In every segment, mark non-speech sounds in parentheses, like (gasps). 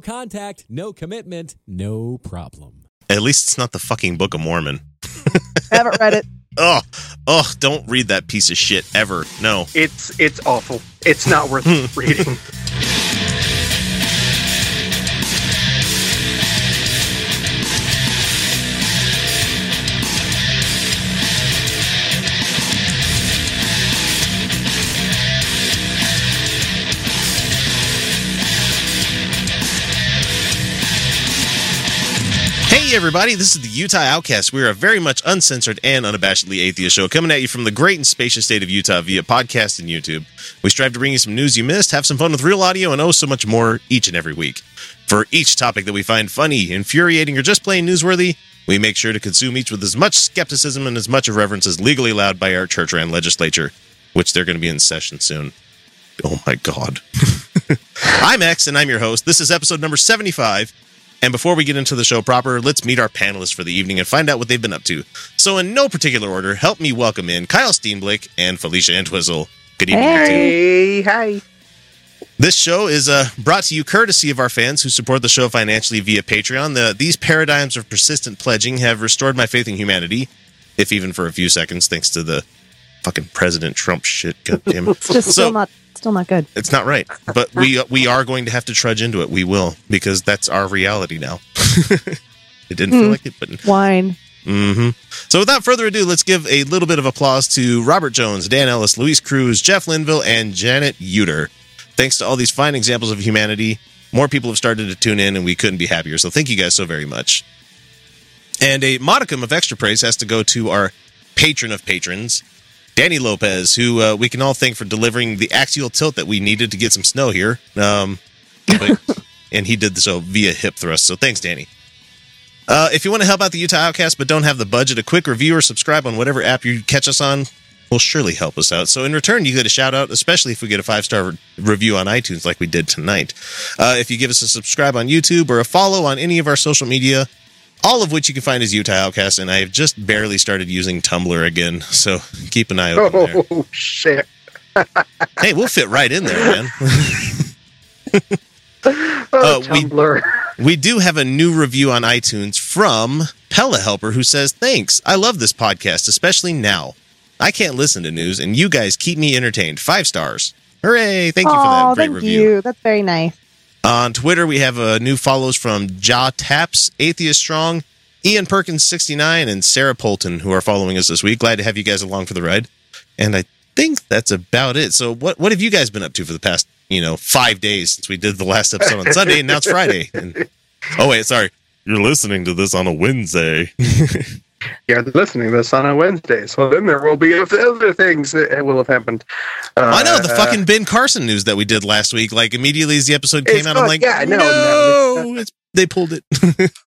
contact, no commitment, no problem. At least it's not the fucking Book of Mormon. I haven't read it. (laughs) Oh, oh, don't read that piece of shit ever. No. It's it's awful. It's not worth (laughs) reading. Hey, everybody, this is the Utah Outcast. We're a very much uncensored and unabashedly atheist show coming at you from the great and spacious state of Utah via podcast and YouTube. We strive to bring you some news you missed, have some fun with real audio, and oh, so much more each and every week. For each topic that we find funny, infuriating, or just plain newsworthy, we make sure to consume each with as much skepticism and as much irreverence as legally allowed by our church ran legislature, which they're going to be in session soon. Oh my God. (laughs) I'm X, and I'm your host. This is episode number 75. And before we get into the show proper, let's meet our panelists for the evening and find out what they've been up to. So, in no particular order, help me welcome in Kyle Steenblick and Felicia Entwistle. Good evening, you two. Hey, hi. This show is uh, brought to you courtesy of our fans who support the show financially via Patreon. The, these paradigms of persistent pledging have restored my faith in humanity, if even for a few seconds, thanks to the fucking President Trump shit. (laughs) God damn it. Just So- still not still not good. It's not right, but we we are going to have to trudge into it. We will because that's our reality now. (laughs) it didn't feel Hmm. like it, but Wine. hmm so without further ado, let's give a little bit of applause to Robert Jones, Dan Ellis, Luis Cruz, Jeff Linville, and Janet Uter. Thanks to all these fine examples of humanity, more people have started to tune in, and we couldn't be happier. So thank you guys so very much. And a modicum of extra praise has to go to our patron of patrons, Danny Lopez, who uh, we can all thank for delivering the axial tilt that we needed to get some snow here. Um, but- (laughs) and he did so via hip thrust. So thanks, Danny. Uh, if you want to help out the Utah Outcast but don't have the budget, a quick review or subscribe on whatever app you catch us on will surely help us out. So in return, you get a shout out, especially if we get a five star review on iTunes like we did tonight. Uh, if you give us a subscribe on YouTube or a follow on any of our social media, all of which you can find as Utah Outcast, and I have just barely started using Tumblr again, so keep an eye open there. Oh shit. (laughs) Hey, we'll fit right in there, man. (laughs) Oh, Uh, we- Tumblr. We do have a new review on iTunes from Pella Helper who says, Thanks. I love this podcast, especially now. I can't listen to news, and you guys keep me entertained. Five stars. Hooray. Thank you for that Oh, great thank review. you. That's very nice. On Twitter, we have uh, new follows from Ja Taps, Atheist Strong, Ian Perkins 69, and Sarah Polton, who are following us this week. Glad to have you guys along for the ride. And I think that's about it. So, what, what have you guys been up to for the past, you know, five days since we did the last episode on (laughs) Sunday, and now it's Friday? And, oh, wait, sorry. You're listening to this on a Wednesday. (laughs) You're listening to this on a Wednesday, so then there will be other things that will have happened. Uh, I know the fucking Ben Carson news that we did last week. Like, immediately as the episode came out, I'm like, Yeah, no, no, no, it's, they pulled it.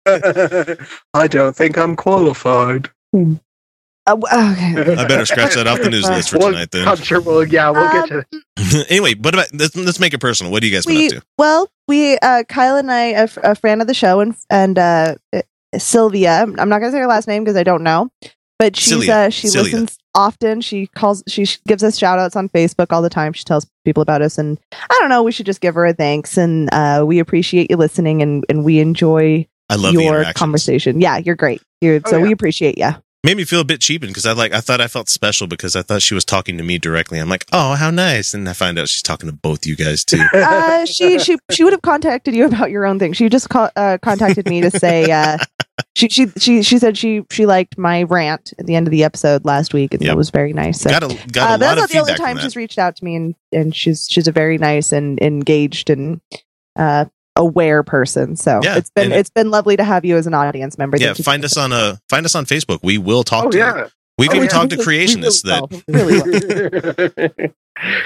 (laughs) I don't think I'm qualified. Uh, okay. I better scratch that off the news list for Well, tonight then. I'm sure we'll, yeah, we'll get Um, to (laughs) anyway, what about let's, let's make it personal. What do you guys been we up to? well, we uh, Kyle and I, a, f- a friend of the show, and and uh, uh, Sylvia. I'm not gonna say her last name because I don't know, but she's uh, she Celia. listens often. She calls, she gives us shout outs on Facebook all the time. She tells people about us, and I don't know. We should just give her a thanks, and uh, we appreciate you listening, and and we enjoy I love your conversation. Yeah, you're great. You're, Oh, so we appreciate you. Made me feel a bit cheapened because I like I thought I felt special because I thought she was talking to me directly. I'm like, oh, how nice, and I find out she's talking to both you guys too. (laughs) uh, she she she would have contacted you about your own thing. She just co- uh, contacted me to say uh, (laughs) she she she she said she she liked my rant at the end of the episode last week, and Yep. that was very nice. So, got a got uh, a that's not the only time she's reached out to me, and and she's she's a very nice and engaged and uh, aware person. So Yeah, it's been it's been lovely to have you as an audience member. Yeah, you find us on a find us on Facebook. We will talk Oh to you. We've Oh, even yeah. talked to We really that really well.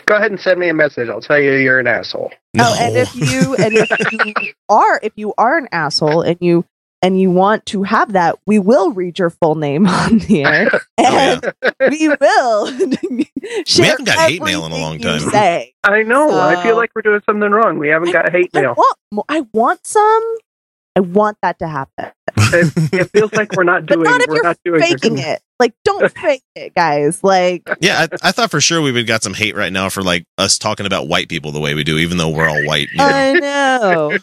Go ahead and send me a message. I'll tell you you're an asshole. no. Oh, and if you and if (laughs) you are if you are an asshole and you and you want to have that, we will read your full name (laughs) on the air, (laughs) oh, yeah. and we will. (laughs) share haven't got hate mail in a long time. Say. I know. I feel like we're doing something wrong. We haven't got hate I mail. want, I want some. I want that to happen, It, it feels like we're not doing. but doing. not if we're you're not doing faking it. Like, don't fake it, guys. Like, Yeah, I, I thought for sure we would got some hate right now for like us talking about white people the way we do, even though we're all white. you know? I know.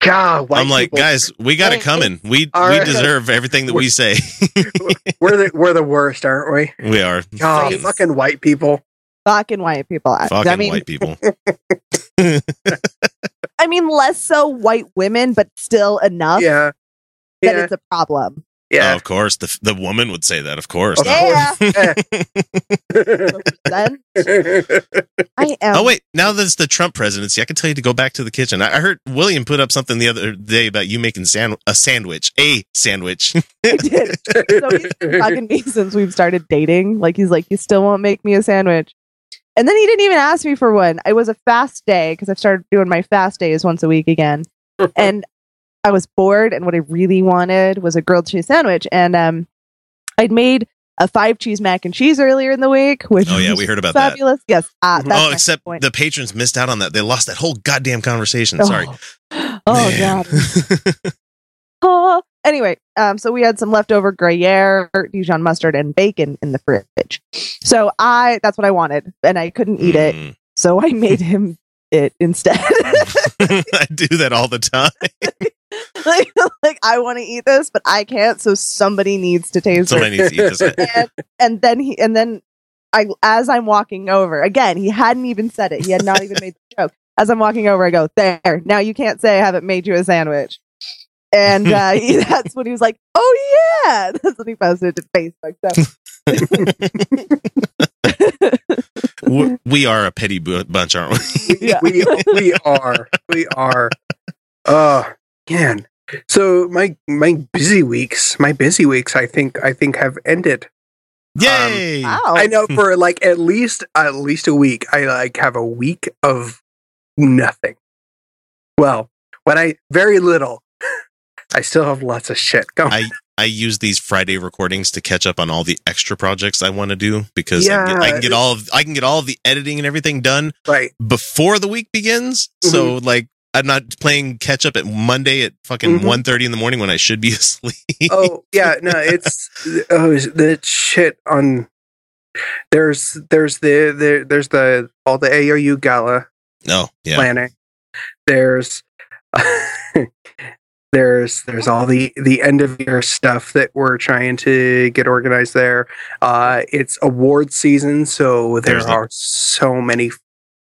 God, white I'm like, people, guys, we got it coming. We All we deserve everything that we say. (laughs) we're the we're the worst, aren't we? (laughs) we are God, fucking, fucking white people. Fucking white people. I- fucking I mean, white people. (laughs) I mean, less so white women, but still enough Yeah, that yeah, it's a problem. Oh, of course, the the woman would say that. Of course. Of Yeah. (laughs) course. I am. Oh wait, now that it's the Trump presidency, I can tell you to go back to the kitchen. I, I heard William put up something the other day about you making san- a sandwich, a sandwich. (laughs) I did. So he's been talking to me since we've started dating. Like he's like, you still won't make me a sandwich. And then he didn't even ask me for one. It was a fast day because I've started doing my fast days once a week again. (laughs) and I was bored, and what I really wanted was a grilled cheese sandwich. And um, I'd made a five cheese mac and cheese earlier in the week, which Oh, yeah, we heard about that. fabulous. Yes. Uh, that's oh, except point. the patrons missed out on that. They lost that whole goddamn conversation. Sorry. Oh, (gasps) oh Man. god. Oh. (laughs) (laughs) Anyway, um, so we had some leftover Gruyere, Dijon mustard, and bacon in the fridge. So I, that's what I wanted, and I couldn't eat it, Mm. so I made him it instead. (laughs) I do that all the time. like, (laughs) like I want to eat this, but I can't, so somebody needs to taste Somebody it. needs to eat this. And, and then he, and then I, as I'm walking over, again, he hadn't even said it. He had not even made the joke. As I'm walking over, I go, "There, now you can't say I haven't made you a sandwich." And uh, he, (laughs) that's when he was like, "Oh yeah," that's when he posted it to Facebook. So we are a petty bunch, aren't we? (laughs) Yeah. we we are we are. Oh man. So my my busy weeks, my busy weeks, I think I think have ended. Um, Yay! wow, I know for like at least at least a week. I like have a week of nothing. Well, when I very little, (laughs) I still have lots of shit going. I I use these Friday recordings to catch up on all the extra projects I want to do because I, can get, I can get all of I can get all of the editing and everything done right. before the week begins. So Mm-hmm. like I'm not playing catch up at Monday at fucking Mhm. 1.30 in the morning when I should be (laughs) asleep. Oh yeah, no, it's (laughs) oh the shit on. There's there's the, the there's the all the AOU gala no, yeah. planning. There's (laughs) there's there's all the the end of year stuff that we're trying to get organized there. Uh it's award season, so there There's the- are so many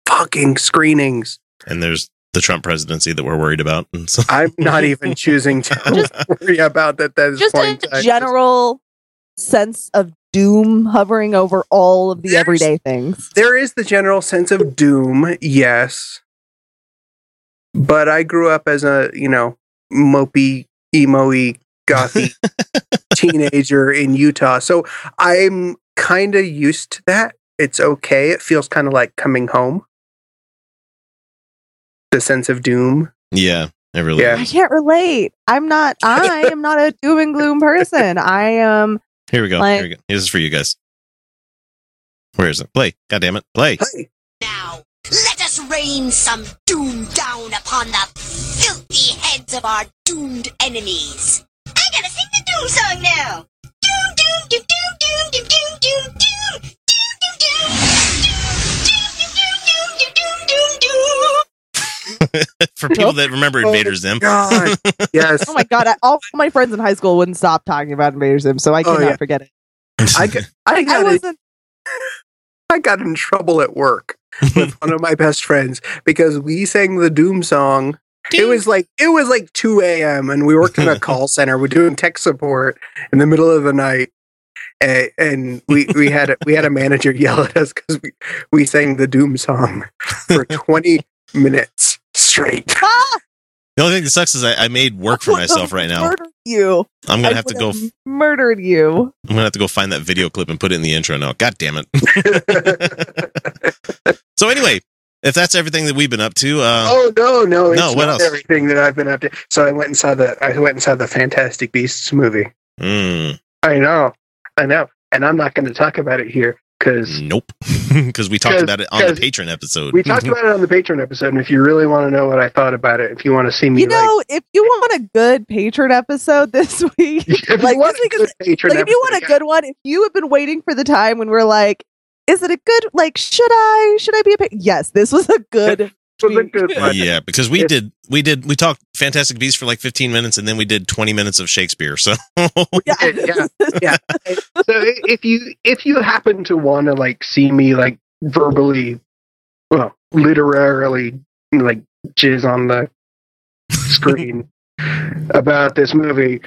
fucking screenings. And there's the Trump presidency that we're worried about. And (laughs) so I'm not even choosing to (laughs) worry about that That is this just point. a time. general sense of doom hovering over all of the everyday things. there is the general sense of doom, yes. But I grew up as a, you know, mopey, emo-y, gothy (laughs) teenager in Utah. So I'm kind of used to that. It's okay. It feels kind of like coming home. The sense of doom. yeah, it really Yeah. I can't relate. I'm not. (laughs) I am not a doom and gloom person. I am. Here we go. Like- Here we go. This is for you guys. Where is it? Play. God damn it. Play. Hey, Now, let us rain some doom down upon the filthy heads of our doomed enemies. I gotta sing the doom song now. Doom, doom, doom, doom, doom, doom, doom, doom, doom, doom, doom, doom, doom, doom, doom, doom, doom, doom, doom. for people that remember Invader Zim. God. Yes. Oh my god! I, all my friends in high school wouldn't stop talking about Invader Zim, so I Oh, cannot yeah. forget it. I, got, I, I got in, wasn't. I got in trouble at work with one of my best friends because we sang the doom song It was like it was like two a.m. and we worked in a call (laughs) center. We're doing tech support in the middle of the night, and, and we we had a, we had a manager yell at us because we we sang the Doom song for (laughs) twenty minutes straight. Ah! The only thing that sucks is I, I made work for myself right now. Murdered you. I'm gonna have to go. would've Murdered you. I'm gonna have to go find that video clip and put it in the intro now. God damn it. (laughs) so anyway, if that's everything that we've been up to, uh, oh no, no, it's No, what not else? everything that I've been up to. So I went and saw the I went and saw the Fantastic Beasts movie. mm, I know, I know, and I'm not going to talk about it here because nope, (laughs) because we talked 'Cause- about it on the patron episode. we talked (laughs) about it on the Patreon episode. And if you really want to know what I thought about it, if you want to see me, You know, if you want a good patron episode this (laughs) week, like, if like, you want a good Patreon like if you want a episode, good one, if you have been waiting for the time when we're like, is it a good like should I should I be a pa-? yes, this was a good it was a good one. yeah, because we If- did we did we talked Fantastic Beasts for like 15 minutes, and then we did 20 minutes of Shakespeare. So (laughs) yeah. Yeah. yeah. so if you if you happen to want to like see me like verbally, well, literally like jizz on the screen (laughs) about this movie,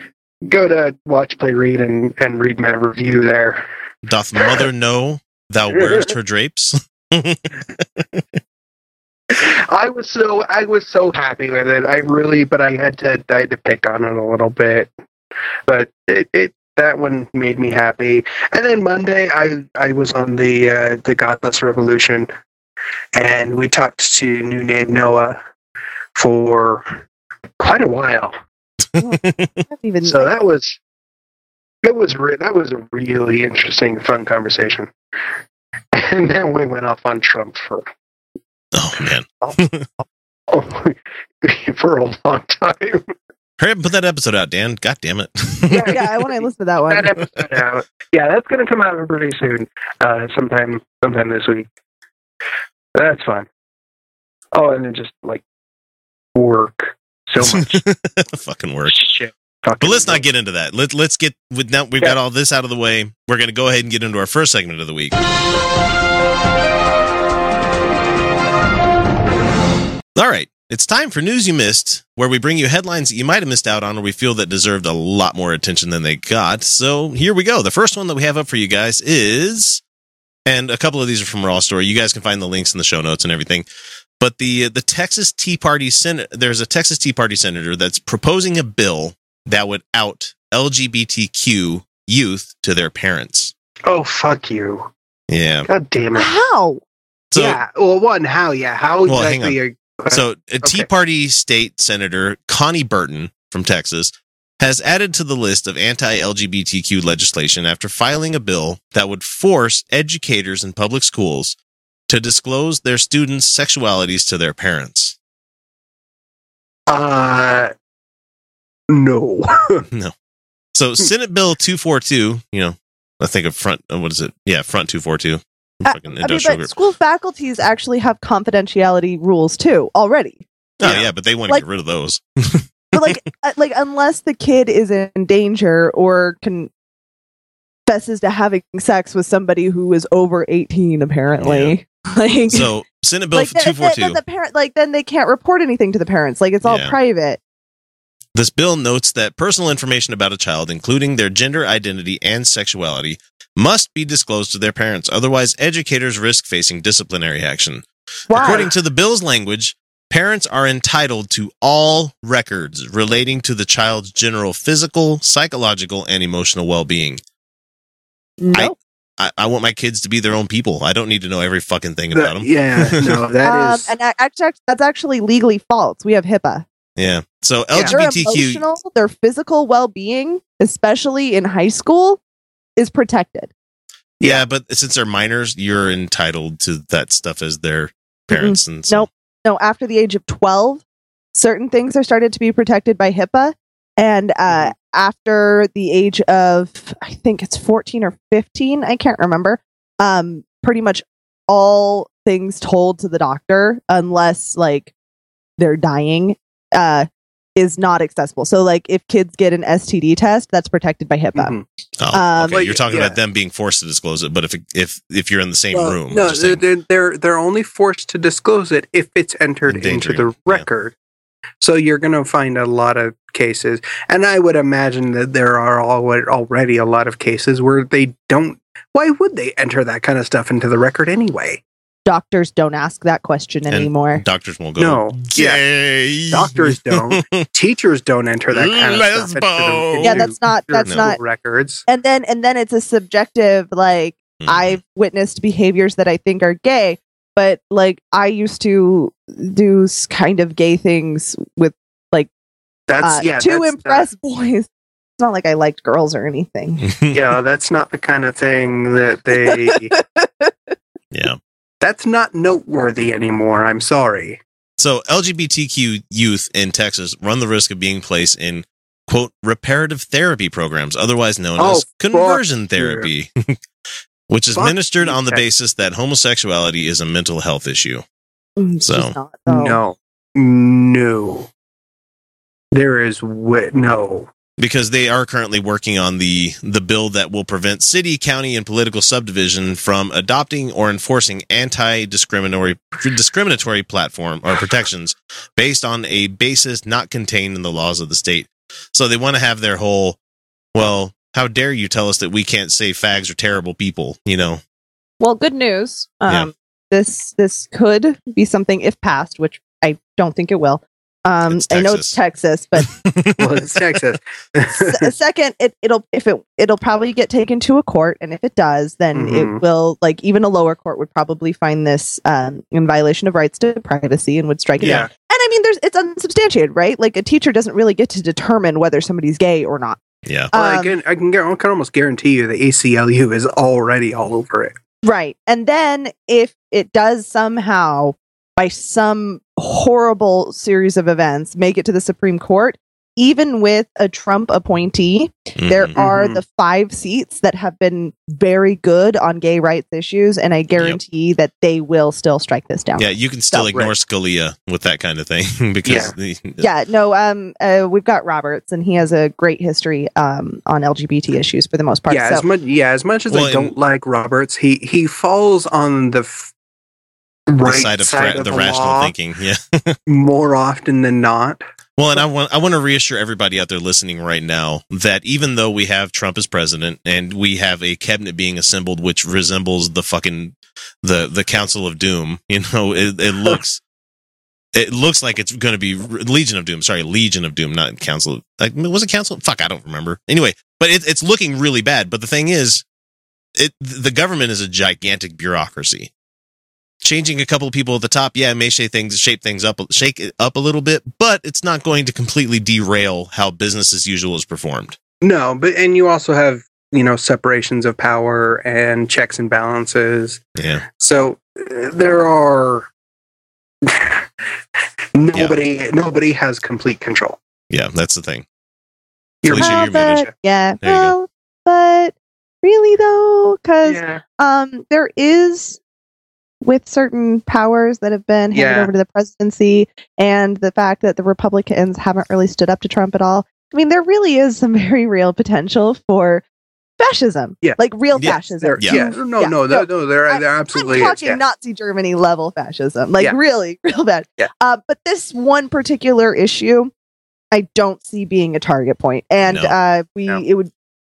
go to Watch Play Read and and read my review there. doth mother know thou wearest her drapes? (laughs) I was so I was so happy with it. I really, but I had to I had to pick on it a little bit. But it, it that one made me happy. And then Monday, I I was on the uh, the Godless Revolution, and we talked to New Name Noah for quite a while. So that was it was re- that was a really interesting, fun conversation. (laughs) And then we went off on Trump for oh man, (laughs) oh, (laughs) for a long time. hurry up and put that episode out, Dan. God damn it. yeah, yeah, I want to listen to that one. that out. Yeah, that's going to come out pretty soon. Uh, sometime, sometime this week. That's fine. Oh, and then just like work so much Fucking work. shit. But let's not get into that. Let, let's get with now we've got all this out of the way. We're going to go ahead and get into our first segment of the week. All right. It's time for News You Missed, where we bring you headlines that you might have missed out on or we feel that deserved a lot more attention than they got. So here we go. The first one that we have up for you guys is, and a couple of these are from Raw Story. You guys can find the links in the show notes and everything. But the the Texas Tea Party Senate, there's a Texas Tea Party senator that's proposing a bill that would out LGBTQ youth to their parents. Oh fuck you! Yeah. God damn it! How? So yeah. Well, one, how? Yeah, how Well, exactly? Are, So, a Tea Okay. Party state senator Konni Burton from Texas has added to the list of anti-LGBTQ legislation after filing a bill that would force educators in public schools to disclose their students' sexualities to their parents. uh, no. (laughs) No. So, Senate Bill 242, you know, I think of front, uh, what is it? Yeah, front 242. Uh, I mean, industrial but group. school faculties actually have confidentiality rules too already. Oh, yeah, but they want to Like- get rid of those. (laughs) But like, uh, like unless the kid is in danger or confesses to having sex with somebody who is over eighteen, apparently, (laughs) like, So, Senate Bill like then, then, 242. then the parent, like then they can't report anything to the parents. Like it's all Yeah. private. This bill notes that personal information about a child, including their gender identity and sexuality, must be disclosed to their parents. Otherwise, educators risk facing disciplinary action. Why? According to the bill's language, parents are entitled to all records relating to the child's general physical, psychological, and emotional well being. no. I, I want my kids to be their own people. I don't need to know every fucking thing about them. yeah, no, that (laughs) um, is. and a- actually, that's actually legally false. We have HIPAA. Yeah. So Yeah. Their LGBTQ. emotional, their physical well-being, especially in high school, is protected. Yeah, but since they're minors, you're entitled to that stuff as their parents. And so, Nope. No, after the age of 12, certain things are started to be protected by HIPAA. And uh, after the age of, I think it's 14 or 15, I can't remember, um, pretty much all things told to the doctor, unless like they're dying, uh, is not accessible. So, like, if kids get an STD test, that's protected by HIPAA. Mhm. Oh, Um, okay. Like, You're talking yeah. about them being forced to disclose it, but if if if you're in the same Well, room, No, they're, they're they're they're only forced to disclose it if it's entered into Endangering, the yeah. record. So you're going to find a lot of cases, and I would imagine that there are al- already a lot of cases where they don't. Why would they enter that kind of stuff into the record anyway? Doctors don't ask that question And- anymore. Doctors won't go. No. Yeah. Gay. Doctors (laughs) don't. Teachers don't enter that kind of stuff. into the- Lesbo. into Yeah, that's not that's No. not records. and then and then it's a subjective like Mhm. I've witnessed behaviors that I think are gay, but like I used to do kind of gay things with like That's uh, yeah. to that's impress (laughs) boys. It's not like I liked girls or anything. (laughs) Yeah, that's not the kind of thing that they. yeah. That's not noteworthy anymore. I'm sorry. So LGBTQ youth in Texas run the risk of being placed in quote reparative therapy programs, otherwise known Oh, as conversion therapy, (laughs) which is Fuck administered you, on the basis that homosexuality is a mental health issue. Mm, it's So, not. No, no. There is wi- no. Because they are currently working on the the bill that will prevent city, county, and political subdivision from adopting or enforcing anti-discriminatory discriminatory platform or protections based on a basis not contained in the laws of the state. So they want to have their whole, well, how dare you tell us that we can't say fags are terrible people? You know, Well, good news. Um, Yeah. This this could be something if passed, which I don't think it will. Um, I know it's Texas, but (laughs) Well, it's Texas. S- second, it, it'll if it it'll probably get taken to a court, and if it does, then Mhm. it will like even a lower court would probably find this um, in violation of rights to privacy and would strike it Yeah. down. And I mean, there's it's unsubstantiated, right? Like a teacher doesn't really get to determine whether somebody's gay or not. yeah, Well, I Um, can I can, I can almost guarantee you the ACLU is already all over it. Right. And then if it does somehow, by some horrible series of events, make it to the Supreme Court, even with a Trump appointee, there Mhm. are Mhm. the five seats that have been very good on gay rights issues. And I guarantee that they will still strike this down. yeah. You can still So, ignore right. Scalia with that kind of thing (laughs) because Yeah. the, Yeah, no, um, uh, we've got Roberts, and he has a great history um, on LGBT issues for the most part. Yeah, so, as much yeah, as much as Well, I don't like Roberts, he he falls on the f- the right side of, fra- the, rational law thinking. Yeah. (laughs) more often than not. Well, and I want I want to reassure everybody out there listening right now that even though we have Trump as president and we have a cabinet being assembled which resembles the fucking the the Council of Doom, you know, (laughs) it, it looks it looks like it's going to be Legion of Doom. Sorry, Legion of Doom, not Council. Like was it Council? Fuck, I don't remember. Anyway, but it, it's looking really bad. But the thing is, it the government is a gigantic bureaucracy. Changing a couple of people at the top, yeah, it may shape things, shape things up, shake it up a little bit, but it's not going to completely derail how business as usual is performed. No, but and you also have you know separations of power and checks and balances. Yeah, So uh, there are (laughs) nobody nobody has complete control. yeah, that's the thing. You're Felicia, Well, you're but, yeah, There you go. well, but really though, because yeah. Um, there is with certain powers that have been handed Yeah. over to the presidency, and the fact that the Republicans haven't really stood up to Trump at all. I mean, there really is some (laughs) very real potential for fascism. Yeah. like real Yeah, fascism. Yeah. yeah. no, Yeah. no, no, no, they're, I'm- they're absolutely I'm talking yeah. Nazi Germany level fascism, like Yeah. really, (laughs) real bad. Yeah. Uh, but this one particular issue, I don't see being a target point, and No. uh, we No. it would.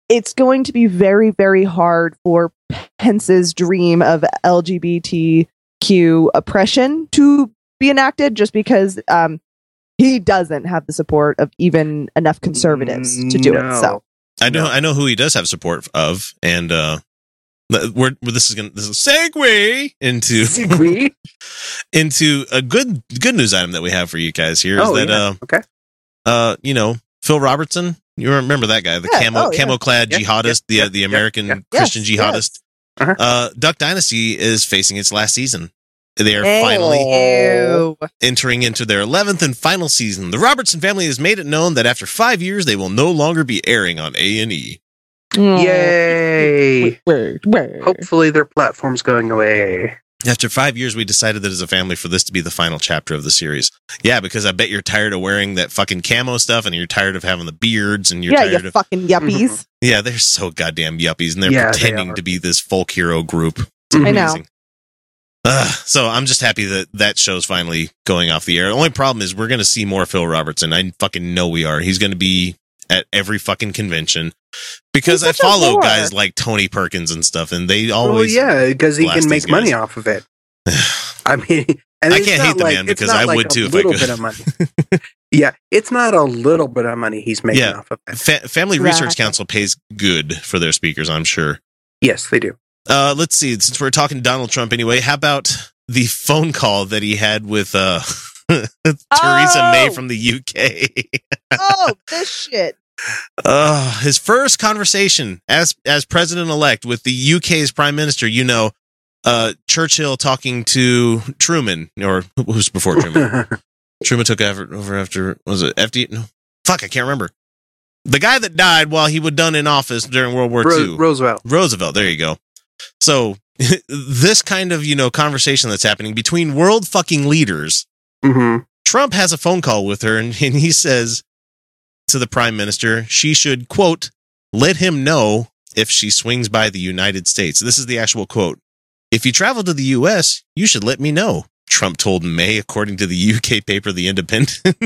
It's going to be very, very hard for Pence's dream of LGBTQ oppression to be enacted, just because um, he doesn't have the support of even enough conservatives to do it. So I know No. I know who he does have support of, and uh, th- where, where this is going to this is a segue into We- (laughs) into a good good news item that we have for you guys here is Oh, that yeah. uh Okay. uh you know Phil Robertson you remember that guy the Yeah. camo Oh, yeah. camo clad Yeah, jihadist yeah, the the American yeah. Christian Yes, jihadist Uh-huh. uh Duck Dynasty is facing its last season they are Ew. finally entering into their 11th and final season the Robertson family has made it known that after 5 years they will no longer be airing on A&E Yay! Word, word. Hopefully their platform's going away. After five years, we decided that as a family for this to be the final chapter of the series. Yeah, because I bet you're tired of wearing that fucking camo stuff and you're tired of having the beards and you're yeah, tired you of. fucking yuppies. Mhm. yeah, they're so goddamn yuppies and they're Yeah, pretending are. to be this folk hero group. It's Mhm. I know. amazing. Ugh, so I'm just happy that that show's finally going off the air. The only problem is we're going to see more Phil Robertson. I fucking know we are. He's going to be at every fucking convention because I follow guys like Tony Perkins and stuff, and they Oh always yeah, because he can make money off of it. (sighs) I mean, and I can't hate the like- man because I like would too if I little could. bit of money. (laughs) yeah, it's not a little bit of money he's making Yeah. off of it. Fa- Family Right. Research Council pays good for their speakers, I'm sure. Yes, they do. Uh, let's see. Since we're talking Donald Trump anyway, how about the phone call that he had with uh, (laughs) (laughs) Theresa May Oh. from the UK? (laughs) oh, this shit. Uh, his first conversation as as president elect with the UK's prime minister. You know, uh, Churchill talking to Truman, or who's before Truman? (laughs) Truman took over, over after was it FD? No, fuck, I can't remember. The guy that died while he was done in office during World War Ro- II. Roosevelt. Roosevelt. There you go. So this kind of you know conversation that's happening between world fucking leaders. Hmm Trump has a phone call with her, and, and he says to the prime minister, she should quote let him know if she swings by the United States. This is the actual quote. If you travel to the U.S., you should let me know. Trump told May, according to the UK paper The Independent. (laughs)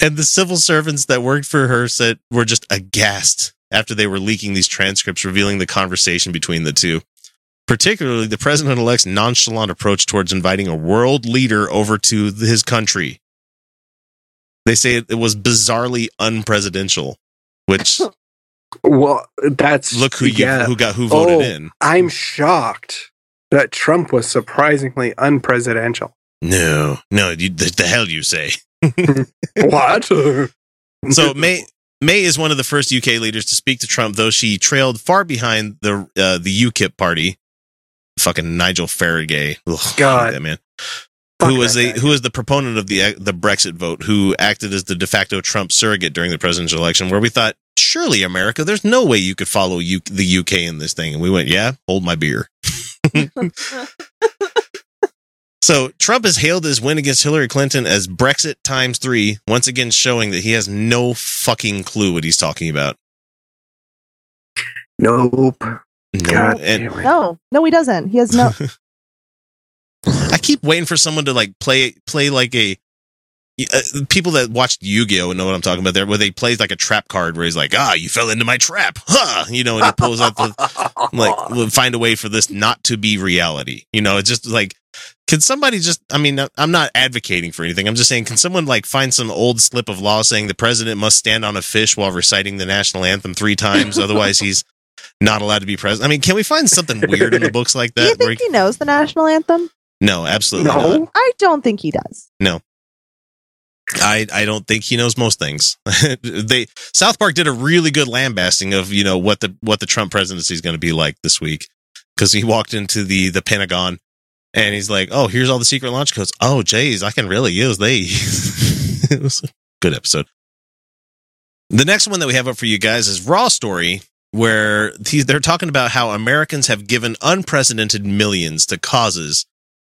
and the civil servants that worked for her said were just aghast after they were leaking these transcripts revealing the conversation between the two. Particularly the president elect's nonchalant approach towards inviting a world leader over to his country. They say it was bizarrely unpresidential, which (laughs) Well, that's look who you who got who voted Oh. in. I'm shocked that Trump was surprisingly unpresidential. No, no, you, the, the hell you say. (laughs) what? (laughs) So May May is one of the first UK leaders to speak to Trump, though she trailed far behind the uh, the UKIP party. Fucking Nigel Farage, Ugh, God. that man, Fuck who was that a guy. who was the proponent of the uh, the Brexit vote, who acted as the de facto Trump surrogate during the presidential election, where we thought, surely America, there's no way you could follow U- the UK in this thing, and we went, yeah, hold my beer. (laughs) So Trump has hailed his win against Hillary Clinton as Brexit times three, once again showing that he has no fucking clue what he's talking about. Nope. No, God and. No, no, he doesn't. He has no. (laughs) I keep waiting for someone to like play play like a uh, people that watched Yu-Gi-Oh know what I'm talking about there, where they plays like a trap card where he's like, ah, you fell into my trap, huh? You know, and he pulls out the (laughs) like we'll find a way for this not to be reality. You know, it's just like can somebody just I mean, I'm not advocating for anything. I'm just saying can someone like find some old slip of law saying the president must stand on a fish while reciting the national anthem 3 times otherwise he's not allowed to be president. I mean, can we find something weird in the books like that? (laughs) Do you that? where think he knows the national anthem? no, absolutely not. I don't think he does. No. I, I don't think he knows most things. (laughs) they South Park did a really good lambasting of you know what the what the Trump presidency is going to be like this week because he walked into the the Pentagon and he's like, oh, here's all the secret launch codes. Oh, jeez, I can really use these. (laughs) it was a good episode. The next one that we have up for you guys is Raw Story, where they're talking about how Americans have given unprecedented millions to causes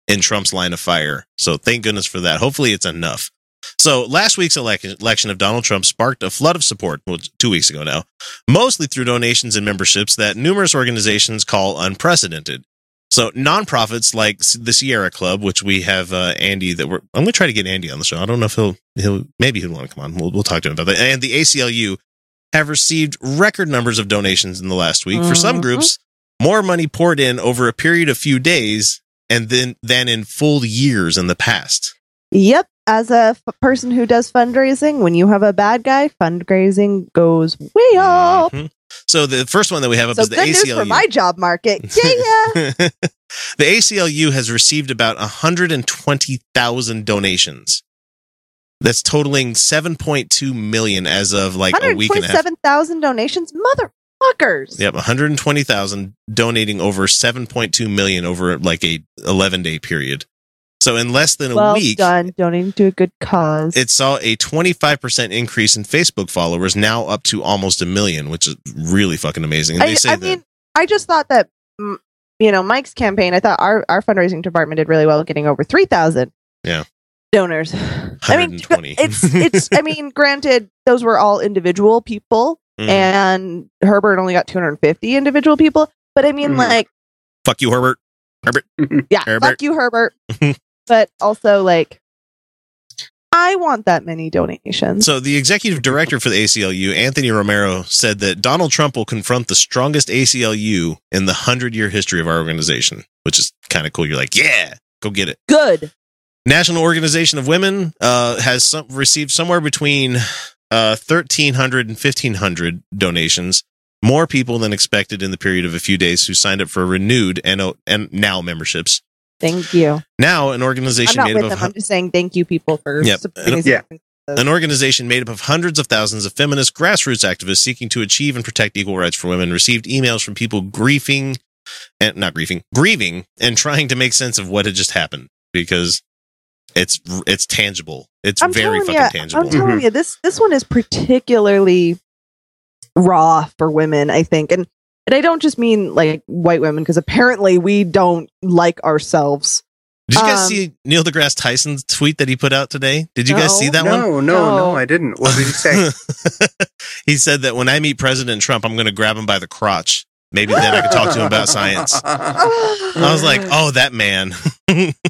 in Trump's line of fire. So thank goodness for that. Hopefully it's enough. So last week's election, of Donald Trump sparked a flood of support, well, two weeks ago now, mostly through donations and memberships that numerous organizations call unprecedented. So nonprofits like the Sierra Club, which we have uh, Andy that we're I'm going to try to get Andy on the show. I don't know if he'll he'll maybe he'll want to come on. We'll we'll talk to him about that. And the ACLU have received record numbers of donations in the last week. For some Mhm. groups, more money poured in over a period of few days and then than in full years in the past. Yep. As a f- person who does fundraising, when you have a bad guy, fundraising goes way up. Mhm. So the first one that we have up So is the ACLU. for my job market. (laughs) Yeah. the ACLU has received about 120,000 donations. That's totaling 7.2 million as of like a week and a half. 127,000 donations. Motherfuckers. Yep, 120,000 donating over 7.2 million over like a 11 day period. So in less than a well week, done. Donating to a good cause. it saw a 25% increase in Facebook followers, now up to almost a million, which is really fucking amazing. And I, they say I that mean, I just thought that, mm, you know, Mike's campaign, I thought our, our fundraising department did really well getting over 3,000 Yeah. Donors. (sighs) I mean, it's, it's, I mean, (laughs) granted, those were all individual people Mhm. and Herbert only got 250 individual people. But I mean, Mhm. like, fuck you, Herbert. Herbert. (laughs) yeah, Herbert. fuck you, Herbert. (laughs) but also, like, I want that many donations. So the executive director for the ACLU, Anthony Romero, said that Donald Trump will confront the strongest ACLU in the hundred-year history of our organization, which is kind of cool. You're like, yeah, go get it. Good. National Organization of Women uh, has some, received somewhere between uh, 1,300 and 1,500 donations. More people than expected in the period of a few days who signed up for renewed and, and now memberships. Thank you. Now, an I'm organization not made with up them. of I'm just saying thank you, people, for Yep. supporting And- Yeah. an organization made up of hundreds of thousands of feminist grassroots activists seeking to achieve and protect equal rights for women received emails from people grieving and not grieving grieving and trying to make sense of what had just happened because it's it's tangible it's I'm very fucking you, tangible I'm telling you, this this one is particularly raw for women, I think, and and I don't just mean like white women because apparently we don't like ourselves. did you guys um, see neil degrasse tyson's tweet that he put out today did you guys see that no, one no, no, No. I didn't. What did he say? (laughs) he said that when i meet president trump i'm going to grab him by the crotch maybe then i could talk to him about science i was like oh that man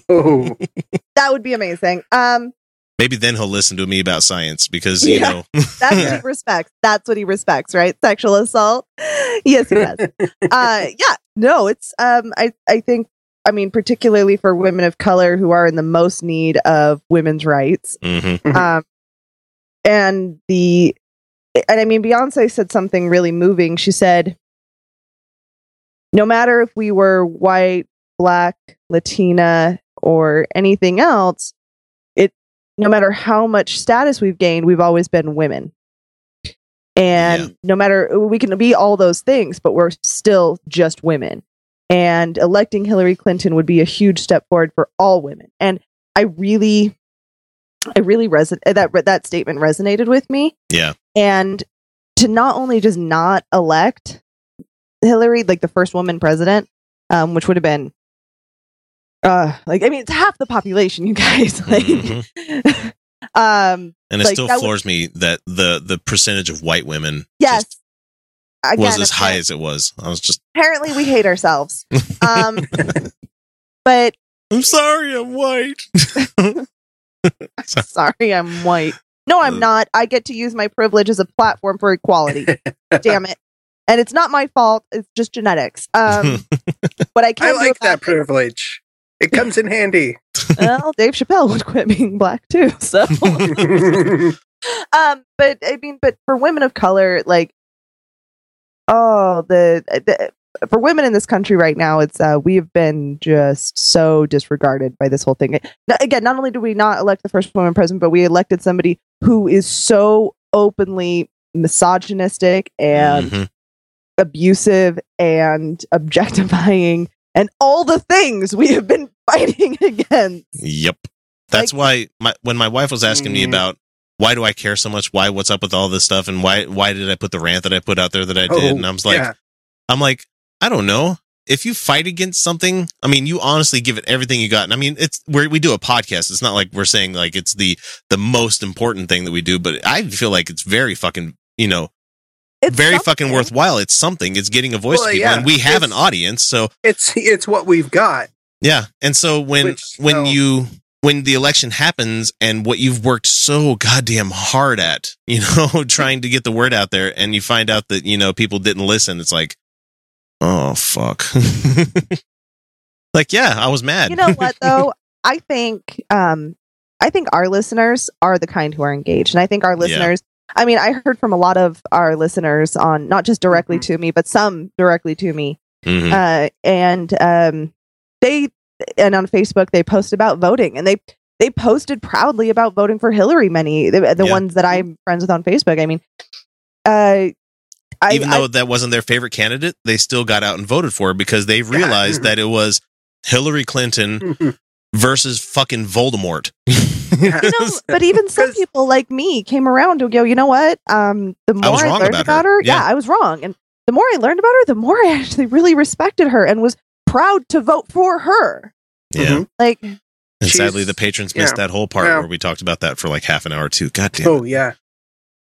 oh, (laughs) that would be amazing. Um, maybe then he'll listen to me about science because you Yeah. know (laughs) that's what he (laughs) respects. That's what he respects, right? Sexual assault. Yes, he does. uh, yeah, no, it's. Um, I I think. I mean, particularly for women of color who are in the most need of women's rights. Mhm. Mhm. Um, and the, and I mean, Beyonce said something really moving. She said, no matter if we were white, black, Latina, or anything else, it, no matter how much status we've gained, we've always been women. And Yeah. no matter, we can be all those things, but we're still just women. And electing Hillary Clinton would be a huge step forward for all women. And I really, I really reson that that statement resonated with me. Yeah. And to not only just not elect Hillary, like the first woman president, um, which would have been, uh, like I mean, it's half the population, you guys. (laughs) Like, Mhm. (laughs) um, And it Like, still would- floors me that the the percentage of white women yes. just Again, was as high as it was. I was just apparently we hate ourselves. (laughs) Um, but I'm sorry, I'm white. sorry, I'm white. No, I'm not. I get to use my privilege as a platform for equality. Damn it. And it's not my fault. It's just genetics. Um, (laughs) but I I can like that privilege. It comes in handy. (laughs) Well, Dave Chappelle would quit being black too. (laughs) So, um, but I mean, but for women of color, like, oh, the, the for women in this country right now, it's uh, we have been just so disregarded by this whole thing. Again, not only do we not elect the first woman president, but we elected somebody who is so openly misogynistic and Mhm. Abusive and (laughs) objectifying and all the things we have been (laughs) fighting against. Yep. That's why my when my wife was asking me Mm. about why do I care so much? Why what's up with all this stuff and why why did I put the rant that I put out there that I did? Oh, and I was like yeah. I'm like, I don't know. If you fight against something, I mean, you honestly give it everything you got. And I mean, it's where we do a podcast. It's not like we're saying like it's the the most important thing that we do, but I feel like it's very fucking, you know, It's very fucking worthwhile. It's something. It's getting a voice Well, to people, yeah, and we have an audience. So It's it's what we've got. yeah, and so when Which, when no. you when the election happens and what you've worked so goddamn hard at, (laughs) you know, (laughs) trying to get the word out there, and you find out that you know people didn't listen, it's like, oh fuck. (laughs) like yeah, I was mad. You know what though? I think um I think our listeners are the kind who are engaged. And I think our listeners I mean, I heard from a lot of our listeners on not just directly Mhm. to me, but some directly to me. Mhm. Uh and um they and on Facebook they post about voting and they they posted proudly about voting for Hillary many the, the Yeah. ones that I'm friends with on Facebook. I mean uh I, Even I- though that wasn't their favorite candidate, they still got out and voted for it because they realized (laughs) that it was Hillary Clinton (laughs) versus fucking Voldemort. (laughs) you know, but even some people like me came around to go, you know what? Um, the more was I, learned about about, her. her, yeah. Yeah. I was wrong. And the more I learned about her, the more I actually really respected her and was proud to vote for her. yeah. Mhm. Like, And She's- sadly, the patrons missed yeah. that whole part Yeah. where we talked about that for like half an hour too. two. God damn. Oh yeah.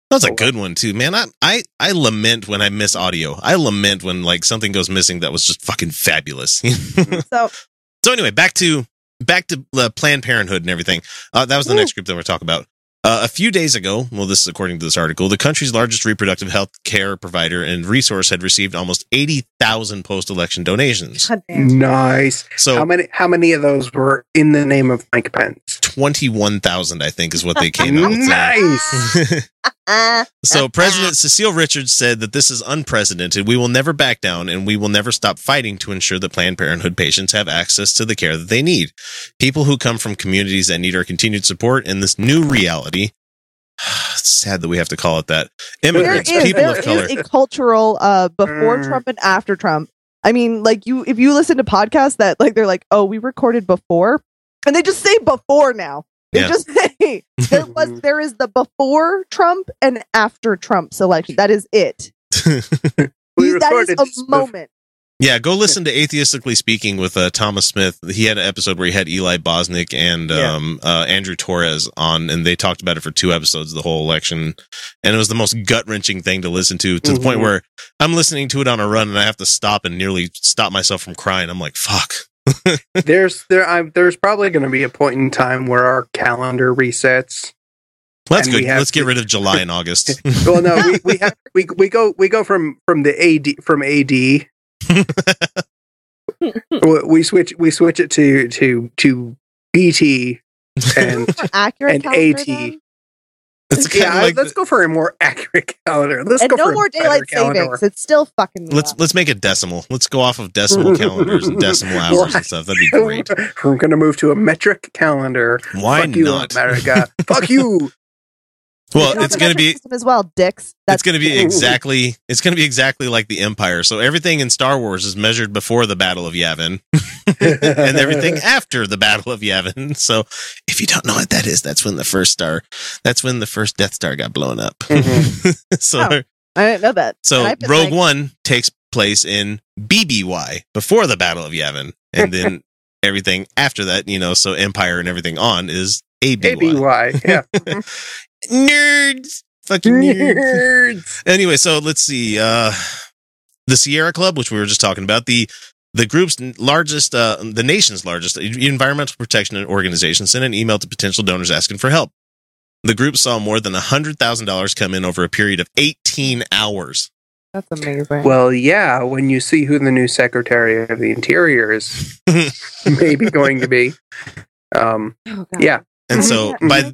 That was a Oh, good one too, man. I, I I lament when I miss audio. I lament when like something goes missing that was just fucking fabulous. (laughs) so so anyway, back to back to uh, Planned Parenthood and everything. Uh, that was the Ooh. next group that we're talking about. Uh, a few days ago, well, this is according to this article, the country's largest reproductive health care provider and resource had received almost 80,000 post election donations. God damn. Nice. how many? How many of those were in the name of Mike Pence? 21,000, I think, is what they came out with. (laughs) Nice. So President Cecile Richards said that this is unprecedented. We will never back down and we will never stop fighting to ensure that Planned Parenthood patients have access to the care that they need. People who come from communities that need our continued support in this new reality. (sighs) It's sad that we have to call it that. Immigrants, is people there of color. is a cultural uh before Mm. Trump and after Trump. I mean, like you if you listen to podcasts that like they're like, oh, we recorded before, and they just say before now. They Yeah. just (laughs) say there was (laughs) there is the before Trump and after Trump's election. That is it. (laughs) That is a moment. Yeah, go listen to Atheistically Speaking with uh, Thomas Smith. He had an episode where he had Eli Bosnick and Yeah. um, uh, Andrew Torrez on, and they talked about it for two episodes, the whole election. And it was the most gut wrenching thing to listen to, to the point Mhm. where I'm listening to it on a run and I have to stop and nearly stop myself from crying. I'm like, fuck. (laughs) There's there. I'm, there's probably going to be a point in time where our calendar resets. Well, that's good. Let's get rid of July and August. (laughs) Well, no, we we have we we go we go from from the AD from AD. (laughs) we we switch we switch it to to to BT and accurate And AT. then? It's kind yeah. of like let's go for a more (laughs) accurate calendar. Let's and go for no a more daylight calendar. savings. It's still fucking let's up. let's make it decimal. Let's go off of decimal (laughs) calendars and decimal hours and stuff. That'd be great. We're going to move to a metric calendar. Why Fuck you, not? America? (laughs) Fuck you. Well, it's going to be as well, dicks. it's going to be exactly it's going to be exactly like the empire so everything in star wars is measured before the battle of yavin (laughs) and everything (laughs) after the battle of yavin so if you don't know what that is that's when the first star that's when the first death star got blown up Mhm. (laughs) so Oh, I didn't know that. so And I've been rogue like- one takes place in bby before the battle of yavin and then everything after that you know so empire and everything on is ABY. ABY. Yeah. nerds fucking nerds Nerds. anyway so let's see uh the sierra club which we were just talking about the the group's largest uh the nation's largest environmental protection organization sent an email to potential donors asking for help the group saw more than $100000 come in over a period of 18 hours That's amazing. Well, yeah, when you see who the new Secretary of the Interior is (laughs) maybe going to be. Um, Oh, yeah. and so Oh, by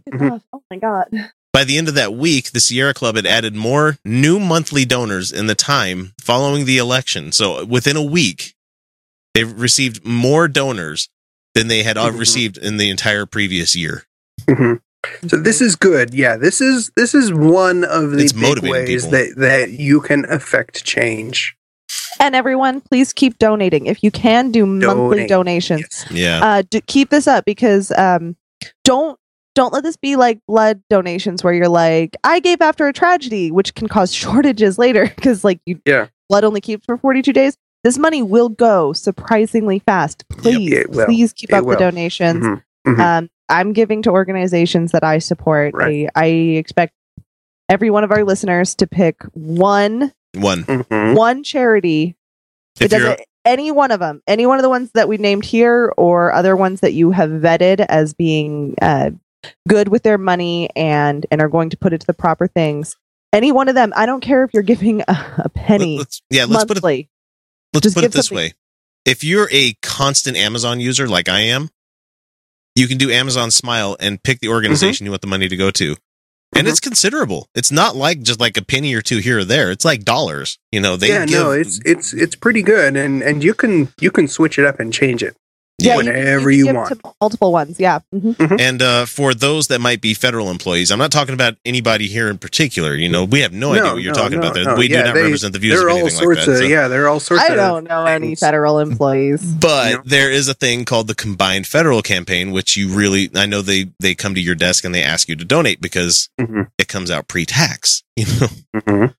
oh my god. by the end of that week the sierra club had added more new monthly donors in the time following the election so within a week they've received more donors than they had Mhm. received in the entire previous year mhm. So this is good. Yeah, this is this is one of the It's big ways people. that that you can affect change. And everyone, please keep donating. If you can do monthly donations, Yes. yeah uh, do, keep this up because um, don't don't let this be like blood donations where you're like, I gave after a tragedy, which can cause (laughs) shortages later because like you Yeah. blood only keeps for 42 days. This money will go surprisingly fast. Please, it will. please keep It up will. the donations. Mhm. Mhm. Um, I'm giving to organizations that I support. Right. I, I expect every one of our listeners to pick one one Mhm. one charity. If you're doesn't any one of them, any one of the ones that we named here, or other ones that you have vetted as being uh, good with their money and and are going to put it to the proper things. Any one of them, I don't care if you're giving a, a penny let's, yeah let's put it monthly. Let's Just put it this something- way. If you're a constant amazon user like i am you can do amazon smile and pick the organization you want the money to go to. And Mhm. it's considerable. It's not like just like a penny or two here or there. It's like dollars. You know they yeah, give no, it's it's it's pretty good, and and you can you can switch it up and change it. Yeah, whenever can you give want. to multiple ones. Yeah. Mhm. And uh, for those that might be federal employees, I'm not talking about anybody here in particular. You know, we have no, idea what you're no, talking no, about there. no. We Yeah, do not they- represent the views There of are all anything like sorts that. of so- yeah, there are all sorts. I of don't know any federal employees. But Yeah. there is a thing called the combined federal campaign, which you really, I know they they come to your desk and they ask you to donate because Mhm. it comes out pre-tax, (laughs) you know, Mhm.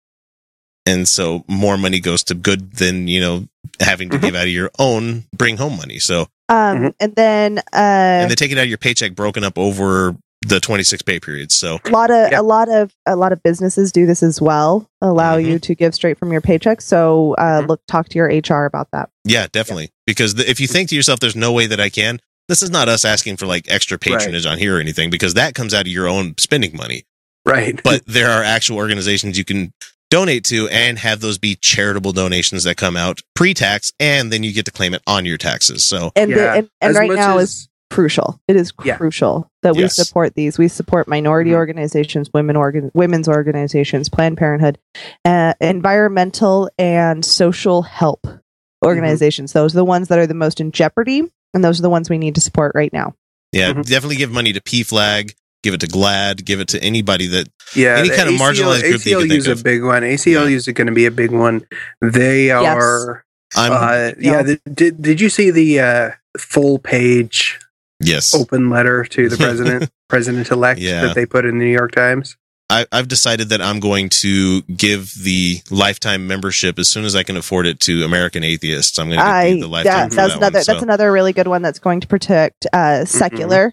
And so more money goes to good than you know having to Mhm. give out of your own bring home money. So Um, Mhm. and then uh, and they take it out of your paycheck broken up over the 26 pay periods. So a lot of Yeah. a lot of a lot of businesses do this as well. Allow Mm-hmm. you to give straight from your paycheck. So uh, Mhm. look, talk to your HR about that. yeah, definitely. Because the, if you think to yourself, "There's no way that I can," this is not us asking for like extra patronage on here or anything because that comes out of your own spending money. Right. But there are actual organizations you can donate to and have those be charitable donations that come out pre-tax and then you get to claim it on your taxes. So And the, and, and right now as- is crucial. It is Yeah. crucial that we Yes. support these. We support minority Mhm. organizations, women organ, women's organizations, Planned Parenthood, uh, environmental and social help Mm-hmm. organizations. Those are the ones that are the most in jeopardy, and those are the ones we need to support right now. yeah, Mhm. definitely give money to P-Flag, give it to GLAAD, give it to anybody that Yeah, Any the kind of marginalized group that you can ACLU is think a big one. ACLU is going to be a big one. They are. I'm Uh, Yeah. yeah. the- did Did you see the uh, full page yes. open letter to the president, (laughs) president elect Yeah. that they put in the New York Times? I, I've decided that I'm going to give the lifetime membership as soon as I can afford it to American Atheists. I'm going to I give the lifetime that, for that's that another one, so. that's another really good one that's going to protect uh, secular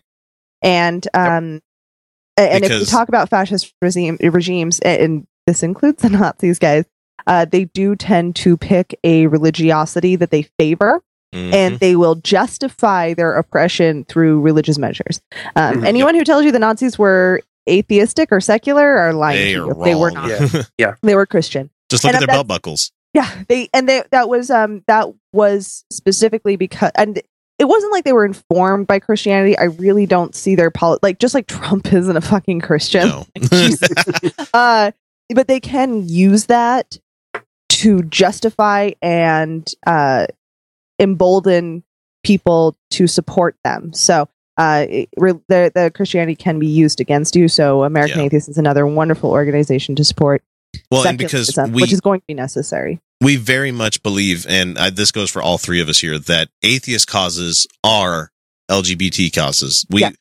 and um a- and if you talk about fascist regime, regimes a- and this includes the (laughs) Nazis guys uh, they do tend to pick a religiosity that they favor Mhm. and they will justify their oppression through religious measures um, Mhm. anyone who tells you the Nazis were atheistic or secular are lying they to are you. wrong. they were not (laughs) Yeah. they were Christian Just look And at their belt buckles. yeah, they and they that was um that was specifically because and it wasn't like they were informed by Christianity. I really don't see their poli- like just like (laughs) Trump isn't a fucking Christian. No. (laughs) (laughs) Uh but they can use that to justify and uh embolden people to support them. So uh, it- re- the the Christianity can be used against you. So American Yeah. Atheists is another wonderful organization to support well, and because we which is going to be necessary. we very much believe, and I, this goes for all three of us here, that atheist causes are LGBT causes. We Yeah.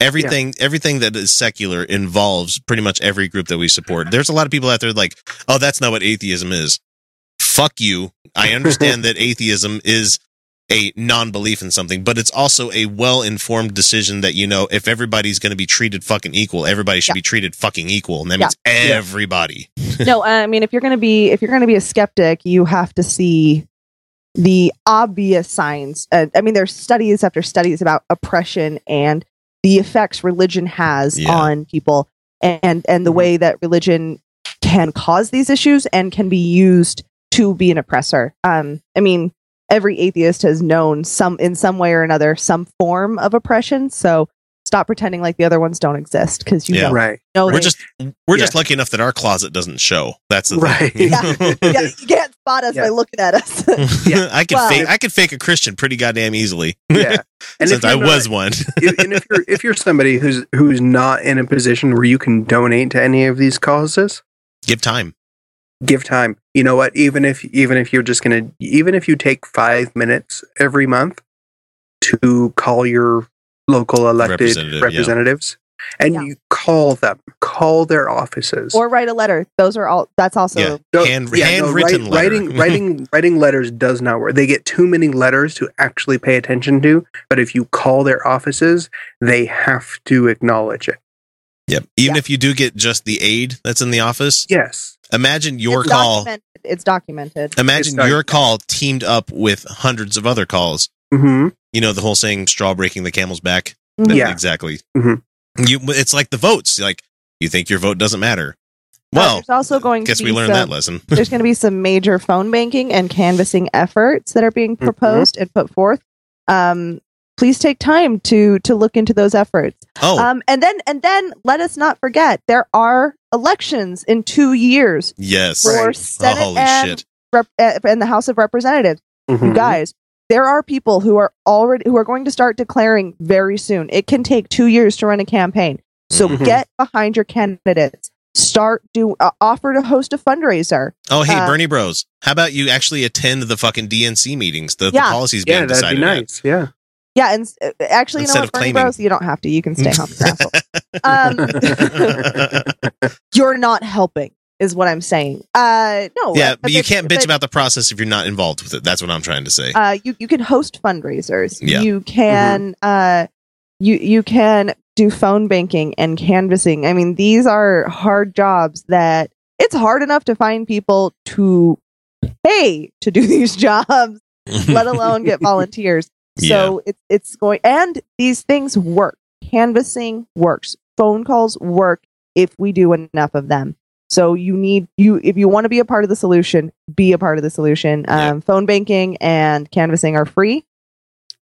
everything everything that is secular involves pretty much every group that we support. There's a lot of people out there like, oh, that's not what atheism is. Fuck you. I understand (laughs) that atheism is a non-belief in something, but it's also a well-informed decision that you know if everybody's going to be treated fucking equal, everybody should Yeah. be treated fucking equal, and that Yeah. means everybody. (laughs) no, I mean, if you're going to be if you're going to be a skeptic, you have to see the obvious signs. Uh, I mean, there's studies after studies about oppression and the effects religion has Yeah. on people, and and the Mhm. way that religion can cause these issues and can be used to be an oppressor. Um, I mean, every atheist has known some in some way or another some form of oppression. So stop pretending like the other ones don't exist because you Yeah. don't Right. know. We're they- just we're Yeah. just lucky enough that our closet doesn't show. That's the Right. thing. Yeah. yeah, (laughs) you can't spot us Yeah. by looking at us. (laughs) Yeah. I could Well- fake I could fake a Christian pretty goddamn easily. Yeah. (laughs) And since I you're was one. if- and if you're if you're somebody who's who's not in a position where you can donate to any of these causes, Give time. give time. You know what? Even if even if you're just gonna even if you take five minutes every month to call your local elected Representative, yeah. representatives and Yeah. you call them, call their offices. or write a letter. Those are all. That's also Yeah. No, Hand- yeah, no, handwritten write- letter. writing (laughs) writing writing letters does not work. They get too many letters to actually pay attention to. But if you call their offices, they have to acknowledge it. Yep. Even Yeah. if you do get just the aid that's in the office, Yes. Imagine your it's call. Documented. It's documented. Imagine It's your call teamed up with hundreds of other calls. hmm You know the whole saying "straw breaking the camel's back." Mhm. Yeah. exactly. Mhm. You. It's like the votes. Like you think your vote doesn't matter. Uh, Well, there's also going guess to we learned some, that lesson. (laughs) there's going to be some major phone banking and canvassing efforts that are being Mm-hmm. proposed and put forth. Um, please take time to to look into those efforts. Oh, Um, and then and then let us not forget there are elections in two years yes. for Right. Oh, Senate holy and, shit. rep- uh, and the House of Representatives. you Mhm. guys there are people who are already who are going to start declaring very soon it can take two years to run a campaign so Mm-hmm. Mhm. get behind your candidates start do uh, offer to host a fundraiser Oh, hey, Uh, Bernie Bros. How about you actually attend the fucking DNC meetings? The, the Yeah. policies being Yeah, that'd decided. be at. Yeah. Yeah and s- uh, actually you know Instead what Bernie claiming- Bros, you don't have to. You can stay home your (laughs) um, you're not helping is what i'm saying. Uh no yeah, uh, but you but- can't bitch but, about the process if you're not involved with it. That's what I'm trying to say. uh you, you can host fundraisers. Yeah. you can uh you you can do phone banking and canvassing. I mean these are hard jobs that it's hard enough to find people to pay to do (laughs) these jobs let alone get (laughs) volunteers So it's it's going and these things work. Canvassing works. Phone calls work if we do enough of them. So you need you if you want to be a part of the solution, be a part of the solution. Yeah. Um, phone banking and canvassing are free.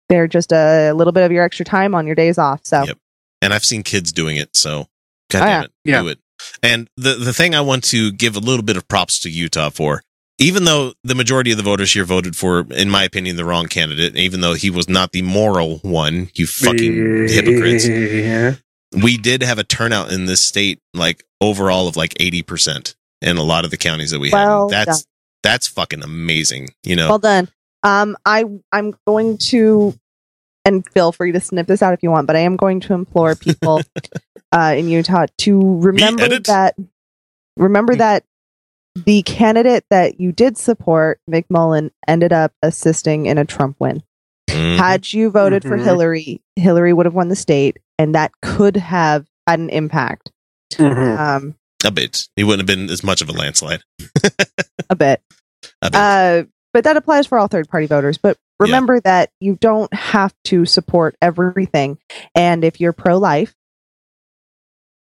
They're just a little bit of your extra time on your days off. So Yep. and I've seen kids doing it. So, God Oh, damn yeah. it, Yeah. do it. And the the thing I want to give a little bit of props to Utah for, even though the majority of the voters here voted for, in my opinion, the wrong candidate, even though he was not the moral one, you fucking hypocrites. Yeah. We did have a turnout in this state, like overall of like eighty percent in a lot of the counties that we Well have. That's done. that's fucking amazing. You know, well done. Um, I I'm going to, and feel free to snip this out if you want, but I am going to implore people (laughs) uh, in Utah to remember that remember that the candidate that you did support, McMullin, ended up assisting in a Trump win. Mhm. Had you voted for Mhm. Hillary, Hillary would have won the state, and that could have had an impact. Mhm. Um, a bit. He wouldn't have been as much of a landslide. (laughs) a bit. (laughs) A bit. Uh, but that applies for all third party voters. But remember that you don't have to support everything. And if you're pro life,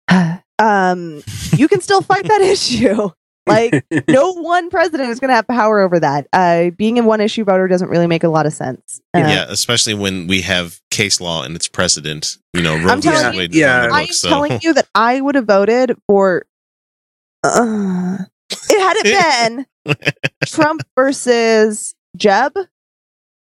(sighs) um, you can still fight that (laughs) issue. Like, (laughs) no one president is going to have power over that. Uh, being a one issue voter doesn't really make a lot of sense. Uh, yeah, especially when we have case law and its precedent. You know, Roe I'm telling you- is on the Yeah. I'm so. telling you that I would have voted for. Uh, it had it been (laughs) Trump versus Jeb,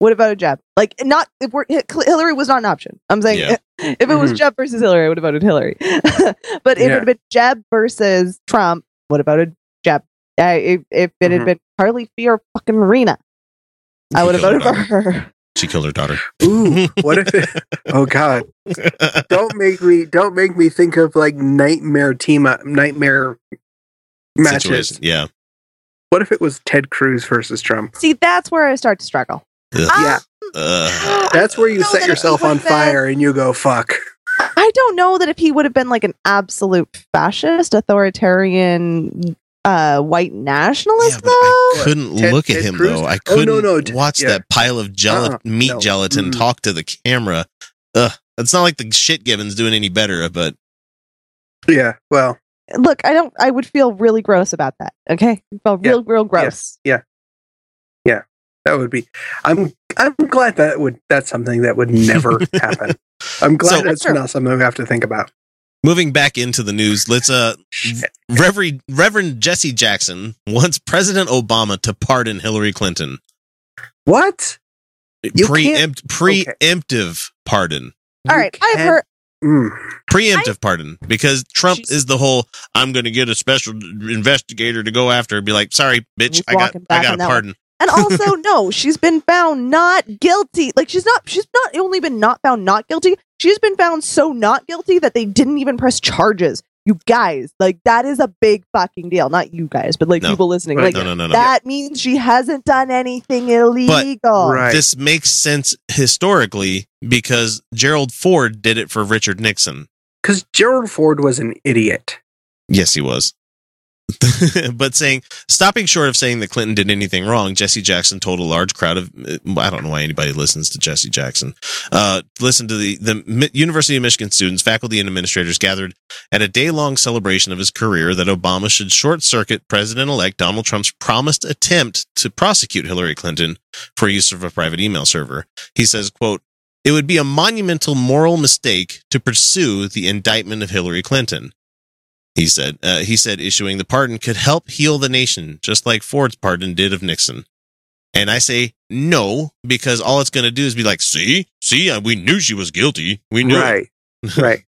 would have voted Jeb. Like not if we're Hillary was not an option. I'm saying Yeah. (laughs) if it was Mhm. Jeb versus Hillary, I would have voted Hillary. but if it Yeah. had been Jeb versus Trump, would have voted Jeb. Uh, if, if it had Mhm. been Carly Fear fucking Marina, I would have voted for her. She killed her daughter. Ooh, what if it? (laughs) Oh God! Don't make me. Don't make me think of like nightmare team up, nightmare matches. Situation. Yeah. What if it was Ted Cruz versus Trump? See, that's where I start to struggle. Ugh. Yeah. Ugh. That's where you set yourself on would've been- fire and you go fuck. I don't know that if he would have been like an absolute fascist, authoritarian, uh, white nationalist, Yeah, but I though. couldn't Ted- look at Ted him Cruz? though. I Oh, couldn't no, no, watch yeah. that pile of gel- Uh-uh, meat no. gelatin Mm. talk to the camera. Ugh. It's not like the shit given's doing any better, but Yeah. Well. Look, I don't. I would feel really gross about that. Okay, felt Yeah, real, real gross. Yeah. yeah, yeah. That would be. I'm. I'm glad that would. That's something that would never (laughs) happen. I'm glad So- that's Sure. not something we have to think about. Moving back into the news, let's uh Reverend Reverend Jesse Jackson wants President Obama to pardon Hillary Clinton. What? You Preempt preemptive pardon. All You right, I've heard. Mm. Preemptive pardon because Trump is the whole I'm going to get a special investigator to go after and be like, "Sorry, bitch, I got I got a that one. pardon." And also, (laughs) no, she's been found not guilty. Like she's not. She's not only been not found not guilty. She's been found so not guilty that they didn't even press charges. You guys, like that is a big fucking deal. Not you guys, but like No. people listening. But Like no, no, no, no. that means she hasn't done anything illegal. Right. This makes sense historically because Gerald Ford did it for Richard Nixon. Because Gerald Ford was an idiot. Yes, he was. (laughs) but saying stopping short of saying that Clinton did anything wrong, Jesse Jackson told a large crowd of I don't know why anybody listens to Jesse Jackson. Uh, listen to the the University of Michigan students, faculty, and administrators gathered at a day long celebration of his career that Obama should short circuit President elect Donald Trump's promised attempt to prosecute Hillary Clinton for use of a private email server. He says, "quote." It would be a monumental moral mistake to pursue the indictment of Hillary Clinton. He said, uh, he said issuing the pardon could help heal the nation, just like Ford's pardon did of Nixon. And I say no, because all it's going to do is be like, see, see, uh, we knew she was guilty. We knew. Right. (laughs) right.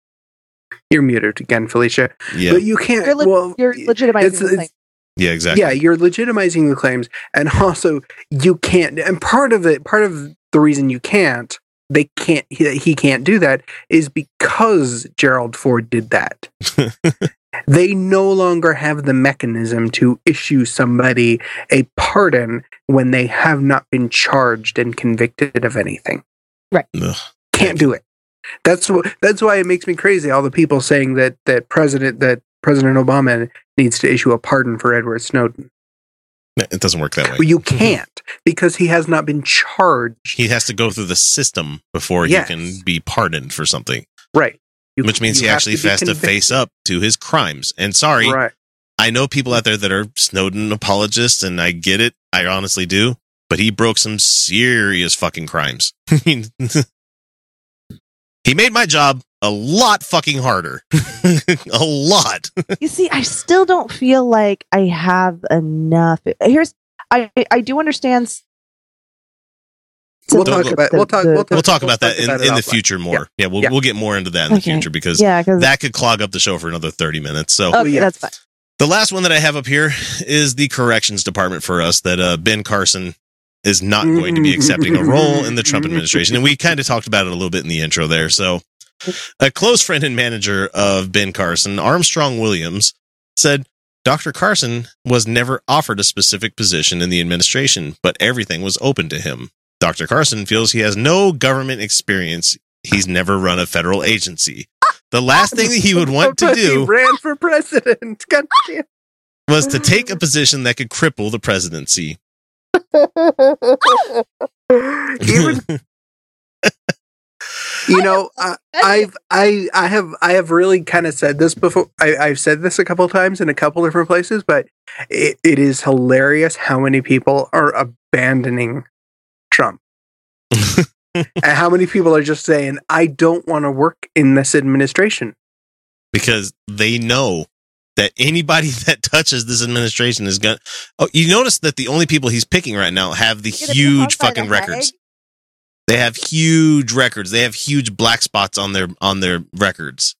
You're muted again, Felicia. Yeah. But you can't. You're, le- well, you're legitimizing it's- the it's- thing. yeah, exactly. Yeah, you're legitimizing the claims, and also you can't. And part of it, part of the reason you can't, they can't, he, he can't do that, is because Gerald Ford did that. (laughs) they no longer have the mechanism to issue somebody a pardon when they have not been charged and convicted of anything. Ugh. Can't do it. That's wh- that's why it makes me crazy. All the people saying that that president that President Obama needs to issue a pardon for Edward Snowden. It doesn't work that way. Well, you mm-hmm. can't because he has not been charged. He has to go through the system before Yes. he can be pardoned for something, Right. You- which means you he actually be has to face up to his crimes. And sorry, Right. I know people out there that are Snowden apologists, and I get it. I honestly do. But he broke some serious fucking crimes. (laughs) (laughs) He made my job a lot fucking harder. (laughs) a lot. You see, I still don't feel like I have enough. Here's, I I do understand. S- We'll talk about- the- we'll talk- the- we'll talk- We'll talk about that talk in, in the future more. Yeah, we'll, Yeah. we'll get more into that in the Okay. future because Yeah, that could clog up the show for another 30 minutes. So okay, yeah. that's fine. the last one that I have up here is the corrections department for us that uh, Ben Carson is not going to be accepting a role in the Trump administration. And we kind of talked about it a little bit in the intro there. So a close friend and manager of Ben Carson, Armstrong Williams, said Dr. Carson was never offered a specific position in the administration, but everything was open to him. Dr. Carson feels he has no government experience. He's never run a federal agency. The last thing that he would want to (laughs) do He ran for president. (laughs) Was to take a position that could cripple the presidency. (laughs) Even you know, uh, I've I I have I have really kind of said this before. I, I've said this a couple times in a couple different places, but it, it is hilarious how many people are abandoning Trump. (laughs) and how many people are just saying, I don't want to work in this administration. because they know that anybody (laughs) that touches this administration is going to. Oh, you notice that the only people he's picking right now have the Gonna huge hung by the fucking records. head. They have huge records. They have huge black spots on their on their records.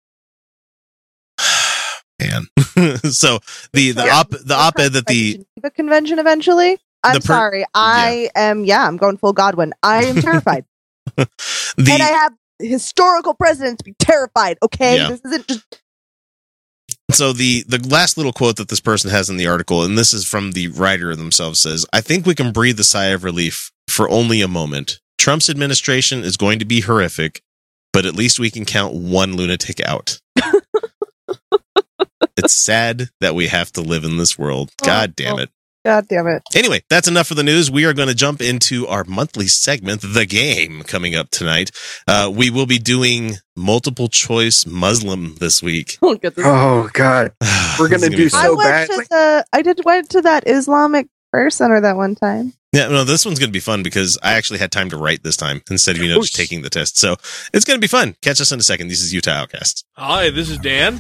(sighs) Man, (laughs) so the the Yeah. op the op-ed that the the convention eventually. I'm per- sorry. I am. Yeah, I'm going full Godwin. I am terrified, (laughs) and I have historical presidents be terrified. Okay, Yeah. this isn't just. so the the last little quote that this person has in the article, and this is from the writer themselves, says, "I think we can breathe a sigh of relief for only a moment. Trump's administration is going to be horrific, but at least we can count one lunatic out." (laughs) it's sad that we have to live in this world. Oh, God damn oh. it. God damn it! Anyway, that's enough for the news. We are going to jump into our monthly segment, The Game, coming up tonight. Uh, we will be doing multiple choice Muslim this week. (laughs) We'll this. Oh God. (sighs) We're gonna do be so I fun. went badly. to the. I did went to that Islamic prayer center that one time. Yeah, no, this one's going to be fun because I actually had time to write this time instead of, you know, just taking the test. So it's going to be fun. Catch us in a second. This is Utah Outcast. Hi, this is Dan.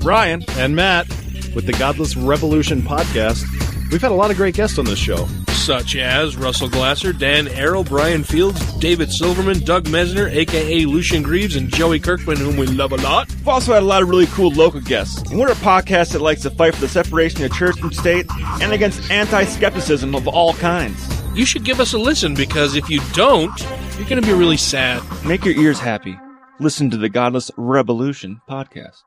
Ryan, and Matt with the Godless Revolution podcast. We've had a lot of great guests on this show. Such as Russell Glasser, Dan Arel, Brian Fields, David Silverman, Doug Mesner, aka Lucien Greaves, and Joey Kirkman, whom we love a lot. We've also had a lot of really cool local guests. And we're a podcast that likes to fight for the separation of church and state and against anti skepticism of all kinds. You should give us a listen because if you don't, you're going to be really sad. Make your ears happy. Listen to the Godless Revolution podcast.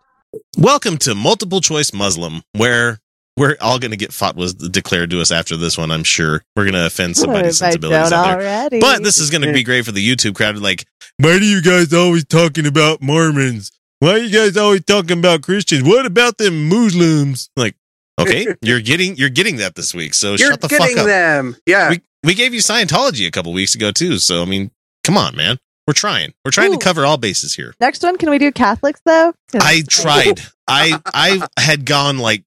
Welcome to Multiple Choice Muslim, where we're all going to get fatwas declared to us after this one, I'm sure. We're going to offend somebody's sensibilities out there. already. But this is going to be great for the YouTube crowd. Like, why do you guys always talking about Mormons? Why are you guys always talking about Christians? What about them Muslims? Like, okay, (laughs) you're getting you're getting that this week. So You're shut the fuck getting up. them. Yeah. We we gave you Scientology a couple weeks ago too. So I mean, come on, man. We're trying. We're trying Ooh. to cover all bases here. Next one, can we do Catholics though? I (laughs) tried. I I had gone like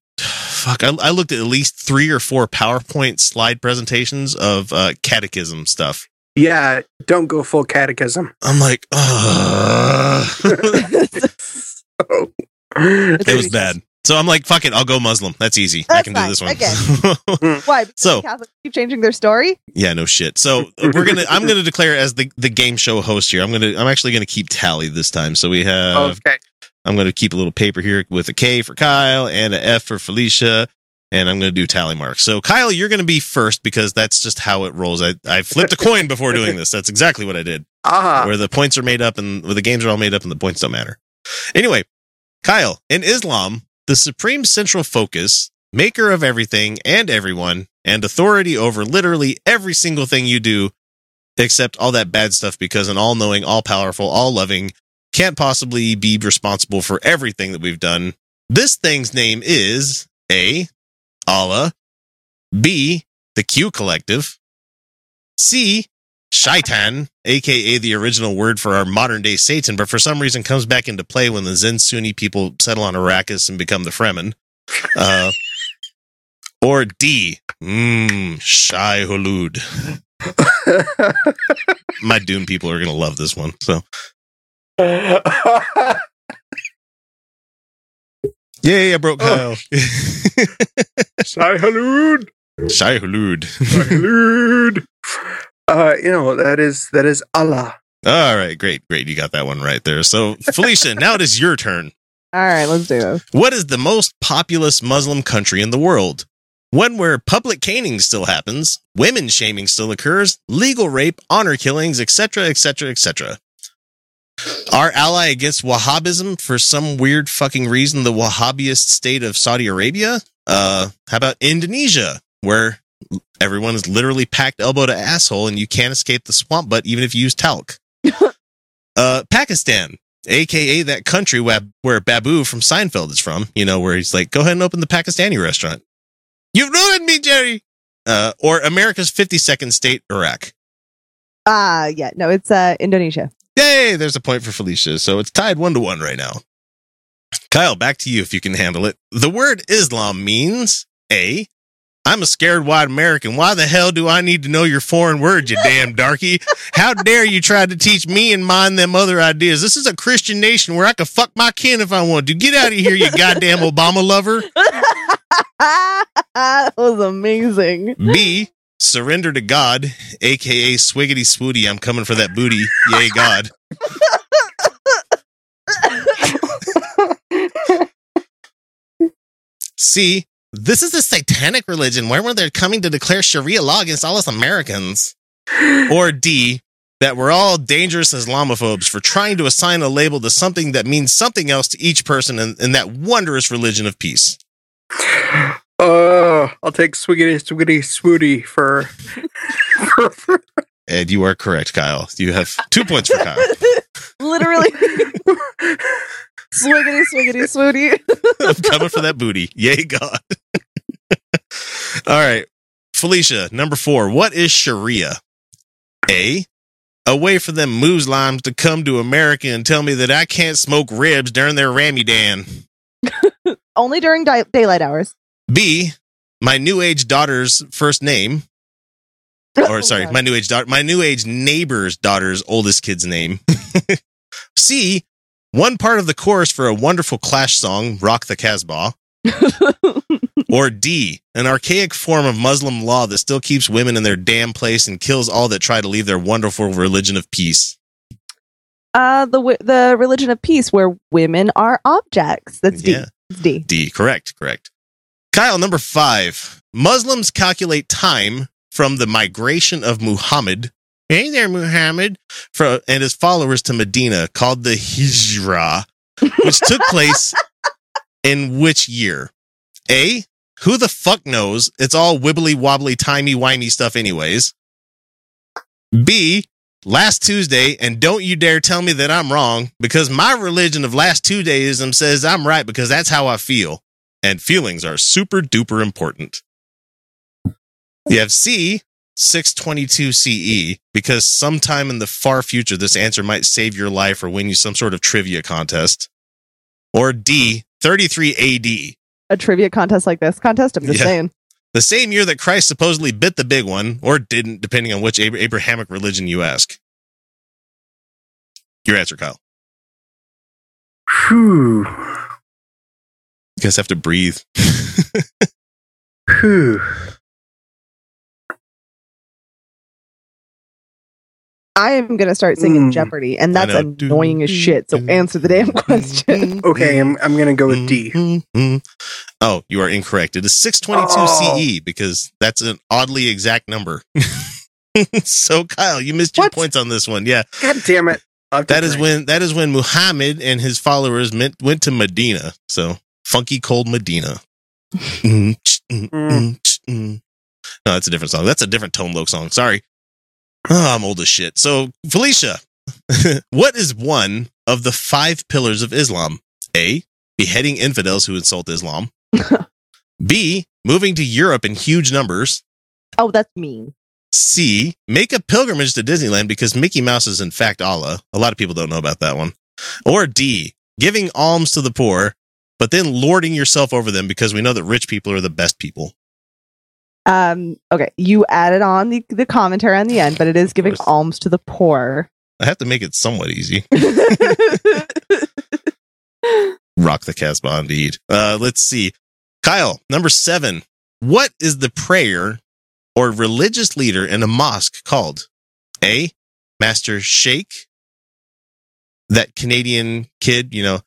fuck. I, I looked at at least three or four PowerPoint slide presentations of uh, catechism stuff. yeah. Don't go full catechism. I'm like, ugh. (laughs) Oh. it was bad. So I'm like, fuck it. I'll go Muslim. That's easy. I That's can do this one. fine. (laughs) Why? Because (laughs) So- Catholics keep changing their story. yeah, no shit. So uh, we're gonna. I'm gonna declare as the the game show host here. I'm gonna. I'm actually gonna keep tally this time. So we have. okay. I'm going to keep a little paper here with a K for Kyle and a F for Felicia, and I'm going to do tally marks. So, Kyle, you're going to be first because that's just how it rolls. I, I flipped a coin before doing this. That's exactly what I did. Ah. Where the points are made up and where the games are all made up and the points don't matter. Anyway, Kyle, in Islam, the supreme central focus, maker of everything and everyone, and authority over literally every single thing you do, except all that bad stuff because an all knowing, all powerful, all loving, can't possibly be responsible for everything that we've done. This thing's name is A. Allah, B. the Q Collective. C. Shaitan, aka the original word for our modern day Satan, but for some reason comes back into play when the Zensunni people settle on Arrakis and become the Fremen. Uh, (laughs) or D. Mmm, Shai Hulud. (laughs) My Dune people are going to love this one. So, yeah, yeah, broke Kyle. (laughs) Shai Halud. Shai Hulud. Halud. Uh, you know that is that is Allah. All right, great, great. You got that one right there. So, Felicia, now it is your turn. All right, let's do this. What is the most populous Muslim country in the world? One where public caning still happens, women shaming still occurs, legal rape, honor killings, etc., etc., etc. Our ally against Wahhabism for some weird fucking reason, the Wahhabist state of Saudi Arabia. Uh, how about Indonesia, where everyone is literally packed elbow to asshole and you can't escape the swamp butt even if you use talc. (laughs) uh, Pakistan, aka that country where, where Babu from Seinfeld is from, you know, where he's like, go ahead and open the Pakistani restaurant. You've ruined me, Jerry. Uh, or America's 52nd state, Iraq. Ah, yeah, no, it's uh Indonesia. Yay, there's a point for Felicia. So it's tied one to one right now. Kyle, back to you if you can handle it. The word Islam means A. I'm a scared white American. Why the hell do I need to know your foreign words, you damn darky? How dare you try to teach me and mine them other ideas? This is a Christian nation where I can fuck my kin if I want to. Get out of here, you goddamn Obama lover. (laughs) that was amazing. B. Surrender to God, aka Swiggity Swooty. I'm coming for that booty. Yay, God. (laughs) See, This is a satanic religion. Where were they coming to declare Sharia law against all us Americans? Or D. That we're all dangerous Islamophobes for trying to assign a label to something that means something else to each person in, in that wondrous religion of peace. I'll take swiggity swiggity swooty for, for, for And you are correct, Kyle. You have two points for Kyle. (laughs) Literally. (laughs) swiggity, swiggity, swooty. I'm coming for that booty. Yay, God. (laughs) All right. Felicia, number four. What is Sharia? A. A way for them Muslims to come to America and tell me that I can't smoke ribs during their Ramadan. Only during di- daylight hours. B. My new age daughter's first name. (laughs) Or Oh, sorry, my new age daughter, my new age neighbor's daughter's oldest kid's name. (laughs) C. One part of the chorus for a wonderful Clash song, "Rock the Casbah." (laughs) or D, an archaic form of Muslim law that still keeps women in their damn place and kills all that try to leave their wonderful religion of peace. uh, the the religion of peace, where women are objects. That's D. Yeah. D. D, correct, correct. Kyle, number five. Muslims calculate time from the migration of Muhammad. Hey there, Muhammad, for, and his followers to Medina, called the Hijra, which took (laughs) place in which year? A. Who the fuck knows? It's all wibbly wobbly, timey wimey stuff, anyways. B. Last Tuesday, and don't you dare tell me that I'm wrong, because my religion of last Tuesdayism says I'm right because that's how I feel. And feelings are super duper important. You have C, 622 CE, E, because sometime in the far future, this answer might save your life or win you some sort of trivia contest. Or D, 33 AD, A trivia contest like this contest. I'm just Yeah. saying. the same year that Christ supposedly bit the big one, or didn't, depending on which Abrahamic religion you ask. Your answer, Kyle. Whew. You guys have to breathe. (laughs) Whew. I am gonna start singing Hmm. Jeopardy, and that's know. annoying as shit. So answer the damn question. (laughs) Okay, I'm I'm gonna go with D. Mhm. Oh, you are incorrect. It is 622 Oh. CE because that's an oddly exact number. (laughs) so, Kyle, you missed your What? points on this one. Yeah, God damn it! I'll have to that is when that is when Muhammad and his followers meant, went to Medina. So, funky cold Medina. Mm, mm, mm, mm. No, that's a different song. That's a different Tone Loc song. Sorry. Oh, I'm old as shit. So, Felicia, (laughs) what is one of the five pillars of Islam? A. Beheading infidels who insult Islam. B. Moving to Europe in huge numbers. Oh, that's mean. C. Make a pilgrimage to Disneyland because Mickey Mouse is in fact Allah. A lot of people don't know about that one. Or D. Giving alms to the poor, but then lording yourself over them because we know that rich people are the best people. Um, okay, you added on the, the commentary on the end, but it is giving alms to the poor. I have to make it somewhat easy. (laughs) Rock the Casbah indeed. Uh, let's see. Kyle, number seven. What is the prayer or religious leader in a mosque called? A. Master Sheikh. That Canadian kid, you know,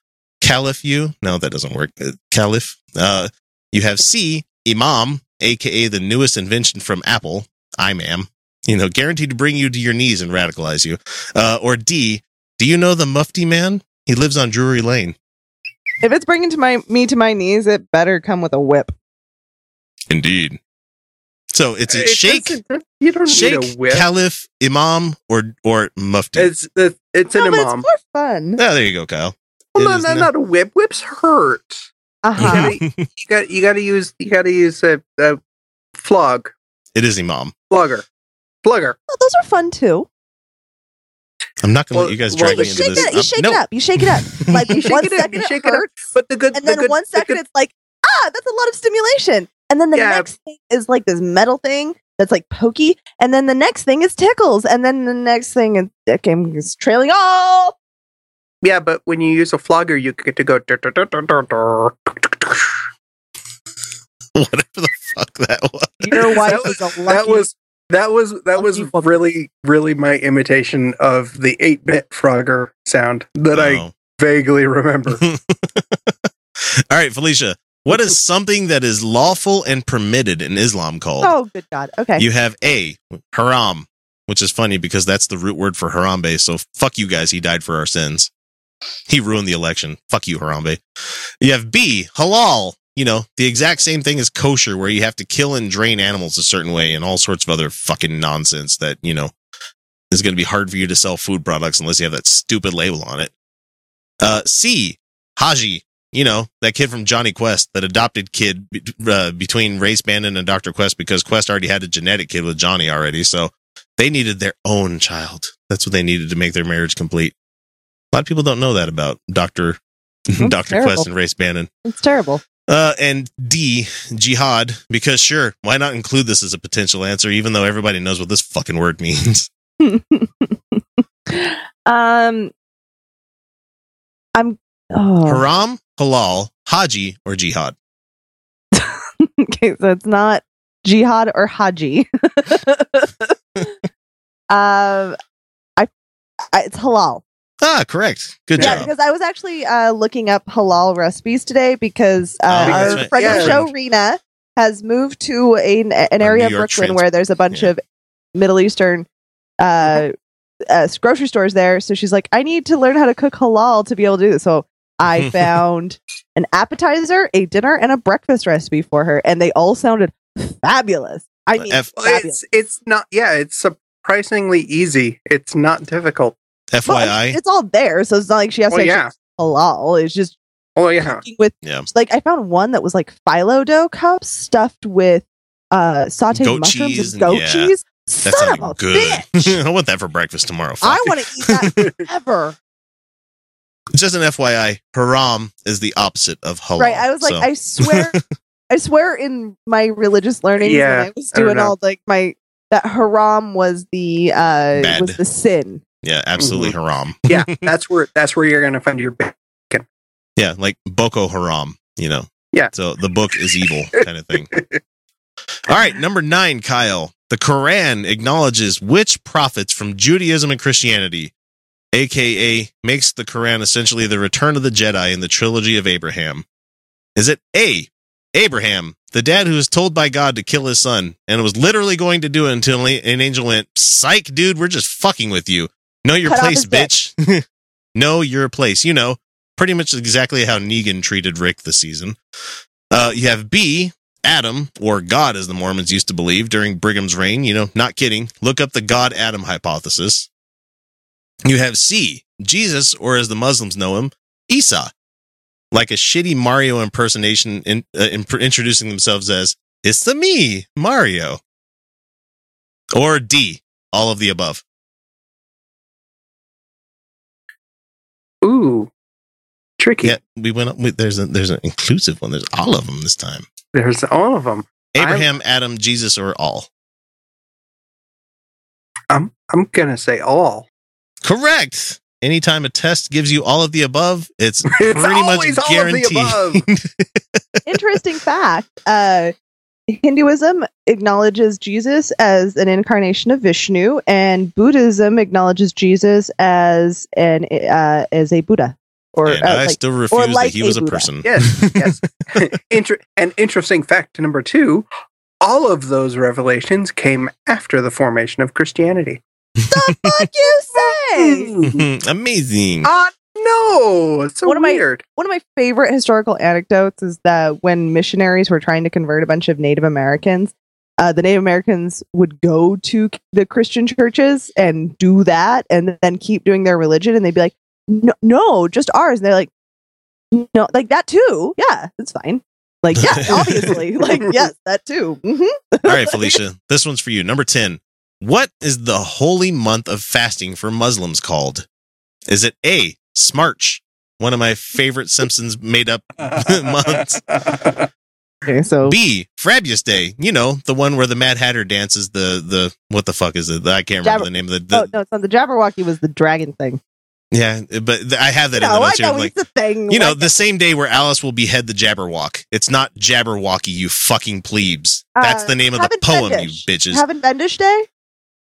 Caliph you. No, that doesn't work. Uh, Caliph. Uh, you have C. Imam, aka the newest invention from Apple, IMAM. You know, guaranteed to bring you to your knees and radicalize you. Uh, or D. Do you know the Mufti man? He lives on Drury Lane. if it's bringing to my me to my knees, it better come with a whip. Indeed. So it's a It Sheikh, doesn't- You don't need Sheikh, a whip. Caliph, Imam, or or Mufti. It's it's, it's an No, imam. it's more fun. Ah, there you go, Kyle. Well, no, no, no- not a whip. Whips hurt. Uh huh. You got (laughs) you got to use you got to use a, a flog it is Imam. flogger flugger. Oh, those are fun too. I'm not going to Well- let you guys well, drag You me into this. it. You Um, shake no. it up. You shake it up. (laughs) Like You shake one it up, second you it shake it up. But the good and the then good, one the good- it's like ah, that's a lot of stimulation. And then the Yeah. next thing is like this metal thing that's like pokey, and then the next thing is tickles, and then the next thing is, it came- is trailing off. Yeah, but when you use a flogger, you get to go. dur, dur, dur. Whatever the fuck that was. Your wife That was, a lucky. That was that was that was Lucky woman. really really my imitation of the eight bit Frogger sound that I Oh. vaguely remember. (laughs) All right, Felicia. What is (laughs) something that is lawful and permitted in Islam called? oh, good God. Okay. You have A, haram, which is funny because that's the root word for Harambe. So fuck you guys. He died for our sins. He ruined the election. Fuck you, Harambe. You have B, halal. You know, the exact same thing as kosher, where you have to kill and drain animals a certain way and all sorts of other fucking nonsense that, you know, is going to be hard for you to sell food products unless you have that stupid label on it. Uh, C, Haji. You know, that kid from Jonny Quest, that adopted kid uh, between Race Bandit and Dr. Quest because Quest already had a genetic kid with Johnny already. So they needed their own child. That's what they needed to make their marriage complete. A lot of people don't know that about Dr. (laughs) Dr. Quest and Race Bannon. it's terrible. Uh, and D, jihad, because sure, why not include this as a potential answer, even though everybody knows what this fucking word means? (laughs) (laughs) um, I'm. Oh. Haram, halal, haji, or jihad. okay, so it's not jihad or haji. um, I, I, it's halal. Ah, correct. Good Yeah, job. because I was actually uh, looking up halal recipes today because uh, Oh, our right. friend of the show, Rena, has moved to a, an area of Brooklyn trans- where there's a bunch yeah. of Middle Eastern uh, uh, grocery stores there. So she's like, I need to learn how to cook halal to be able to do this. So I (laughs) found an appetizer, a dinner, and a breakfast recipe for her, and they all sounded fabulous. I mean, F- fabulous. it's it's not yeah, it's surprisingly easy. It's not difficult. Well, FYI. it's, it's all there, so it's not like she has Oh to yeah. halal. It's just Oh yeah. with Yeah. like I found one that was like phyllo dough cups stuffed with uh sauteed Goat mushrooms cheese and and- goat yeah. cheese. That Son of a good. bitch! (laughs) I want that for breakfast tomorrow. I want to eat that (laughs) ever. Just an FYI, haram is the opposite of halal. right? I was like, so- I swear, (laughs) I swear in my religious learning Yeah, when I was doing know. all like my that haram was the uh Bad. was the sin. Yeah, absolutely mm-hmm. haram. Yeah, that's where that's where you're gonna find your bacon. Yeah, like Boko Haram, you know. Yeah. So the book is evil kind of thing. (laughs) All right, number nine, Kyle. The Quran acknowledges which prophets from Judaism and Christianity, aka makes the Quran essentially the return of the Jedi in the trilogy of Abraham. Is it A, Abraham, the dad who was told by God to kill his son and was literally going to do it until an angel went, Psych, dude, we're just fucking with you. Know your Cut place, bitch. (laughs) know your place. You know, pretty much exactly how Negan treated Rick this season. Uh, you have B, Adam, or God, as the Mormons used to believe during Brigham's reign. You know, not kidding. Look up the God Adam hypothesis. You have C, Jesus, or as the Muslims know him, Esau. Like a shitty Mario impersonation, in, uh, imp- introducing themselves as, It's the me, Mario. Or D, all of the above. Ooh, tricky. Yeah, we went up with there's a there's an inclusive one. There's all of them this time. There's all of them. Abraham, Adam, Jesus, or all. I'm I'm gonna say all. Correct. Anytime a test gives you all of the above, it's (laughs) It's pretty much always all of the guaranteed. (laughs) Interesting fact. Uh, Hinduism acknowledges Jesus as an incarnation of Vishnu, and Buddhism acknowledges Jesus as an uh, as a Buddha. Or and uh, I like- still refuse that like he a was a Buddha. person. Yes, (laughs) yes. Inter- and interesting fact number two: all of those revelations came after the formation of Christianity. the fuck you say? (laughs) Amazing. Ah, no, it's so What am I- weird. One of my favorite historical anecdotes is that when missionaries were trying to convert a bunch of Native Americans, uh, the Native Americans would go to the Christian churches and do that, and then keep doing their religion, and they'd be like, "No, no, just ours." And they're like, "No, like that too. Yeah, it's fine. Like, yeah, (laughs) obviously, like yes, that too. hmm All right, Felicia, this one's for you. Number 10. What is the holy month of fasting for Muslims called? Is it A, Smarch, one of my favorite Simpsons made up (laughs) months? Okay, so B, Frabjous Day, you know, the one where the Mad Hatter dances the, the, what the fuck is it? I can't remember Jabber- the name of the, the oh no, it's not the Jabberwocky was the dragon thing. yeah, but th- I have that in the No, I here. know like, a thing. you know, Like, the same day where Alice will behead the Jabberwock. It's not Jabberwocky, you fucking plebes. That's Uh, the name of the poem, Bendish. you bitches. Heaven Bendish Day.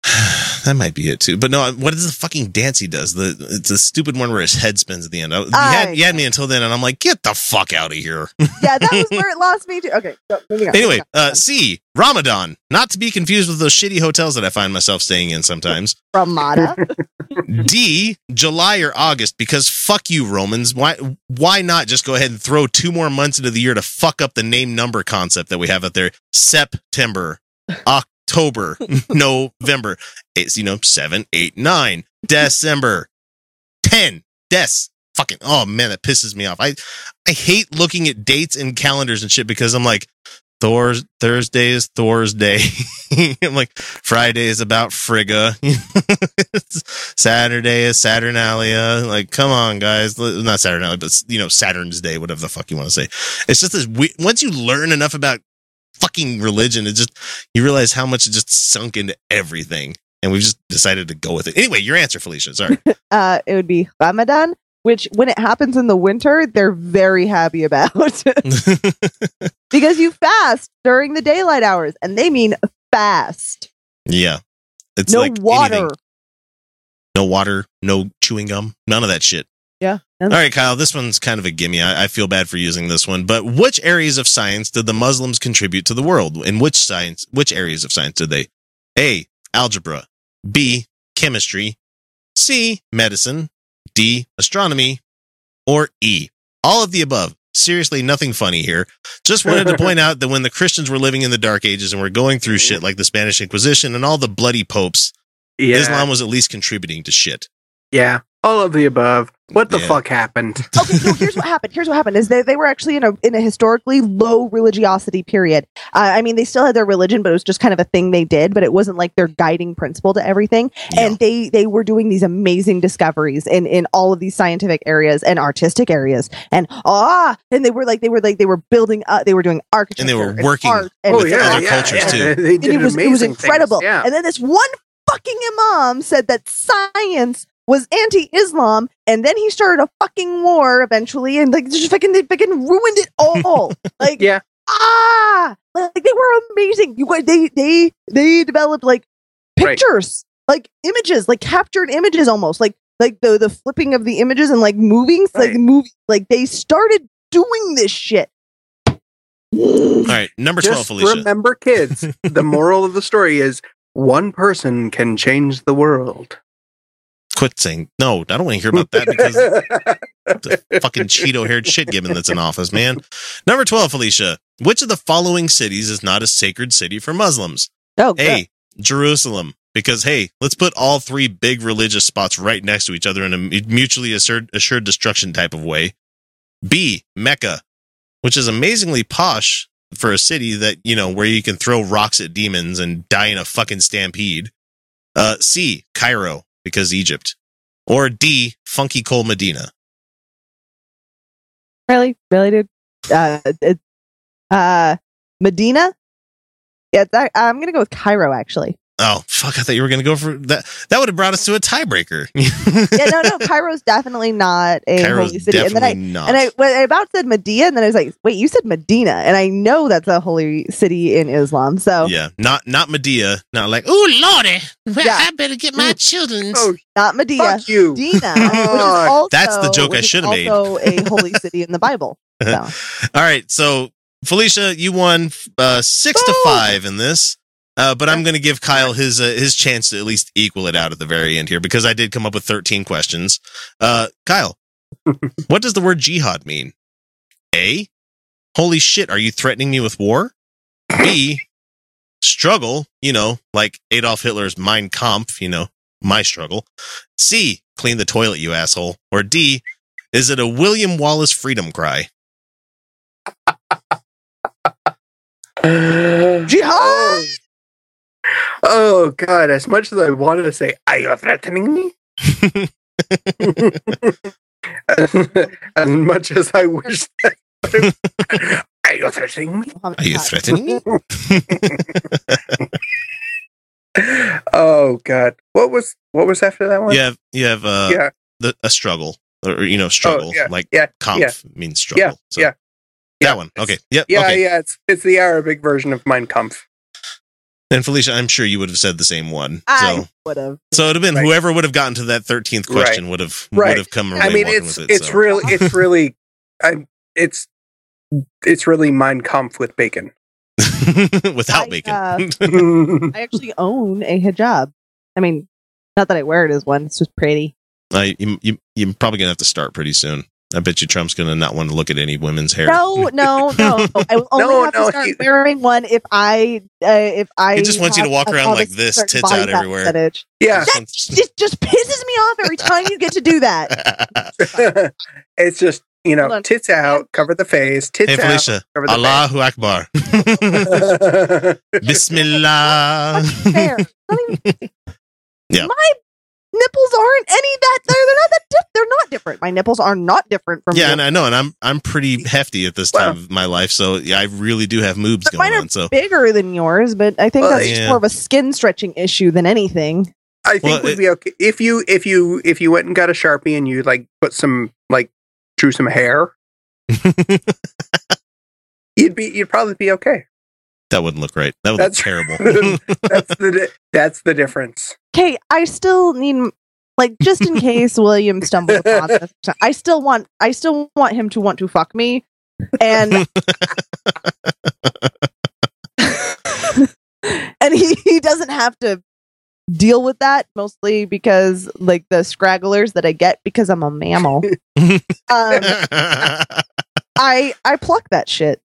(sighs) that might be it too. But no, what is the fucking dance he does? The it's a stupid one where his head spins at the end. I, you, I- had, you had me until then, and I'm like, get the fuck out of here. Yeah, that was where it (laughs) lost me too. Okay, so moving on. anyway, uh, C Ramadan, not to be confused with those shitty hotels that I find myself staying in sometimes. Ramada. (laughs) D July or August because fuck you Romans. Why why not just go ahead and throw two more months into the year to fuck up the name number concept that we have out there? September, October, (laughs) (laughs) November. It's you know seven, eight, nine, December, ten. Des. Fucking oh man, that pisses me off. I I hate looking at dates and calendars and shit because I'm like Thor's Thursday is Thor's day. (laughs) I'm like Friday is about Frigga. (laughs) Saturday is Saturnalia. Like, come on, guys. Not Saturnalia, but you know, Saturn's Day, whatever the fuck you want to say. It's just this. We- once you learn enough about fucking religion, it just you realize how much it just sunk into everything, and we've just decided to go with it. Anyway, your answer, Felicia. Sorry. (laughs) uh, it would be Ramadan, which when it happens in the winter, they're very happy about (laughs) (laughs) because you fast during the daylight hours, and they mean fast. yeah, it's no like water. anything. no water, no chewing gum, none of that shit. Yeah. All right, Kyle, this one's kind of a gimme. I, I feel bad for using this one, but which areas of science did the Muslims contribute to the world? In which science, which areas of science did they? A, algebra. B, chemistry. C, medicine. D, astronomy. Or E, all of the above. Seriously, nothing funny here. Just wanted to point (laughs) out that when the Christians were living in the Dark Ages and were going through shit like the Spanish Inquisition and all the bloody popes, Yeah, Islam was at least contributing to shit. yeah, all of the above. What the Yeah. fuck happened? (laughs) okay, so here's what happened. Here's what happened: is they, they were actually in a in a historically low religiosity period. Uh, I mean, they still had their religion, but it was just kind of a thing they did. But it wasn't like their guiding principle to everything. And they they were doing these amazing discoveries in in all of these scientific areas and artistic areas. And ah, and they were like they were like they were building up. They were doing architecture And they were working art and, with other cultures, too. They and did it was it was incredible. Things. Yeah, And then this one fucking imam said that science was anti-Islam, and then he started a fucking war eventually, and like just fucking they fucking ruined it all. (laughs) like Yeah. ah, like they were amazing. You guys, they they they developed like Right. pictures, like images, like captured images, almost like like the the flipping of the images and like moving, like Right. movie, like they started doing this shit. All right, number 12, just Felicia. remember, kids. the (laughs) moral of the story is one person can change the world. Quit saying, no, I don't want to hear about that because the (laughs) fucking Cheeto haired shit given that's in office, man. Number 12, Felicia. Which of the following cities is not a sacred city for Muslims? Oh, good. A, Jerusalem. Because, hey, let's put all three big religious spots right next to each other in a mutually assured, assured destruction type of way. B, Mecca, which is amazingly posh for a city that you know where you can throw rocks at demons and die in a fucking stampede. Uh, C. Cairo because Egypt, or D. Funky Cold Medina. Really, really, dude. Uh, uh, Medina. Yeah, that, I'm gonna go with Cairo. Actually, Oh fuck! I thought you were gonna go for that. That would have brought us to a tiebreaker. (laughs) yeah, no, no. Cairo's definitely not a Cairo's holy city. And then I definitely not. and I when I about said Medina, and then I was like, wait, you said Medina, and I know that's a holy city in Islam. So yeah, not not Madea. Not like oh lordy, well, Yeah. I better get my children. Oh, not Medina. fuck you. Medina, (laughs) which is God. also, That's the joke I which is should have made. Also, a holy (laughs) city in the Bible. So. All right, so Felicia, you won uh, six to five in this. Uh, but I'm going to give Kyle his uh, his chance to at least equal it out at the very end here because I did come up with 13 questions. Uh, Kyle, (laughs) what does the word jihad mean? A. Holy shit, are you threatening me with war? B. Struggle, you know, like Adolf Hitler's Mein Kampf, you know, my struggle. C. Clean the toilet, you asshole. Or D. Is it a William Wallace freedom cry? (laughs) Jihad! Oh God! As much as I wanted to say, "Are you threatening me?" (laughs) as much as I wish that. (laughs) Are you threatening me? Are you threatening me? (laughs) oh God! What was what was after that one? You have you have uh yeah, the, a struggle or you know struggle yeah, like yeah, Kampf yeah. means struggle. yeah, so yeah. that yeah. one. Okay. Yep. yeah, okay. yeah. It's it's the Arabic version of Mein Kampf. And Felicia, I'm sure you would have said the same one. I So would have. so it'd have been Right. whoever would have gotten to that 13th question would have Right. would have come away I mean, it's with it. it's so. really it's (laughs) really, I, it's it's really Mein Kampf with bacon. (laughs) without I, bacon. uh, (laughs) I actually own a hijab. I mean, not that I wear it as one. It's just pretty. I, you, you, you're probably gonna have to start pretty soon. I bet you Trump's gonna not want to look at any women's hair. No, no, no. (laughs) I will only No, have no, to start he- wearing one if I uh, if I. He just wants you to walk around like this, tits out everywhere. percentage. yeah, That just just pisses me off every time you get to do that. (laughs) it's just you know on. tits out, cover the face, tits hey out, cover the Allahu Akbar. (laughs) Bismillah. Fair. Yeah. My nipples aren't any that they're, they're not that dif- they're not different. My nipples are not different from Yeah, yours. and I know, and I'm I'm pretty (laughs) hefty at this time Well- of my life, so yeah, I really do have moobs But going mine are on. So bigger than yours, but I think Well, that's just yeah. more of a skin stretching issue than anything. I think Well, would be okay if you if you if you went and got a sharpie and you like put some like drew some hair. (laughs) You'd be you'd probably be okay. That wouldn't look right. That would That's- look (laughs) terrible. That's the that's the difference. Okay, I still need like just in case William stumbles upon (laughs) this. I still want I still want him to want to fuck me. And (laughs) and he, he doesn't have to deal with that mostly because like the scragglers that I get because I'm a mammal. Um, I I pluck that shit.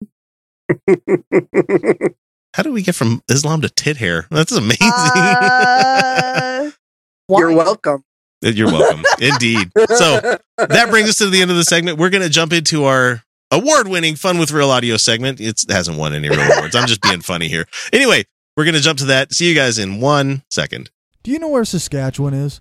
(laughs) How do we get from Islam to tit hair? That's amazing. (laughs) Uh, You're welcome. You're welcome. Indeed. So that brings us to the end of the segment. We're going to jump into our award-winning Fun with Real Audio segment. It's, it hasn't won any real awards. I'm just being funny here. Anyway, we're going to jump to that. See you guys in one second. Do you know where Saskatchewan is?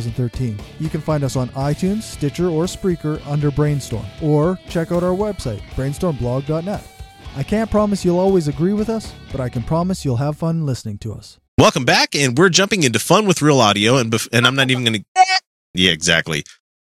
2013. You can find us on iTunes, Stitcher, or Spreaker under Brainstorm, or check out our website, brainstormblog.net. I can't promise you'll always agree with us, but I can promise you'll have fun listening to us. Welcome back, and we're jumping into Fun with Real Audio, and bef- and I'm not even going (laughs) to. Yeah, exactly.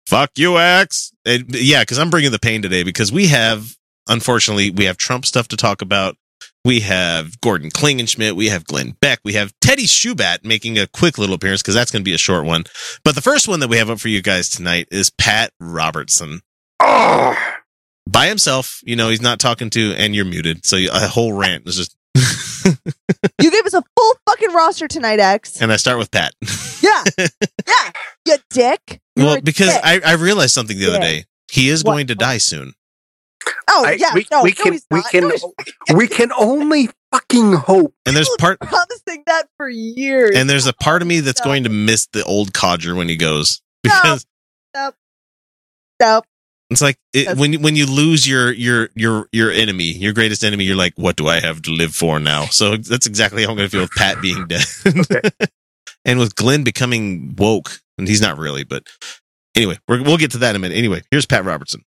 Fuck you, X. And, yeah, because I'm bringing the pain today because we have, unfortunately, we have Trump stuff to talk about. We have Gordon Klingenschmitt. We have Glenn Beck. We have Teddy Shoebat making a quick little appearance because that's going to be a short one. But the first one that we have up for you guys tonight is Pat Robertson. Oh, by himself. You know, he's not talking to, and you're muted. So a whole rant is just. (laughs) You gave us a full fucking roster tonight, X. and I start with Pat. Yeah. (laughs) yeah. You dick. You're well, because dick. I, I realized something the other Yeah. day. He is What? going to die soon. Oh, I- yeah. we, no, we can he's we can No, (laughs) we can only fucking hope. And there's People part been promising that for years. and there's a part of me that's No. going to miss the old codger when he goes No. because Nope. it's like it, when you- when you lose your your your your enemy, your greatest enemy, you're like, what do I have to live for now? So that's exactly how I'm going to feel with Pat being dead, (laughs) and with Glenn becoming woke, and he's not really, but anyway, we're, we'll get to that in a minute. Anyway, here's Pat Robertson.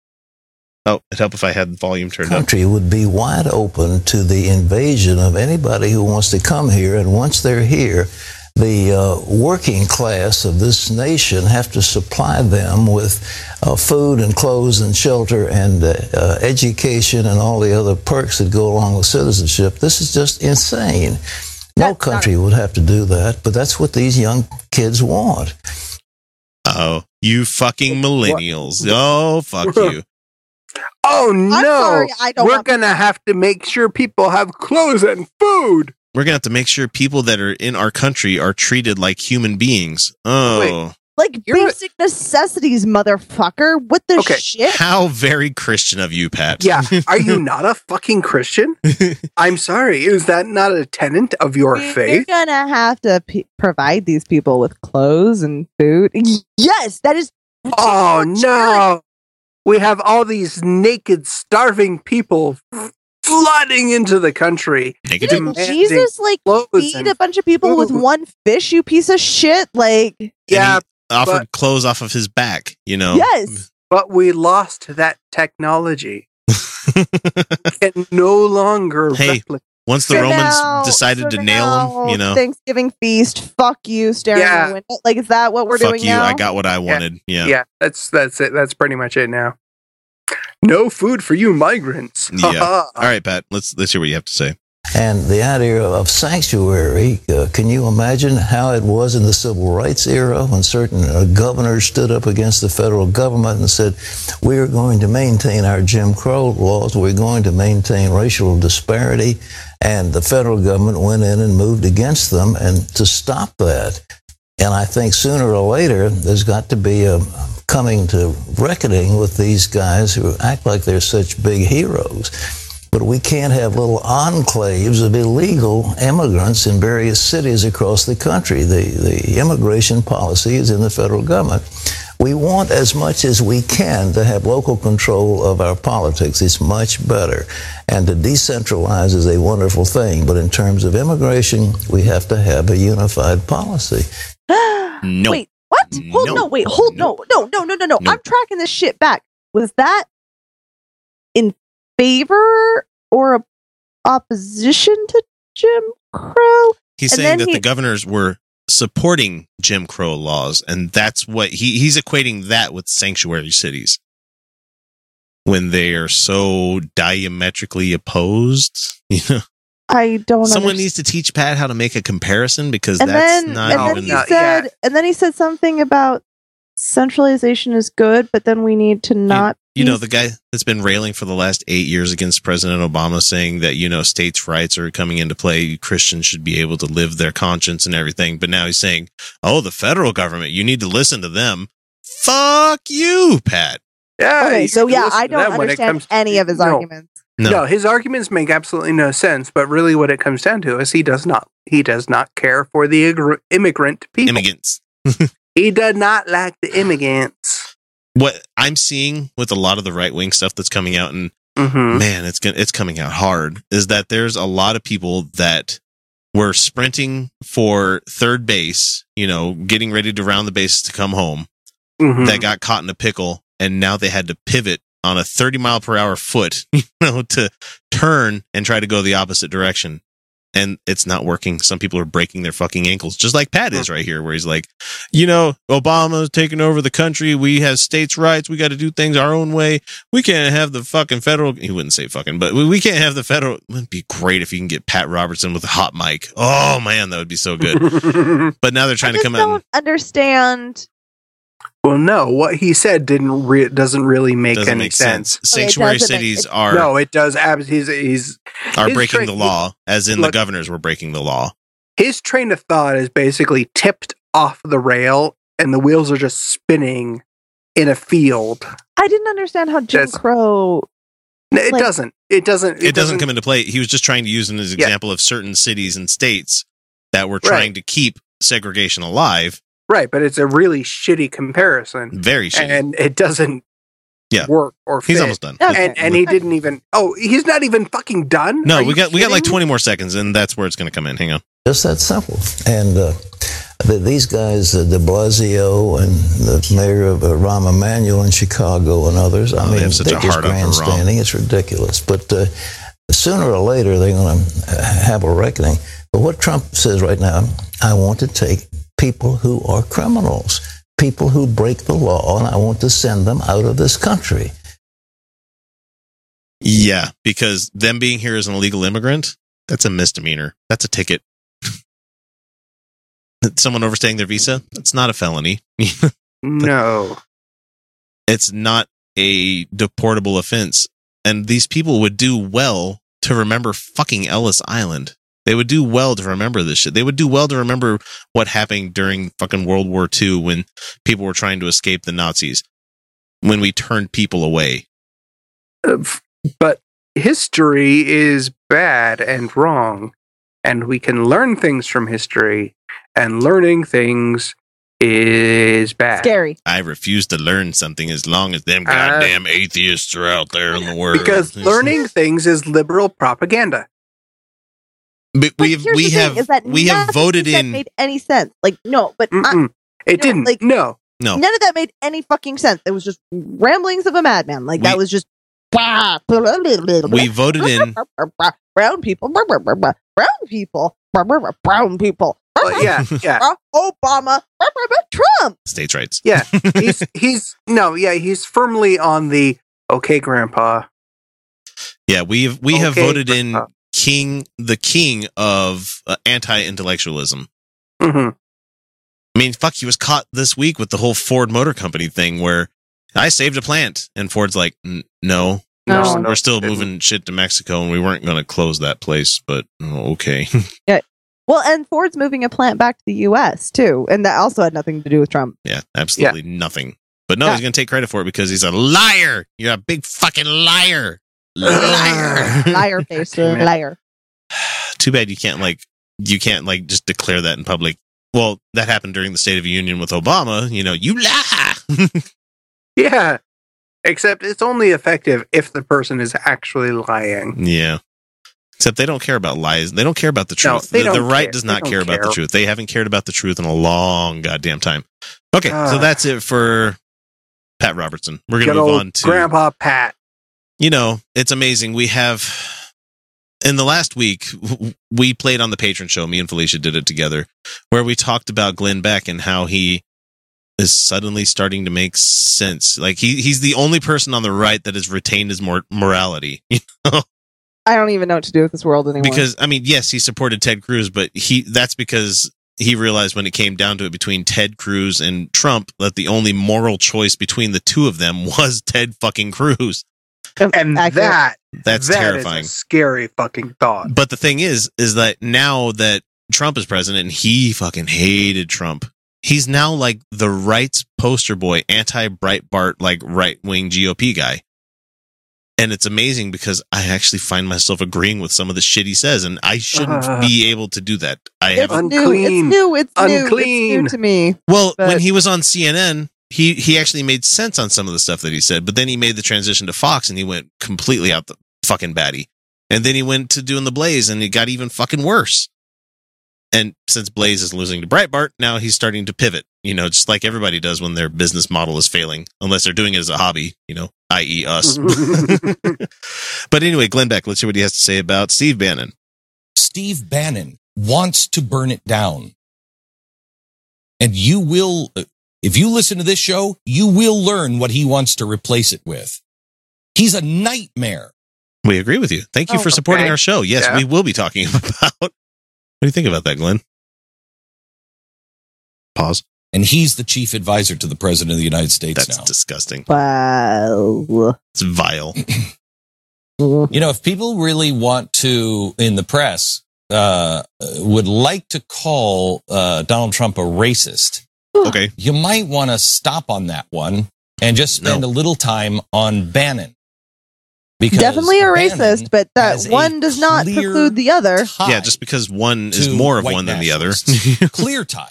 Oh, it'd help if I had the volume turned up. country would be wide open to the invasion of anybody who wants to come here. And once they're here, the uh, working class of this nation have to supply them with uh, food and clothes and shelter and uh, uh, education and all the other perks that go along with citizenship. This is just insane. No That's not- country would have to do that, but that's what these young kids want. Oh, you fucking millennials! Oh, fuck (laughs) you! Oh no! sorry, I don't We're gonna have to make sure people have clothes and food. We're gonna have to make sure people that are in our country are treated like human beings. Oh, Like You're- basic necessities, motherfucker. What the Okay, shit? how very Christian of you, Pat. Yeah, are you (laughs) not a fucking Christian? (laughs) I'm sorry. Is that not a tenant of your We- We're faith? gonna have to p- provide these people with clothes and food. Yes, that is. Oh no! We have all these naked, starving people flooding into the country. Naked Did demanding Jesus like feed a bunch of people with one fish? You piece of shit! Like, Yeah, offered but- clothes off of his back. You know. yes, but we lost that technology. (laughs) Can no longer Hey, replicate. Once the So Romans now- decided so to nail now him, you know, Thanksgiving feast. Fuck you, staring Yeah. out the window. Like, is that what we're fuck doing you. now? I got what I wanted. Yeah. Yeah. that's that's it. That's pretty much it now. No food for you migrants. Yeah. (laughs) All right, Pat. Let's let's hear what you have to say. And the idea of sanctuary, uh, can you imagine how it was in the civil rights era when certain uh, governors stood up against the federal government and said, We are going to maintain our Jim Crow laws, we're going to maintain racial disparity. And the federal government went in and moved against them and to stop that. And I think sooner or later, there's got to be a coming to reckoning with these guys who act like they're such big heroes. But we can't have little enclaves of illegal immigrants in various cities across the country. The, the immigration policy is in the federal government. We want as much as we can to have local control of our politics. It's much better. And to decentralize is a wonderful thing. But in terms of immigration, we have to have a unified policy. No. (gasps) Wait, what? Hold No. no, wait, hold no, no, no, no, no, no. No. I'm tracking this shit back. Was that in favor or op- opposition to Jim Crow? He's And saying that he- the governors were supporting Jim Crow laws, and that's what he he's equating that with sanctuary cities when they are so diametrically opposed. (laughs) You know, I don't. someone understand. needs to teach Pat how to make a comparison because And that's then, not and then even. he No, said, yeah. and then he said something about centralization is good, but then we need to not. You know mm. the guy that's been railing for the last eight years against President Obama, saying that you know states' rights are coming into play. Christians should be able to live their conscience and everything. But now he's saying, "Oh, the federal government, you need to listen to them." Fuck you, Pat. Yeah. Okay, so yeah, I don't when it understand comes- any of his No. arguments. No, No, his arguments make absolutely no sense. But really, what it comes down to is he does not he does not care for the igr- immigrant people. immigrants. (laughs) He does not like the immigrants. What I'm seeing with a lot of the right wing stuff that's coming out, and hmm man, it's gonna, it's coming out hard. Is that there's a lot of people that were sprinting for third base, you know, getting ready to round the bases to come home, hmm that got caught in a pickle, and now they had to pivot on a 30 mile per hour foot, (laughs) you know, to turn and try to go the opposite direction. And it's not working. Some people are breaking their fucking ankles, just like Pat is mm. right here, where he's like, you know, Obama's taking over the country. We have states' rights. We got to do things our own way. We can't have the fucking federal. He wouldn't say fucking, but we, can't have the federal. It'd be great if you can get Pat Robertson with a hot mic. Oh man, that would be so good. (laughs) But now they're trying I to come out. don't and- understand Well, no, what he said didn't re- doesn't really make Doesn't any make sense. sense. Sanctuary doesn't make- cities are No, it does. Ab- he's he's are breaking tra- the law, as in Look- the governors were breaking the law. his train of thought is basically tipped off the rail, and the wheels are just spinning in a field. I didn't understand how Jim That's- Crow. No, It Like- doesn't. It doesn't. It, doesn't come into play. He was just trying to use it as an Yeah. example of certain cities and states that were Right. trying to keep segregation alive. Right, but it's a really shitty comparison, Very shitty. and it doesn't Yeah. work or fit. He's almost done. Okay. and and he didn't even. Oh, he's not even fucking done. No, Are we you got we got like twenty more seconds, and that's where it's going to come in. Hang on. Just that simple. And uh, th- these guys, uh, De Blasio and the mayor of uh, Rahm Emanuel in Chicago and others, I Oh, they mean, have such they're a just hard-on for Rahm. grandstanding. It's ridiculous. But uh, sooner or later, they're going to have a reckoning. But what Trump says right now, I want to take people who are criminals, people who break the law, and I want to send them out of this country. Yeah, because them being here as an illegal immigrant, that's a misdemeanor. That's a ticket. (laughs) Someone overstaying their visa, that's not a felony. (laughs) No. it's not a deportable offense. And these people would do well to remember fucking Ellis Island. They would do well to remember this shit. They would do well to remember what happened during fucking World War II when people were trying to escape the Nazis. When we turned people away. Uh, But history is bad and wrong, and we can learn things from history, and learning things is bad. Scary. I refuse to learn something as long as them Uh, goddamn atheists are out there in the world. Because (laughs) learning things is liberal propaganda. But But we've here's we the thing, have is that we have nothing voted he said in made any sense. Like no, but Mm-mm. It didn't. like- no. no. none of that made any fucking sense. It was just ramblings of a madman. Like that was just. we voted in (laughs) brown people, brown people, brown people. Well, yeah, yeah, Obama, Trump. states' rights. yeah. He's (laughs) he's no, yeah. He's firmly on the okay, Grandpa. Yeah, we've we have Okay, voted in Grandpa. King the king of uh, anti-intellectualism. hmm I mean, fuck, he was caught this week with the whole Ford Motor Company thing where I saved a plant and Ford's like, no, No, we're, no, we're still moving shit to Mexico and we weren't going to close that place, but oh, okay. (laughs) Well, and Ford's moving a plant back to the U.S. too, and that also had nothing to do with Trump. yeah, absolutely nothing. But no, Yeah. he's going to take credit for it because he's a liar. You're a big fucking liar. Liar. (laughs) Liar face, liar. (sighs) Too bad you can't like you can't like just declare that in public. Well, that happened during the State of the Union with Obama. You know, you lie. (laughs) Yeah. Except it's only effective if the person is actually lying. yeah. Except they don't care about lies. They don't care about the truth. they the, the right care. does not don't care about the truth. They haven't cared about the truth in a long goddamn time. Okay, so Ah. that's it for Pat Robertson. We're gonna move on to Grandpa Pat. You know, it's amazing. We have in the last week we played on the patron show. Me and Felicia did it together, where we talked about Glenn Beck and how he is suddenly starting to make sense. Like he he's the only person on the right that has retained his mor- morality. (laughs) I don't even know what to do with this world anymore. because I mean, yes, he supported Ted Cruz, but he that's because he realized when it came down to it between Ted Cruz and Trump that the only moral choice between the two of them (laughs) was Ted fucking Cruz. And Accurate. that That's that is terrifying. a scary fucking thought. But the thing is, is that now that Trump is president and he fucking hated Trump, he's now like the right's poster boy, anti Breitbart, like right wing GOP guy. And it's amazing because I actually find myself agreeing with some of the shit he says, and I shouldn't Uh. (laughs) be able to do that. I have new. It's Unclean. new. It's new. It's Unclean. new to me. well, when he was on CNN, he he actually made sense on some of the stuff that he said, but then he made the transition to Fox and he went completely out the fucking batty. And then he went to doing the Blaze and it got even fucking worse. And since Blaze is losing to Breitbart, now he's starting to pivot, you know, just like everybody does when their business model is failing, unless they're doing it as a hobby, you know, i.e. us. (laughs) (laughs) but anyway, Glenn Beck, let's hear what he has to say about Steve Bannon. Steve Bannon wants to burn it down. And you will, if you listen to this show, you will learn what he wants to replace it with. He's a nightmare. We agree with you. Thank you Oh, for supporting okay. our show. Yes, Yeah. we will be talking (laughs) about. What do you think about that, Glenn? Pause. and he's the chief advisor to the president of the United States now. That's now. disgusting. Wow. It's vile. (laughs) You know, if people really want to, in the press, uh, would like to call uh, Donald Trump a racist, Okay. you might want to stop on that one and just spend No. a little time on Bannon. Because Definitely a Bannon racist, but that one does not clear preclude the other. Yeah, just because one is more of one than the other. (laughs) clear tie.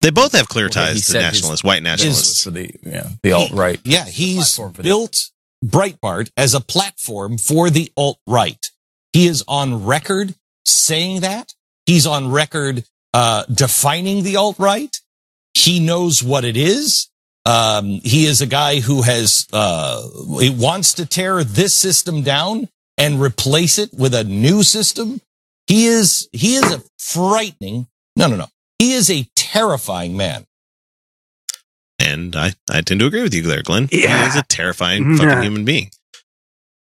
they both have clear Well, he ties to said his- nationalists, white nationalists. for the yeah the alt right. Yeah, he's built Breitbart as a platform for the alt right. He is on record saying that. He's on record uh, defining the alt right. He knows what it is. Um, he is a guy who has uh, he wants to tear this system down and replace it with a new system. He is he is a frightening. No, no, no. He is a terrifying man. And I, I tend to agree with you there, Glenn. Yeah. He is a terrifying (laughs) Yeah. fucking human being.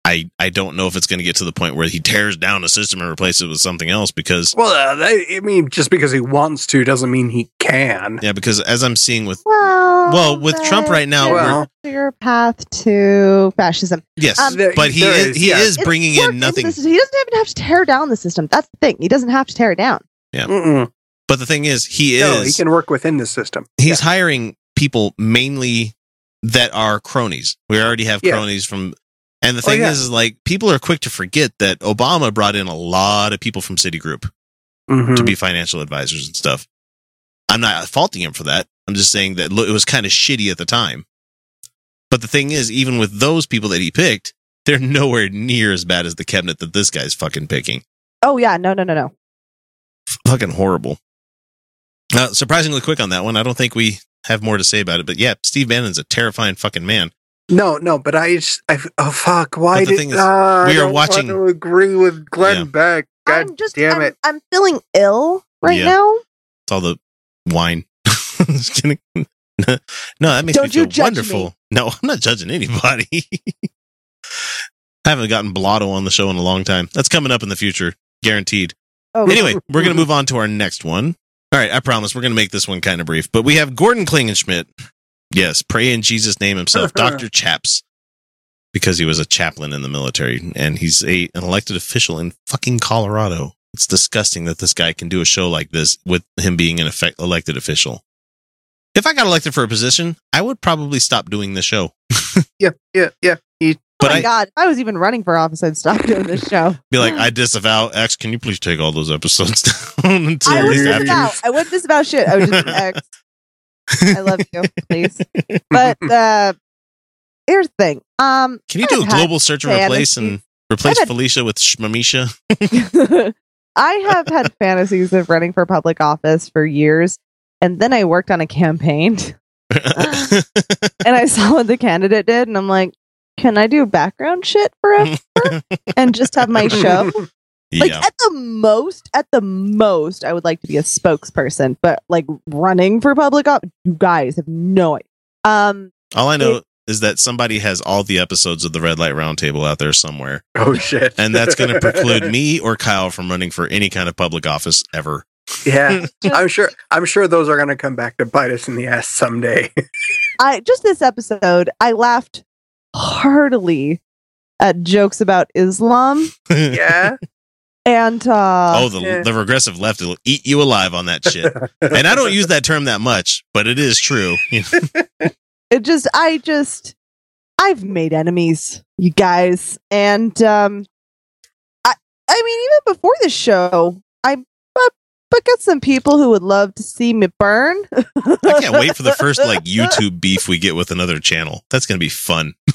I, I don't know if it's going to get to the point where he tears down a system and replaces it with something else because, Well, uh, that, I mean, just because he wants to doesn't mean he can. yeah, because as I'm seeing with, Well, well, with Trump right now, there's we're, Well- clear path to fascism. yes, um, There- but he there is, is, he yes. is bringing worked in into nothing. the. He doesn't even have to tear down the system. That's the thing. He doesn't have to tear it down. Mm-mm. But the thing is, he No, he can work within the system. he's hiring people mainly that are cronies. We already have Yeah. cronies from, and the Oh, thing yeah. is, is like people are quick to forget that Obama brought in a lot of people from Citigroup. Mhm. to be financial advisors and stuff. I'm not faulting him for that. I'm just saying that it was kind of shitty at the time. But the thing is, even with those people that he picked, they're (laughs) nowhere near as bad as the cabinet that this guy's fucking picking. Oh yeah, no, no, no, no. Fucking horrible. Uh, surprisingly quick on that one. I don't think we have more to say about it. But yeah, Steve Bannon's a terrifying fucking man. No, no, but I just, I, oh fuck, why But the did thing is, ah, I we are don't want watching- to agree with Glenn Yeah. Beck. God I'm just damn I'm, it! I'm feeling ill right Yeah. now. It's all the wine. (laughs) Just kidding. (laughs) no, that makes Don't me feel you judge wonderful. me. No, I'm not judging anybody. (laughs) I haven't gotten blotto on the show in a long time. That's coming up in the future, guaranteed. Oh, Anyway, we're going to move on to our next one. All right, I promise we're going to make this one kind of brief, but we have Gordon Klingenschmitt. Yes, pray in Jesus' name himself, (laughs) Dr. Chaps, because he was a chaplain in the military and he's a, an elected official in fucking Colorado. It's disgusting that this guy can do a show like this with him being an effect, elected official. If I got elected for a position, I would probably stop doing the show. (laughs) Yeah, yeah, yeah. He, oh But my I god! If I was even running for office, I'd stop doing this show. (laughs) be like, I disavow X. Can you please take all those episodes down until I at would least disavow. after? I wouldn't disavow shit. I would just X. I love you, please. (laughs) But uh, here's the thing. Um, Can you do a global search and replace and replace had- Felicia with Shmamisha? (laughs) (laughs) I have had fantasies of running for public office for years, and then I worked on a campaign, and I saw what the candidate did, and I'm like, can I do background shit forever and just have my show? Like yeah. at the most, at the most, I would like to be a spokesperson, but like running for public office, you guys have no idea. Um, All I know is that somebody has all the episodes of the Red Light Roundtable out there somewhere, oh shit! and that's going to preclude (laughs) me or Kyle from running for any kind of public office ever. Yeah, (laughs) I'm sure. I'm sure those are going to come back to bite us in the ass someday. (laughs) I just this episode, I laughed heartily at jokes about Islam yeah, and uh, oh, the yeah. the regressive left will eat you alive on that shit. and I don't use that term that much, but it is true. (laughs) it just I just I've made enemies, you guys, and um, I I mean even before the show, I but but got some people who would love to see me burn. I can't wait for the first like (laughs) YouTube beef we get with another channel. That's going to be fun. (laughs)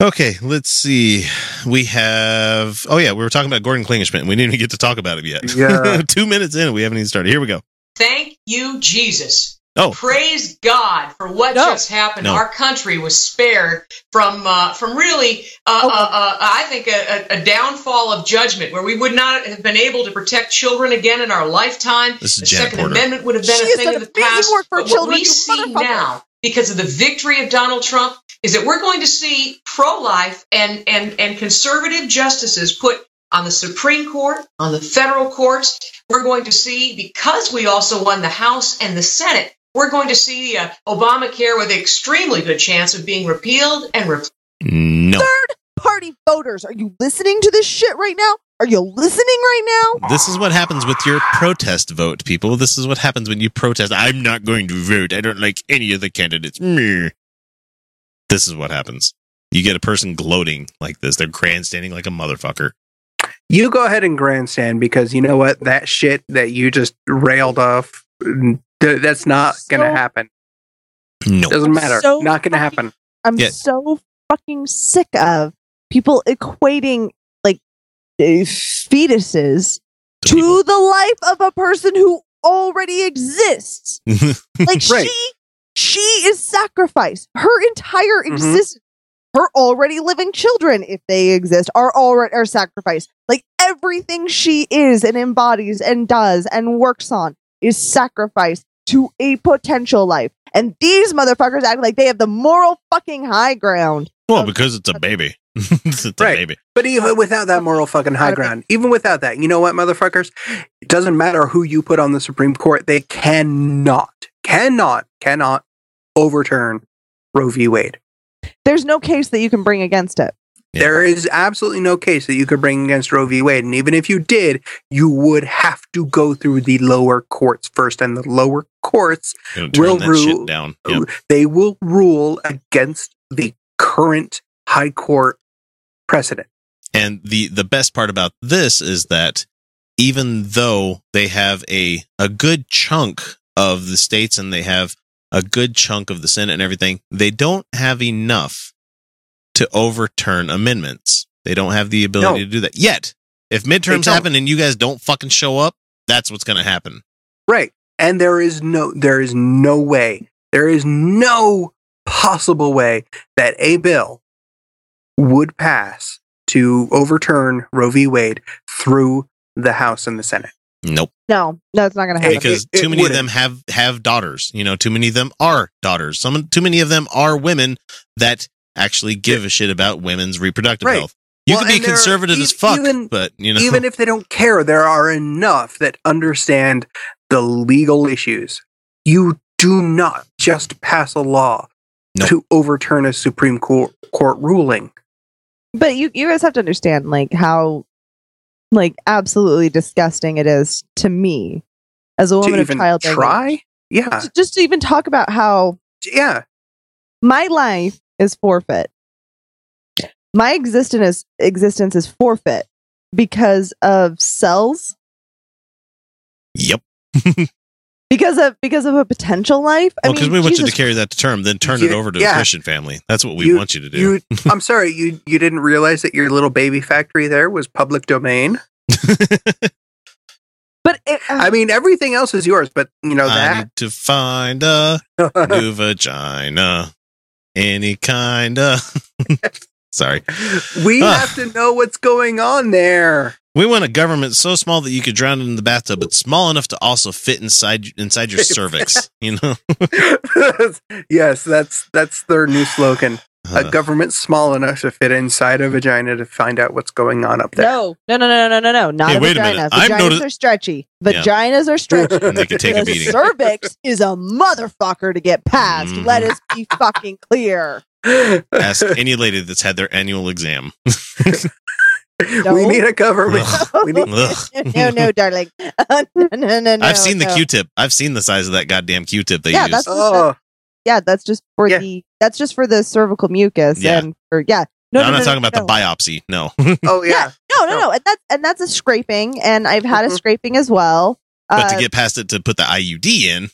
okay, let's see. We have. Oh yeah, we were talking about Gordon Klingenschmitt, and we didn't even get to talk about it yet. Yeah. (laughs) Two minutes in, we haven't even started. Here we go. Thank you, Jesus. Oh. Praise God for what No. just happened. No. Our country was spared from uh, from really, uh, Oh. uh, uh, I think, a, a, a downfall of judgment where we would not have been able to protect children again in our lifetime. This is the Janet Second Porter. Amendment would have been She a thing of the past. work for but children, what we see now, because of the victory of Donald Trump, is that we're going to see pro-life and and and conservative justices put on the Supreme Court, on the federal courts. We're going to see, because we also won the House and the Senate, we're going to see uh, Obamacare with an extremely good chance of being repealed and replaced. No. Third party voters, are you listening to this shit right now? Are you listening right now? This is what happens with your protest vote, people. This is what happens when you protest. I'm not going to vote. I don't like any of the candidates. Meh. This is what happens. You get a person gloating like this. They're grandstanding like a motherfucker. You go ahead and grandstand because you know what? That shit that you just railed off, th- that's not going to happen. No. Doesn't matter. so not going to happen. I'm Yeah. so fucking sick of people equating like uh, fetuses To to the life of a person who already exists. (laughs) Like Right. she she is sacrificed. Her entire Mhm. existence, her already living children, if they exist, are already are sacrificed. Like everything she is and embodies and does and works on is sacrificed to a potential life. And these motherfuckers act like they have the moral fucking high ground. well, because it's a baby. (laughs) it's a Right. baby. But even without that moral fucking high ground, even without that, you know what, motherfuckers? It doesn't matter who you put on the Supreme Court. They cannot, cannot, cannot overturn Roe v. Wade. There's no case that you can bring against it. Yeah. There is absolutely no case that you could bring against Roe v. Wade. And even if you did, you would have to go through the lower courts first. And the lower courts, Will rule- down. Yep. they will rule against the current high court precedent. And the the best part about this is that even though they have a a good chunk of the states and they have a good chunk of the Senate and everything, they don't have enough to overturn amendments. They don't have the ability No. to do that yet. If midterms happen and you guys don't fucking show up, that's what's going to happen. Right. And there is no there is no way. There is no possible way that a bill would pass to overturn Roe v. Wade through the House and the Senate. Nope. No, no, it's not going to happen. because it- it too many of wouldn't. them have have daughters. You know, too many of them are daughters. Some too many of them are women that actually give a shit about women's reproductive Right. health. You Well, can be conservative e- as fuck, even- but you know, Even if they don't care, there are enough that understand the legal issues. You do not just pass a law Nope. to overturn a Supreme Court, court ruling. But you, you guys have to understand like how like absolutely disgusting it is to me as a woman to of child try? age. Yeah. J- Just to even talk about how Yeah. my life is forfeit. My existence is existence is forfeit because of cells, yep. (laughs) because of because of a potential life. I Well, because we want you to carry that term, then turn it over to yeah. a Christian family. That's what we You- want you to do. You, (laughs) I'm sorry, you you didn't realize that your little baby factory there was public domain. (laughs) But it, uh, I mean, everything else is yours, but you know I that. need to find a (laughs) new vagina, any kind of. Sorry, we Ah. have to know what's going on there. We want a government so small that you could drown it in the bathtub, but small enough to also fit inside inside your (laughs) cervix. You know, (laughs) yes, that's that's their new slogan. Uh, a government small enough to fit inside a vagina to find out what's going on up there. no, no, no, no, no, no, no, not Hey, a wait a vagina. minute. Vaginas noticed- are stretchy. Yeah. Vaginas are (laughs) stretchy. and they could take a the beating. cervix is a motherfucker to get past. Mhm. Let us be fucking clear. Ask any lady that's had their annual exam. No. We need a government. (laughs) we need, Ugh. no, no, darling. (laughs) no, no, no, (laughs) no. I've seen the. Q-tip. I've seen the size of that goddamn Q-tip they Yeah, use. that's just oh, yeah, that's just for Yeah. the that's just for the cervical mucus Yeah. and for yeah. No, No, I'm not no, talking no, about no. the biopsy. No. oh yeah. No, no, No. no, and that's and that's a scraping, and I've had a Mhm. scraping as well. but Uh, to get past it to put the IUD in,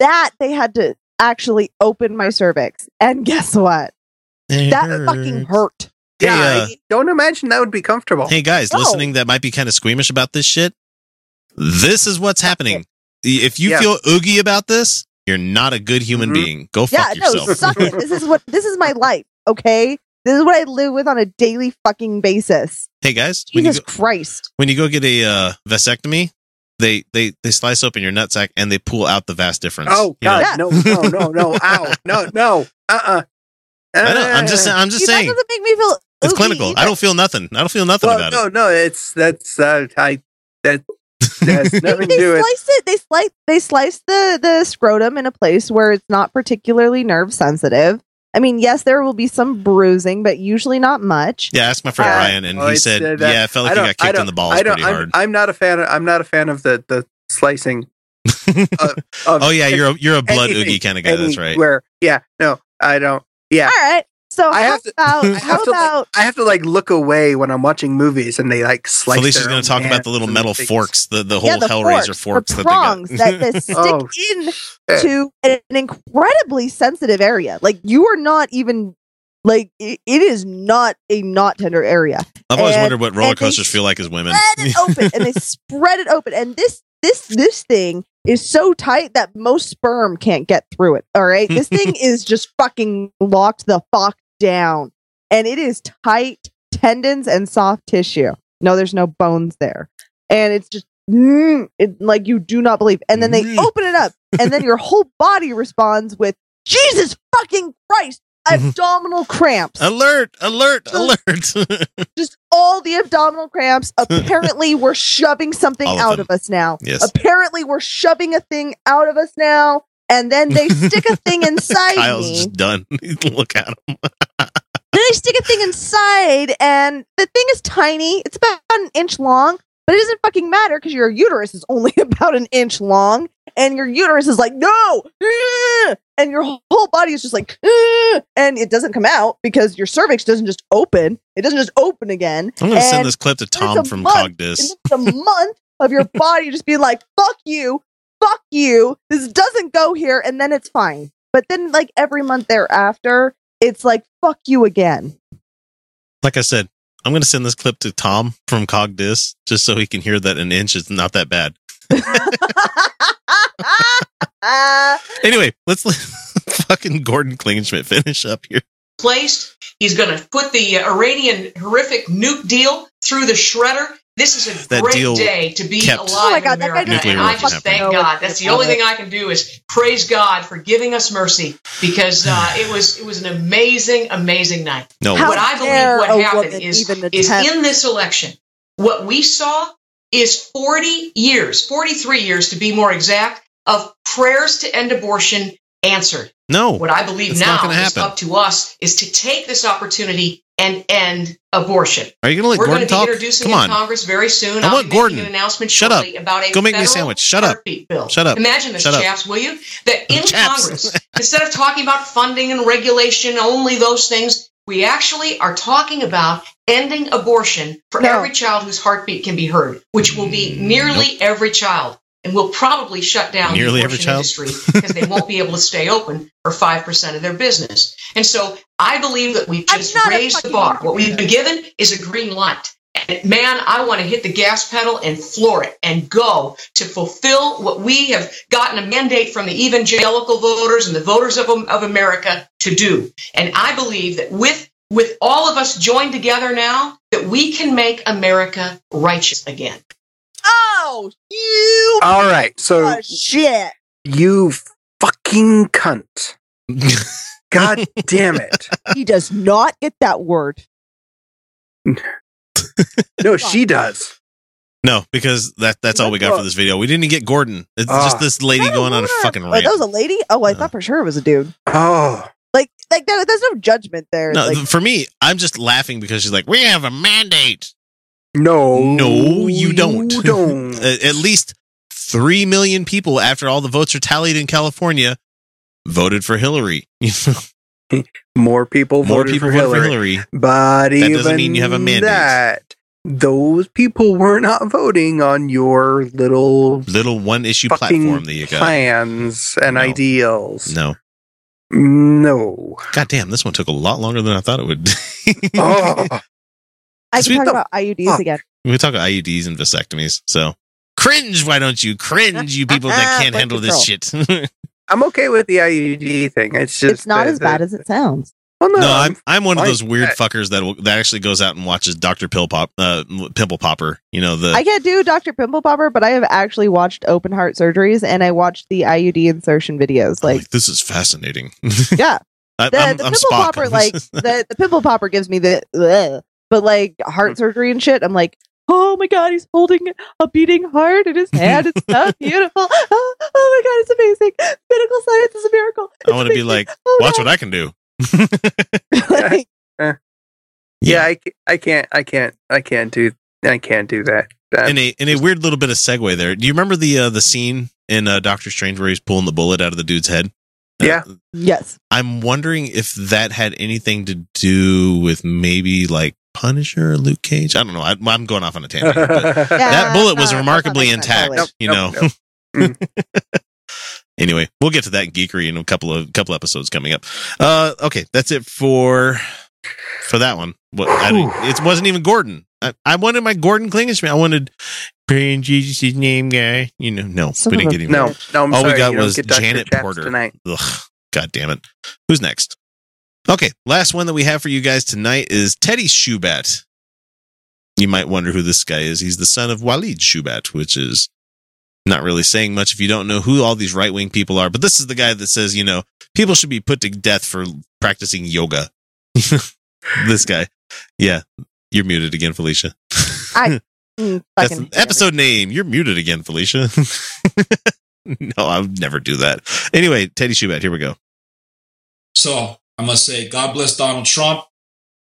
that they had to actually open my cervix, and guess what? That fucking hurt. Yeah, Hey, uh, I don't imagine that would be comfortable. Hey guys, No. listening that might be kind of squeamish about this shit. This is what's happening. If you Yeah. feel oogie about this, you're not a good human Mhm. being. Go Yeah, fuck no, yourself. suck it. This is what this is my life. Okay, this is what I live with on a daily fucking basis. hey guys, when you Jesus go, Christ. when you go get a uh, vasectomy, they they they slice open your nutsack and they pull out the vas deferens. Oh You know? God, no, no, no, no, ow, no, no, uh, uh I know, I'm just I'm just See, saying. that doesn't make me feel It's Okay, clinical. I don't feel nothing. I don't feel nothing Well, about no, it. no, no, it's that's uh, I that (laughs) has nothing Maybe to they do slice it. They slice. They slice the the scrotum in a place where it's not particularly nerve sensitive. I mean, yes, there will be some bruising, but usually not much. Yeah, ask my friend Uh, Ryan, and Well, he said, uh, "Yeah, I felt I like you don't- got kicked in the balls I don't- pretty I'm, hard." I'm not a fan. Of, I'm not a fan of the the slicing. (laughs) of, of oh yeah, you're a, you're a blood anything, oogie kind of guy. That's right. Where yeah, no, I don't. Yeah, All right. So I have to- about I how have to about (laughs) like, I have to like look away when I'm watching movies and they like slice. Felicia's going to talk about the little metal things. forks, the the whole yeah, the Hellraiser forks, forks the that prongs they got. that, that (laughs) stick Oh, in shit. to an incredibly sensitive area. Like you are not even like it, it is not a not tender area. I've always And- wondered what roller coasters feel like as women. Spread it open, and they (laughs) spread it open, and this this this thing is so tight that most sperm can't get through it. All right, this thing is just fucking locked the fuck down, and it is tight tendons and soft tissue. No, there's no bones there, and it's just. Mm, it, like you do not believe, and then they open it up, and then your whole (laughs) body responds with Jesus fucking Christ, abdominal cramps alert! Alert! Alert! (laughs) just all the abdominal cramps. Apparently, we're shoving something All out them. of us now. Yes. Apparently, we're shoving a thing out of us now. And then they stick a (laughs) thing inside Kyle's me. just done. (laughs) Look at him. Then they stick a thing inside, and the thing is tiny. It's about an inch long, but it doesn't fucking matter because your uterus is only (laughs) about an inch long, and your uterus is like, no, eh," and your whole body is just like, and it doesn't come out because your cervix doesn't just open. It doesn't just open again. I'm going to send this clip to Tom from month. Cogdis. It's a month of your body just being like, fuck you, fuck you. This doesn't go here. And then it's fine. But then, like, every month thereafter, it's like, fuck you again. Like I said, I'm going to send this clip to Tom from Cogdis just so he can hear that an inch is not that bad. (laughs) Anyway, let's let (laughs) fucking Gordon Klingenschmitt finish up here. placed. He's going to put the uh, Iranian horrific nuke deal through the shredder. This is a That great day to be kept- alive Oh my God, in that guy America, doesn't and I fucking just thank know God. That's the only thing I can do is praise God for giving us mercy because uh, (sighs) it was it was an amazing, amazing night. No, How what I believe what happened is, is in this election, what we saw is 40 years, 43 years to be more exact, of prayers to end abortion answered. no. What I believe now gonna is happen. up to us is to take this opportunity and end abortion. Are you going to let We're Gordon going to be talk? introducing Come in on. Congress very soon. I I'll want be Gordon. an announcement Shut up. about a Go make me a sandwich. Shut up. Bill. Shut up. Imagine this, Shut up. chaps, will you? That (laughs) in Chaps. Congress, instead of talking about funding and regulation, only those things, we actually are talking about ending abortion for No. every child whose heartbeat can be heard, which will be nearly every child. And will probably shut down Nearly the every abortion child? industry because they won't be able to stay open for 5% of their business. And so I believe that we've just raised the bar. What we've been given is a green light. And man, I want to hit the gas pedal and floor it and go to fulfill what we have gotten a mandate from the evangelical voters and the voters of, of America to do. And I believe that with with all of us joined together now, that we can make America righteous again. Oh, you All right, so oh, shit. you fucking cunt. God (laughs) damn it. He does not get that word. No, she does. No, because that that's all we got for this video. We didn't get Gordon. It's Ah. just this lady going on a fucking Oh, rant. that was a lady? Oh, I thought for sure it was a dude. Oh, Like, like there, there's no judgment there. no, like, for me, I'm just laughing because she's like, "We have a mandate." No. No, you don't. You don't. (laughs) at, least three million people, after all the votes are tallied in California, voted for Hillary. (laughs) More people More voted people for Hillary. for Hillary. But That doesn't mean you have a mandate. that, those people were not voting on your little Little one issue platform that you got. plans and No. ideals. No, No. god damn, this one took a lot longer than I thought it would. Oh, (laughs) I can talk about IUDs fuck. again. we talk about IUDs and vasectomies. So cringe, why don't you cringe, you people that (laughs) can't Blood handle this shit? (laughs) I'm okay with the IUD thing. It's just It's not the- as bad the- as it sounds. Well, no, no, I'm I'm one of those weird that. fuckers that will, that actually goes out and watches Doctor Pill Pop, uh, Pimple Popper. You know the I can't do Dr. Pimple Popper, but I have actually watched open heart surgeries and I watched the IUD insertion videos. Like, like this is fascinating. yeah, (laughs) I, The, I'm, the I'm pimple Spock. popper, like the, the pimple popper gives me the, ugh. But like heart surgery and shit. I'm like, oh my god, he's holding a beating heart in his hand. It's so (laughs) beautiful. (laughs) Oh, oh my god, it's amazing. Medical science is a miracle. I want to be like, Oh, watch no. what I can do. (laughs) Like, Yeah, I, I can't, I can't, I can't do, I can't do that. That- in a in a weird little bit of segue there. Do you remember the uh, the scene in uh, Doctor Strange where he's pulling the bullet out of the dude's head? Uh, Yeah. yes. I'm wondering if that had anything to do with maybe like Punisher, or Luke Cage. I don't know. I, I'm going off on a tangent. but (laughs) that bullet was uh, remarkably intact. making sense, you know. nope, (laughs) anyway, we'll get to that geekery in a couple of couple episodes coming up. Uh, okay, that's it for for that one. What I it wasn't even Gordon. I, I wanted my Gordon Klingenschmitt. I wanted praying Jesus' name guy. You know, no, Son we didn't get him. no, no, I'm All sorry. we got was. Janet Porter. tonight. Ugh, God damn it. Who's next? Okay, last one that we have for you guys tonight is Teddy Shoebat. You might wonder who this guy is. He's the son of Walid Shoebat, which is not really saying much if you don't know who all these right wing people are. But this is the guy that says, you know, people should be put to death for practicing yoga. (laughs) this guy. Yeah, you're muted again, Felicia. I (laughs) mm, That's fucking episode name. You're muted again, Felicia. (laughs) no, I would never do that. Anyway, Teddy Shoebat, here we go. So I must say, God bless Donald Trump,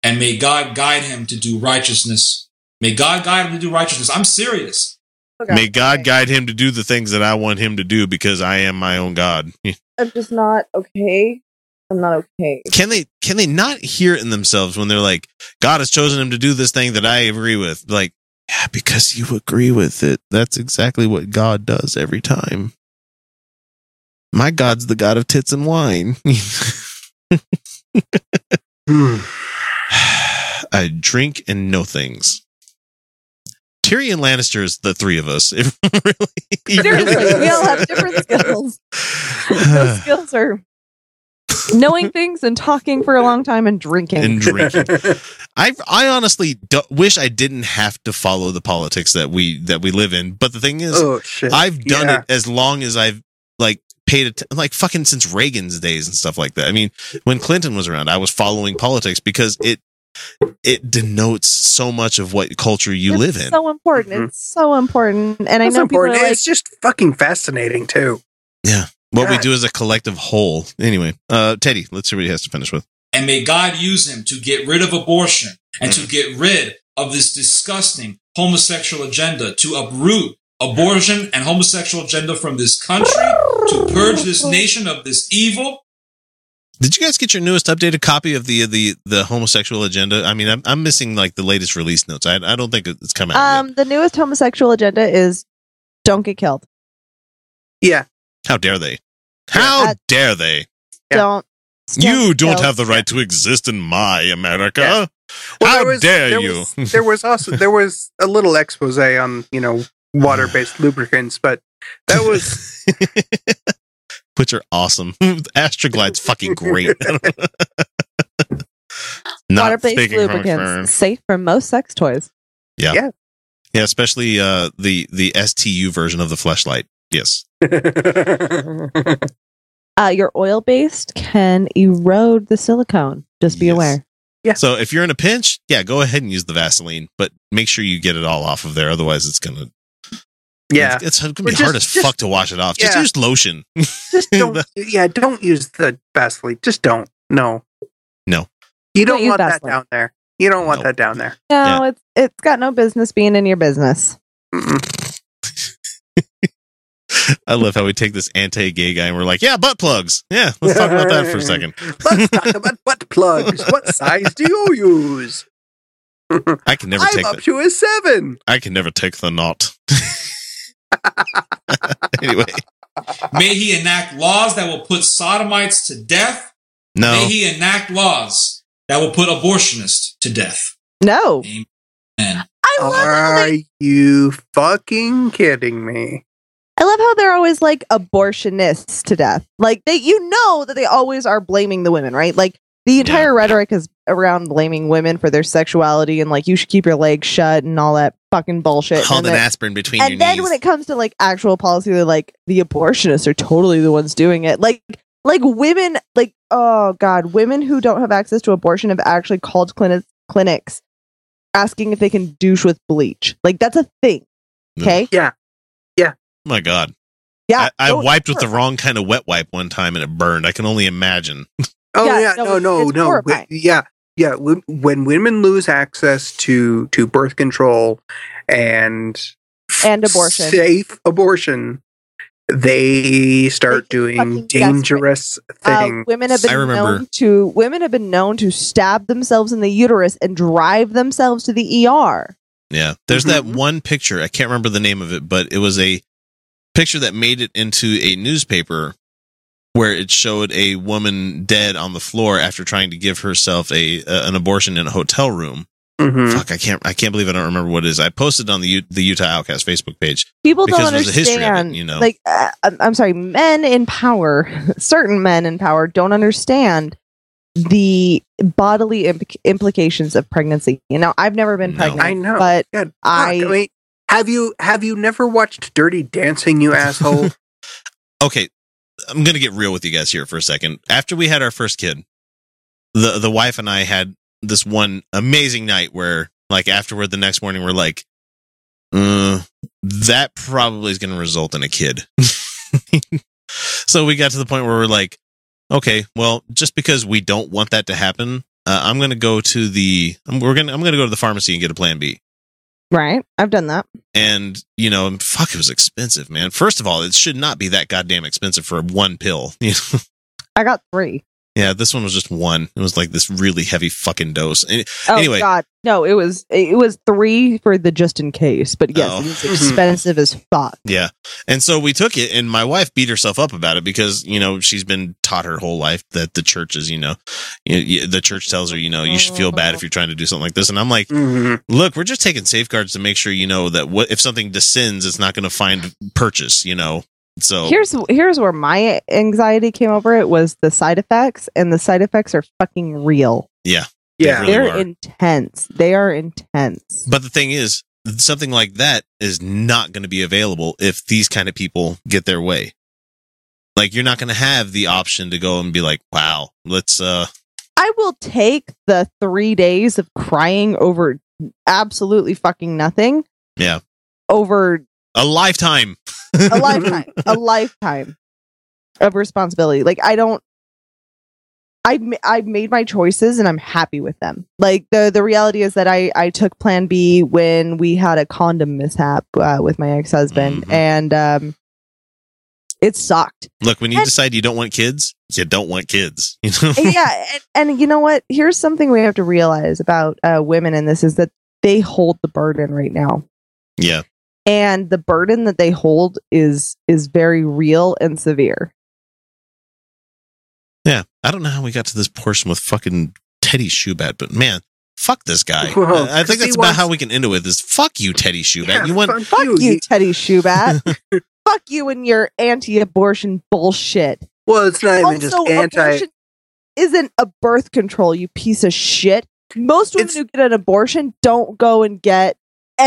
and may God guide him to do righteousness. May God guide him to do righteousness. I'm serious. Okay. May God guide him to do the things that I want him to do because I am my own God. (laughs) I'm just not okay. I'm not okay. Can they can they not hear it in themselves when they're like, God has chosen him to do this thing that I agree with? Like, yeah, because you agree with it. That's exactly what God does every time. My God's the God of tits and wine. (laughs) (sighs) I drink and know things. Tyrion Lannister is the three of us. (laughs) It really, Seriously, (laughs) we all have different skills. (sighs) Those skills are knowing things and talking for a long time and drinking. and drinking. (laughs) I I honestly do, wish I didn't have to follow the politics that we that we live in. But the thing is, oh! I've done Yeah. it as long as I've like paid it like fucking since Reagan's days and stuff like that. I mean, when Clinton was around, I was following politics because it it denotes so much of what culture you it's live in. so important. Mhm. It's so important. And I That's know people important. are like, it's just fucking fascinating too. yeah, what we do as a collective whole. Anyway, uh, Teddy, let's see what he has to finish with. And may God use him to get rid of abortion and Mm. to get rid of this disgusting homosexual agenda, to uproot abortion and homosexual agenda from this country, to purge this nation of this evil. Did you guys get your newest updated copy of the the the homosexual agenda? I mean, I'm I'm missing like the latest release notes. I I don't think it's come out yet. um, the newest homosexual agenda is don't get killed. Yeah. How dare they? How Uh, dare they? Don't. You don't kill. have the right to exist in my America. Yeah. Well, How was- dare there you? Was, there was also there was a little expose on you know water based (sighs) lubricants, but that was (laughs) Which are awesome. (laughs) Astroglide's fucking great. (laughs) Not Water-based speaking from lubricants safe for most sex toys. Yeah. Yeah. Yeah, especially uh the the STU version of the fleshlight. Yes. Uh, your oil based can erode the silicone. Just be Yes. aware. Yeah. So if you're in a pinch, yeah, go ahead and use the Vaseline, but make sure you get it all off of there. Otherwise, it's gonna yeah. it's, it's gonna be just- hard as just- fuck to wash it off. Just yeah. use lotion. Just (laughs) don't. yeah, don't use the Vaseline. Just don't. No. No. You Don't don't, want that down there. You don't want Nope. that down there. No, Yeah. it's it's got no business being in your business. (laughs) I love how we take this anti-gay guy and we're like, yeah, butt plugs. Yeah, let's talk about that for a second. (laughs) Let's talk about butt plugs. What size do you use? I can never I'm take up that. to a seven. I can never take the knot. (laughs) anyway, May he enact laws that will put sodomites to death. no. May he enact laws that will put abortionists to death. No, Amen. I love Are they, you fucking kidding me? I love how they're always like abortionists to death. Like they, you know that they always are blaming the women, right? Like the entire rhetoric is around blaming women for their sexuality and like you should keep your legs shut and all that fucking bullshit. Hold an aspirin between your and then knees. when it comes to like actual policy, they're like the abortionists are totally the ones doing it. Like like women, like oh god, women who don't have access to abortion have actually called clinics clinics asking if they can douche with bleach. Like that's a thing. Okay. Yeah. Yeah. My God. Yeah. I, I no, wiped with the wrong kind of wet wipe one time and it burned. I can only imagine. (laughs) Oh Yeah, yeah, no, no, no, it's no. yeah, yeah. When women lose access to to birth control and And abortion. safe abortion, they start They doing dangerous Uh, things. women have I been remember- known to women have been known to stab themselves in the uterus and drive themselves to the ER. Yeah. There's that Mhm. one picture. I can't remember the name of it, but it was a picture that made it into a newspaper where it showed a woman dead on the floor after trying to give herself a uh, an abortion in a hotel room. Mhm. Fuck, I can't I can't believe I don't remember what it is. I posted on the U- the Utah Outcast Facebook page. People Because don't there's a history of it, understand. you know. Like, uh, I'm, I'm sorry, men in power, (laughs) certain men in power, don't understand the bodily imp- implications of pregnancy. You know, I've never been No. pregnant, I know. but God, fuck, I- I mean, have you have you never watched Dirty Dancing, you (laughs) asshole? Okay, I'm gonna get real with you guys here for a second. After we had our first kid, the the wife and I had this one amazing night where, like, afterward the next morning, we're like, uh, that probably is gonna result in a kid. (laughs) so we got to the point where we're like, okay, well, just because we don't want that to happen, uh, I'm gonna go to the we're gonna I'm gonna go to the pharmacy and get a Plan B. right, I've done that. And you know, fuck, it was expensive, man. First of all, it should not be that goddamn expensive for one pill. (laughs) You know? I got three. Yeah, this one was just one. It was like this really heavy fucking dose. And Oh anyway, God, no! It was it was three for the just in case, but yes, Oh. it was (laughs) expensive as fuck. yeah. And so we took it, and my wife beat herself up about it because you know she's been taught her whole life that the church is, you know, you, you- the church tells her, you know, you should feel bad if you're trying to do something like this. And I'm like, Mhm. look, we're just taking safeguards to make sure you know that what if something descends, it's not going to find purchase, you know. So Here's here's where my anxiety came over. It was the side effects, and the side effects are fucking real. yeah, Yeah. really They're are. intense. They are intense. But the thing is, something like that is not going to be available if these kind of people get their way. Like you're not going to have the option to go and be like, "Wow, let's uh I will take the three days of crying over absolutely fucking nothing yeah, over a lifetime." A lifetime, a lifetime of responsibility. Like I don't. I I made my choices and I'm happy with them. Like the the reality is that I I took Plan B when we had a condom mishap uh, with my ex husband Mhm. and um, it sucked. Look, when you And- decide you don't want kids, you don't want kids. (laughs) You know? yeah, and, and you know what? Here's something we have to realize about uh, women and this is that they hold the burden right now. yeah. And the burden that they hold is is very real and severe. Yeah. I don't know how we got to this portion with fucking Teddy Shoebat, but man, fuck this guy. Well, I 'cause think that's about wants- how we can end it with is fuck you, Teddy Shoebat. Yeah, you want fuck Fuck you, you. Teddy Shoebat. (laughs) Fuck you and your anti-abortion bullshit. Well, it's not even just anti. abortion isn't a birth control, you piece of shit. Most women It's- who get an abortion don't go and get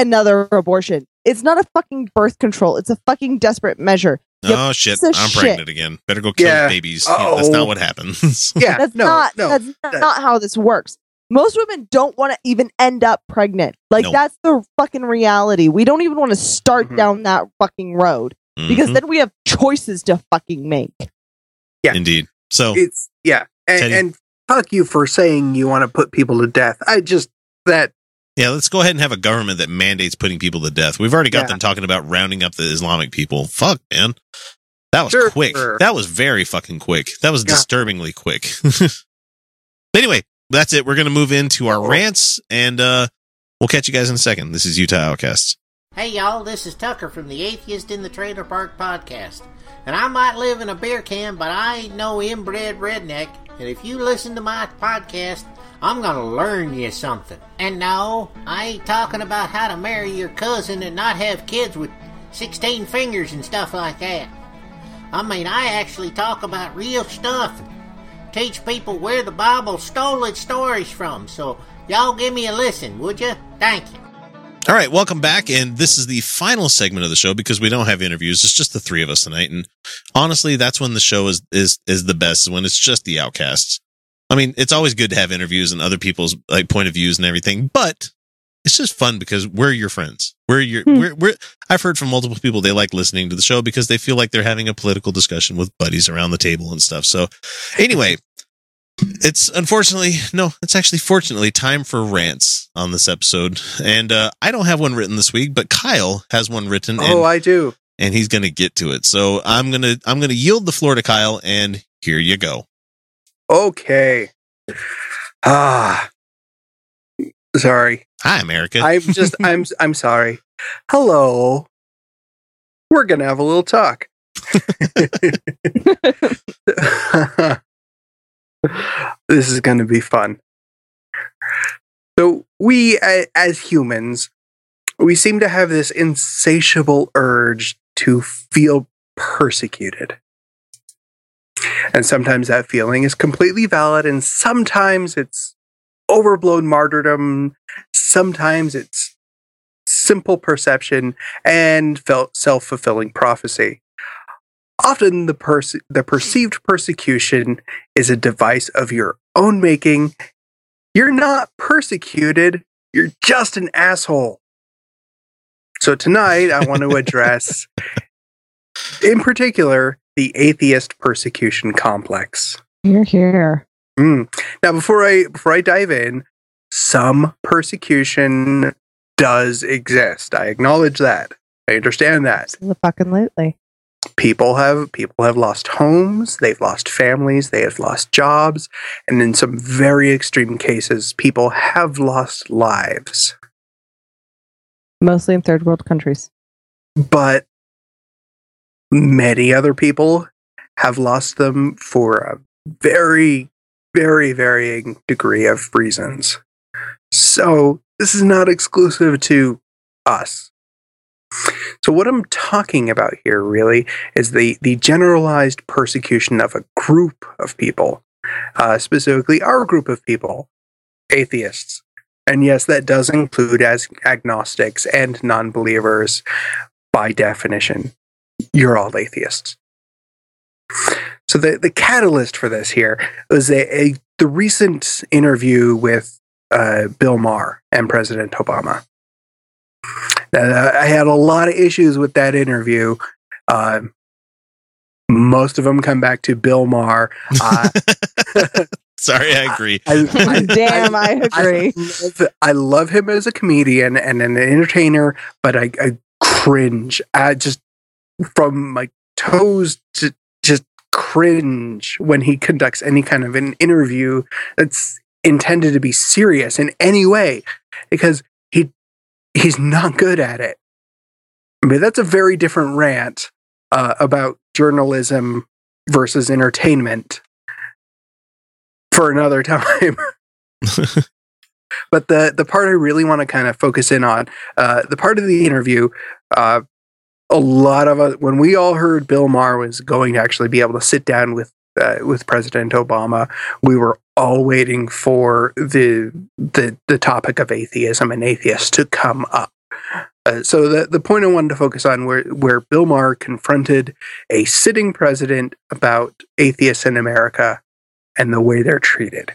another abortion. It's not a fucking birth control. It's a fucking desperate measure. You Oh shit, piece I'm shit. pregnant again. Better go kill Yeah. babies. Yeah, that's Uh-oh. not what happens. (laughs) Yeah, That's no, not no. that's that- not how this works. Most women don't want to even end up pregnant. Like No. that's the fucking reality. We don't even want to start Mhm. down that fucking road because Mhm. then we have choices to fucking make. Yeah. indeed. So It's yeah, and, and fuck you for saying you want to put people to death. I just that Yeah, let's go ahead and have a government that mandates putting people to death. We've already got Yeah. them talking about rounding up the Islamic people. Fuck, man. That was Sure. quick. That was very fucking quick. That was Yeah. disturbingly quick. (laughs) anyway, that's it. We're going to move into our rants and uh we'll catch you guys in a second. This is Utah Outcasts. Hey y'all, this is Tucker from the Atheist in the Trailer Park podcast. And I might live in a beer can, but I ain't no inbred redneck. And if you listen to my podcast, I'm gonna learn you something. And no, I ain't talking about how to marry your cousin and not have kids with 16 fingers and stuff like that. I mean, I actually talk about real stuff. Teach people where the Bible stole its stories from. So, y'all give me a listen, would you? Thank you. All right, welcome back. And this is the final segment of the show because we don't have interviews. It's just the three of us tonight. And honestly, that's when the show is, is, is the best when it's just the outcasts. I mean, it's always good to have interviews and other people's like point of views and everything, but it's just fun because we're your friends. We're your, we're, we're, I've heard from multiple people they like listening to the show because they feel like they're having a political discussion with buddies around the table and stuff. So anyway, it's unfortunately, no, it's actually fortunately time for rants on this episode. And, uh, I don't have one written this week, but Kyle has one written. Oh, and, I do. and he's going to get to it. So I'm going to, I'm going to yield the floor to Kyle and here you go. Okay. Ah. Sorry. Hi, America. I'm just (laughs) I'm I'm sorry. Hello. We're going to have a little talk. (laughs) this is going to be fun. So, we as humans, we seem to have this insatiable urge to feel persecuted. And sometimes that feeling is completely valid, and sometimes it's overblown martyrdom, sometimes it's simple perception and felt self-fulfilling prophecy. Often the perce- the perceived persecution is a device of your own making. You're not persecuted, you're just an asshole. So tonight I want to (laughs) address in particular the atheist persecution complex. You're here. Mm. Now, before I before I dive in, some persecution does exist. I acknowledge that. I understand that. Fucking lately. People have people have lost homes, they've lost families, they have lost jobs, and in some very extreme cases, people have lost lives. Mostly in third world countries. But many other people have lost them for a very, very varying degree of reasons. So this is not exclusive to us. So what I'm talking about here really is the the generalized persecution of a group of people, uh, specifically our group of people, atheists. And yes, that does include as agnostics and non-believers by definition. You're all atheists. So the, the catalyst for this here was a, a the recent interview with uh, Bill Maher and President Obama. Uh, I had a lot of issues with that interview. Uh, most of them come back to Bill Maher. Uh, (laughs) Sorry, I agree. I, I- (laughs) Damn, I agree. I love, I love him as a comedian and an entertainer, but I, I cringe. I just from my toes to just cringe when he conducts any kind of an interview that's intended to be serious in any way because he he's not good at it. I mean, that's a very different rant uh, about journalism versus entertainment for another (laughs) time. (laughs) but the the part I really want to kind of focus in on, uh, the part of the interview, uh, a lot of us, when we all heard Bill Maher was going to actually be able to sit down with uh, with President Obama, we were all waiting for the the the topic of atheism and atheists to come up. Uh, so the the point I wanted to focus on where where Bill Maher confronted a sitting president about atheists in America and the way they're treated.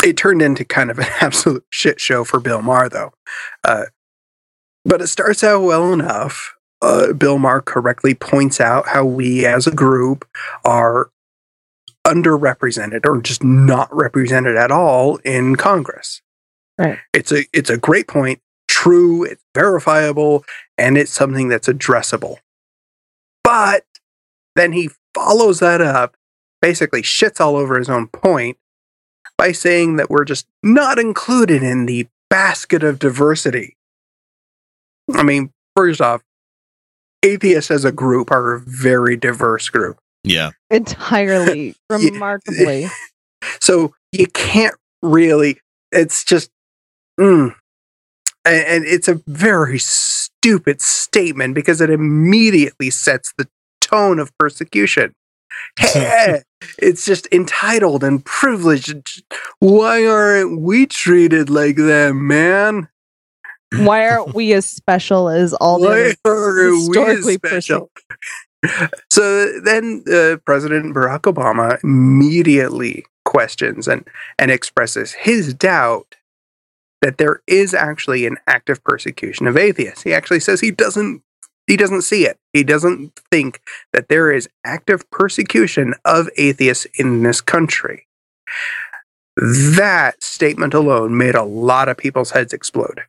It turned into kind of an (laughs) absolute shit show for Bill Maher, though. Uh, but it starts out well enough. Uh, Bill Maher correctly points out how we as a group are underrepresented or just not represented at all in Congress. Right. It's a it's a great point, true, it's verifiable, and it's something that's addressable. But then he follows that up, basically shits all over his own point by saying that we're just not included in the basket of diversity. I mean, first off, atheists as a group are a very diverse group. Yeah. Entirely. (laughs) Remarkably. (laughs) So you can't really, it's just, mm. and, and it's a very stupid statement because it immediately sets the tone of persecution. (laughs) Hey, it's just entitled and privileged. Why aren't we treated like them, man? Why aren't we as special as all the (laughs) historically special? So then uh, President Barack Obama immediately questions and, and expresses his doubt that there is actually an active persecution of atheists. He actually says he doesn't he doesn't see it. He doesn't think that there is active persecution of atheists in this country. That statement alone made a lot of people's heads explode.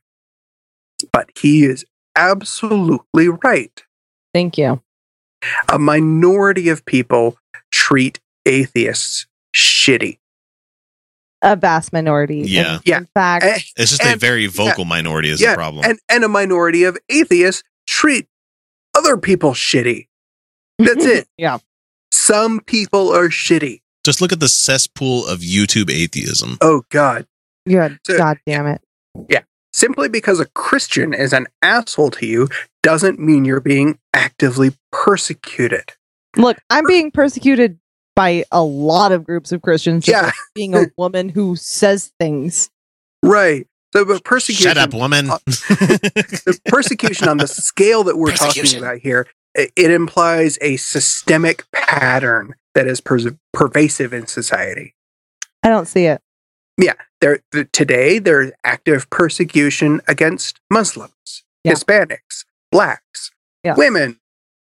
But he is absolutely right. Thank you. A minority of people treat atheists shitty. A vast minority. Yeah. In, Yeah. in fact, eh, It's just a very vocal minority is yeah, the problem. And and a minority of atheists treat other people shitty. That's it. (laughs) yeah. Some people are shitty. just look at the cesspool of YouTube atheism. Oh God. Good. So- God damn it. Yeah. Simply because a Christian is an asshole to you doesn't mean you're being actively persecuted. Look, I'm being persecuted by a lot of groups of Christians. just Yeah. for being a woman who says things. Right. So but persecution Shut up, woman. the persecution on the scale that we're talking about here, it, it implies a systemic pattern that is pers- pervasive in society. I don't see it. Yeah, there th- today there's active persecution against Muslims, Yeah. Hispanics, blacks, Yeah. women,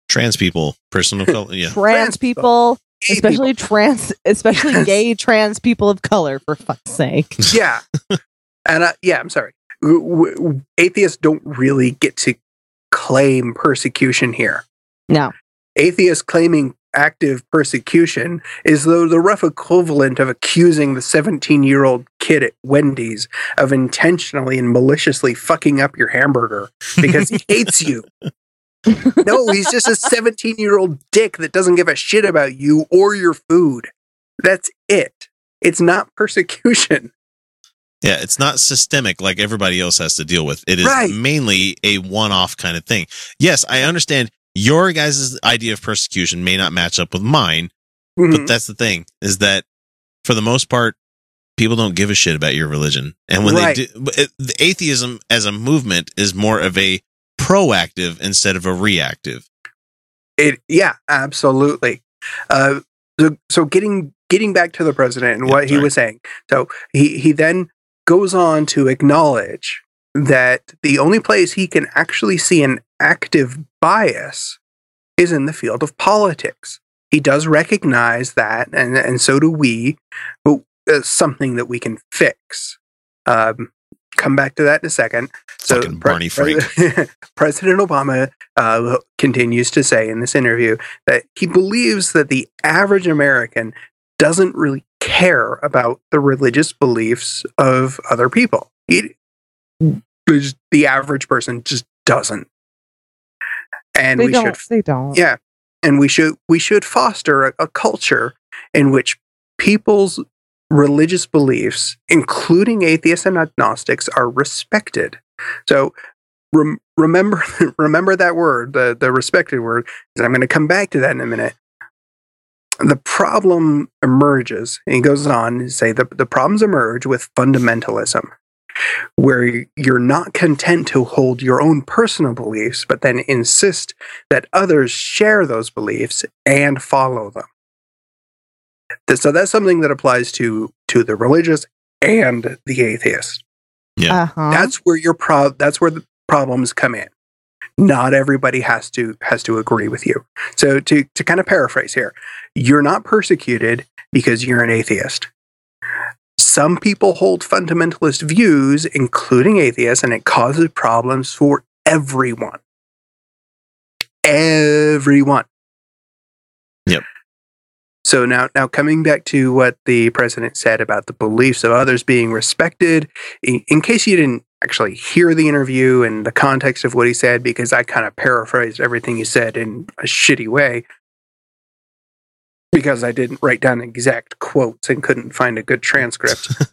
Trans people, personal (laughs) color. Yeah. Trans Trans people, gay especially trans, especially gay trans people of color. For fuck's sake. (laughs) yeah, and uh, yeah, I'm sorry. W- w- atheists don't really get to claim persecution here. No. Atheists claiming active persecution is though the rough equivalent of accusing the 17 year old kid at Wendy's of intentionally and maliciously fucking up your hamburger because he hates you. (laughs) No, he's just a 17 year old dick that doesn't give a shit about you or your food. That's it. It's not persecution. Yeah, it's not systemic like everybody else has to deal with. It is Right. mainly a one off kind of thing. Yes, I understand your guys' idea of persecution may not match up with mine, Mhm. but that's the thing is that for the most part, people don't give a shit about your religion. And when Right. they do, it, the atheism as a movement is more of a proactive instead of a reactive. It yeah, absolutely. Uh, so, so getting getting back to the president and Yeah, what he was saying. So he he then goes on to acknowledge that the only place he can actually see an active bias is in the field of politics. He does recognize that, and and so do we, but it's something that we can fix. Um, come back to that in a second. So Fucking Barney Frank. (laughs) President Obama uh, continues to say in this interview that he believes that the average American doesn't really care about the religious beliefs of other people. He, the average person just doesn't. And they we should They don't. yeah, and we should we should foster a, a culture in which people's religious beliefs, including atheists and agnostics, are respected. So rem- remember (laughs) remember that word, the the respected word. 'cause I'm going to come back to that in a minute. The problem emerges, and he goes on to say the, the problems emerge with fundamentalism, where you're not content to hold your own personal beliefs, but then insist that others share those beliefs and follow them. So that's something that applies to to the religious and the atheist. Yeah. Uh-huh. That's where your pro- that's where the problems come in. Not everybody has to has to agree with you. So to to kind of paraphrase here, you're not persecuted because you're an atheist. Some people hold fundamentalist views, including atheists, and it causes problems for everyone. Everyone. Yep. So now, now coming back to what the president said about the beliefs of others being respected, in, in case you didn't actually hear the interview and the context of what he said, because I kind of paraphrased everything he said in a shitty way, because I didn't write down exact quotes and couldn't find a good transcript. (laughs)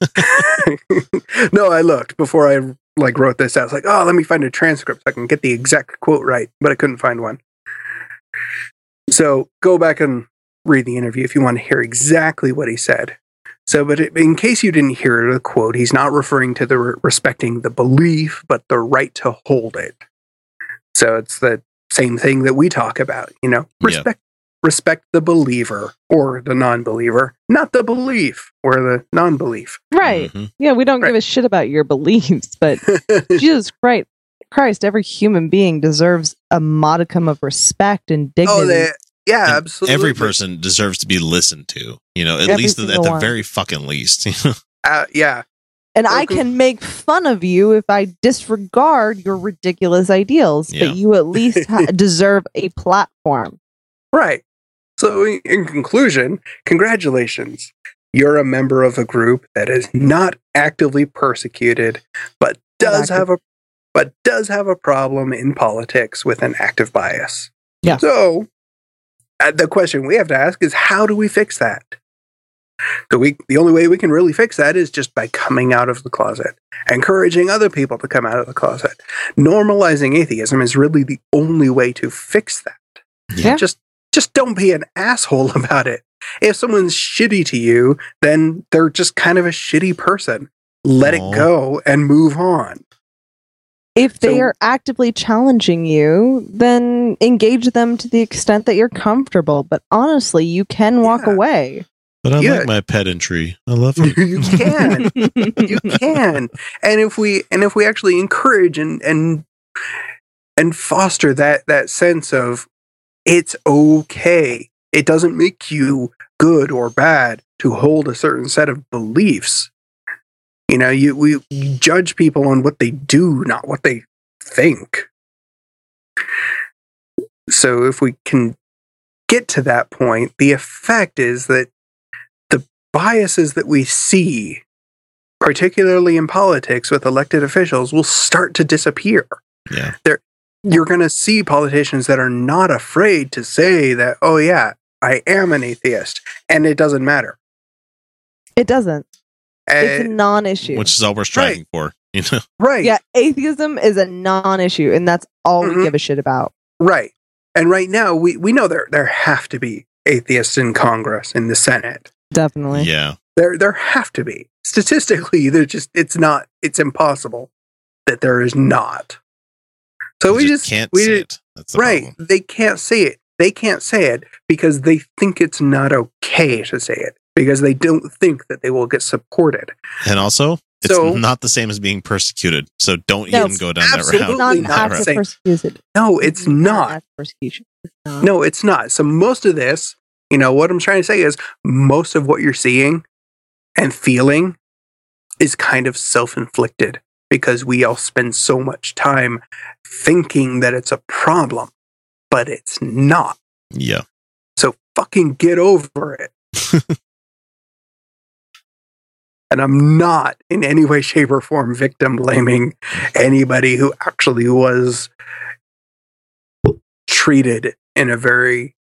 (laughs) no, I looked before I like wrote this out. I was like, oh, let me find a transcript so I can get the exact quote right, but I couldn't find one. So go back and read the interview if you want to hear exactly what he said. So, but in case you didn't hear the quote, he's not referring to the re- respecting the belief, but the right to hold it. So it's the same thing that we talk about, you know, respect respect the believer or the non-believer, not the belief or the non-belief. Right. Mhm. Yeah, we don't give a shit about your beliefs, but (laughs) Jesus Christ, Christ, every human being deserves a modicum of respect and dignity. Oh, they, yeah, And absolutely. Every person deserves to be listened to. You know, at Every least at the one. very fucking least. (laughs) Uh, yeah, and I can make fun of you if I disregard your ridiculous ideals, Yeah. but you at least ha- (laughs) deserve a platform. Right. So, in- conclusion, congratulations. You're a member of a group that is not actively persecuted, but does have a but does have a problem in politics with an active bias. Yeah. So, uh, the question we have to ask is how do we fix that? So we the only way we can really fix that is just by coming out of the closet, encouraging other people to come out of the closet. Normalizing atheism is really the only way to fix that. Yeah. Just just don't be an asshole (laughs) about it. If someone's shitty to you, then they're just kind of a shitty person. Let Aw. it go and move on. If they So- are actively challenging you, then engage them to the extent that you're comfortable. But honestly, you can walk Yeah. away. but I Yeah. like my pedantry. I love it. (laughs) you can. you (laughs) can. And if we and if we actually encourage and and and foster that that sense of it's okay. It doesn't make you good or bad to hold a certain set of beliefs. You know, you we you judge people on what they do, not what they think. So if we can get to that point, the effect is that the biases that we see, particularly in politics with elected officials, will start to disappear. Yeah. There, you're going to see politicians that are not afraid to say that, oh, yeah, I am an atheist, and it doesn't matter. It doesn't. It's a Uh, non-issue. Which is all we're striving for. You know? (laughs) right. yeah, atheism is a non-issue, and that's all Mhm. we give a shit about. Right. And right now, we, we know there, there have to be atheists in Congress, in the Senate. Definitely. Yeah. There, there have to be. Statistically, (laughs) they're just, it's not, it's impossible that there is not. So You we just just, can't we say ju- it. That's the right. problem. They can't say it. They can't say it because they think it's not okay to say it because they don't think that they will get supported. And also, it's So- not the same as being persecuted. So don't No, even go down that absolutely route. (laughs) It's not not active the same. No, it's not. persecution. It's not. No, it's not. So most of this, you know, what I'm trying to say is most of what you're seeing and feeling is kind of self-inflicted because we all spend so much time thinking that it's a problem, but it's not. Yeah. So fucking get over it. (laughs) and I'm not in any way, shape, or form victim blaming anybody who actually was treated in a very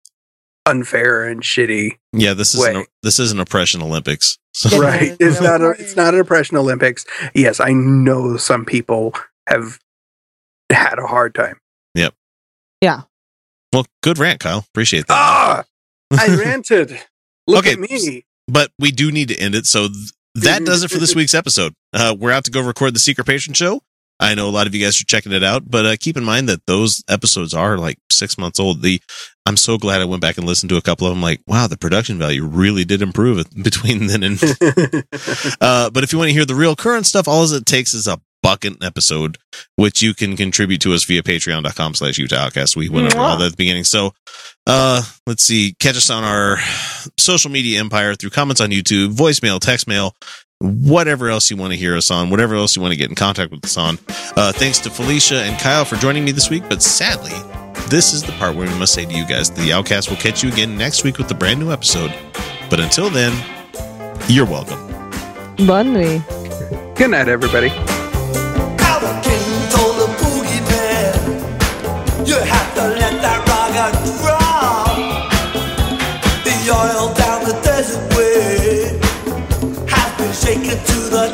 unfair and shitty Yeah, this is Way. an, this is an oppression Olympics. So, right. It's not a it's not an oppression Olympics. Yes, I know some people have had a hard time. Yep. Yeah. Well, good rant, Kyle. Appreciate that. Ah, I (laughs) ranted. Look Okay, at me. but we do need to end it. So th- that does it for this (laughs) week's episode. Uh, we're out to go record the Secret Patient Show. I know a lot of you guys are checking it out, but uh, keep in mind that those episodes are like six months old. The I'm so glad I went back and listened to a couple of them. Like, wow, the production value really did improve (laughs) between then and. (laughs) uh, but if you want to hear the real current stuff, all it takes is a bucket episode, which you can contribute to us via patreon.com slash utahcast. We went over all that at the beginning. So, uh, let's see, catch us on our social media empire through comments on YouTube, voicemail, text mail, whatever else you want to hear us on, whatever else you want to get in contact with us on. Uh, thanks to Felicia and Kyle for joining me this week. But sadly, this is the part where we must say to you guys, the Outcast will catch you again next week with a brand new episode. But until then, you're welcome. Bun me. Good night, everybody.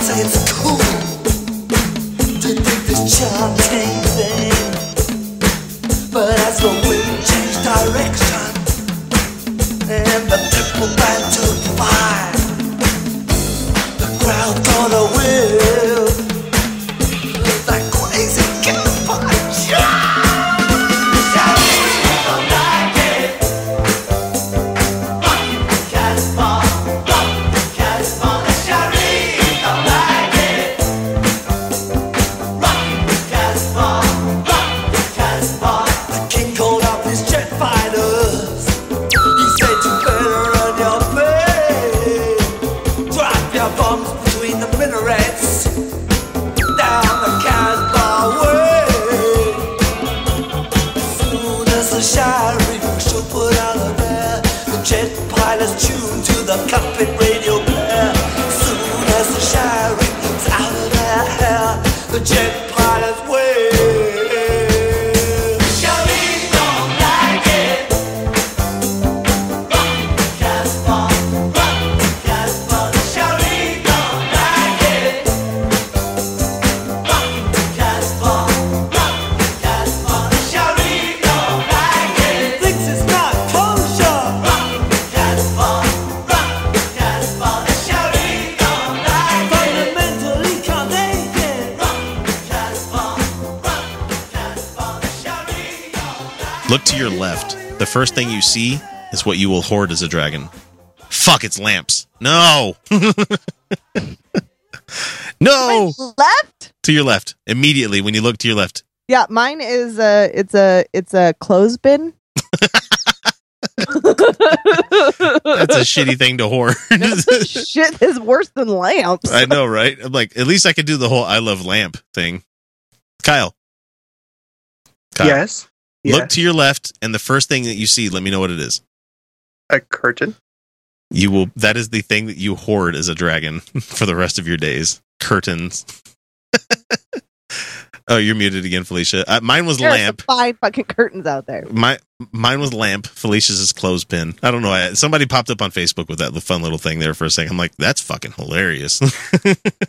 it's cool see is what you will hoard as a dragon. Fuck, it's lamps. No. (laughs) no. Left? To your left. Immediately when you look to your left. Yeah, mine is a it's a it's a clothes bin. (laughs) That's a shitty thing to hoard. (laughs) Shit is worse than lamps. I know, right? I'm like, at least I could do the whole I love lamp thing. Kyle. Kyle. Yes. Look to your left, and the first thing that you see, let me know what it is. A curtain. You will. That is the thing that you hoard as a dragon (laughs) for the rest of your days. Curtains. Oh, you're muted again, Felicia. Uh, mine was There's lamp. some fine fucking curtains out there. My mine was lamp. Felicia's is clothespin. I don't know. I, somebody popped up on Facebook with that fun little thing there for a second. I'm like, that's fucking hilarious. (laughs)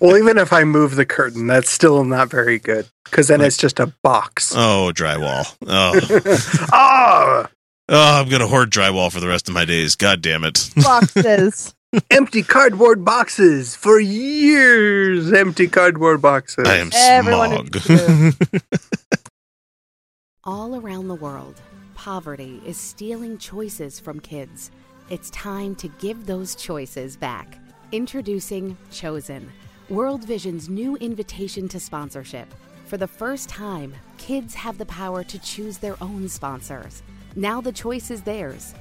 Well, even if I move the curtain, that's still not very good because then it's just a box. oh, drywall. Oh, (laughs) Ah, oh, I'm gonna hoard drywall for the rest of my days. God damn it. Boxes. (laughs) empty cardboard boxes for years. Empty cardboard boxes. I am Everyone Smaug. (laughs) All around the world, poverty is stealing choices from kids. It's time to give those choices back. Introducing Chosen, World Vision's new invitation to sponsorship. For the first time, kids have the power to choose their own sponsors. Now the choice is theirs.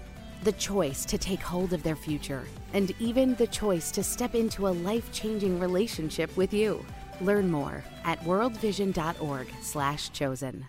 The choice to take hold of their future, and even the choice to step into a life-changing relationship with you. Learn more at worldvision.org/chosen.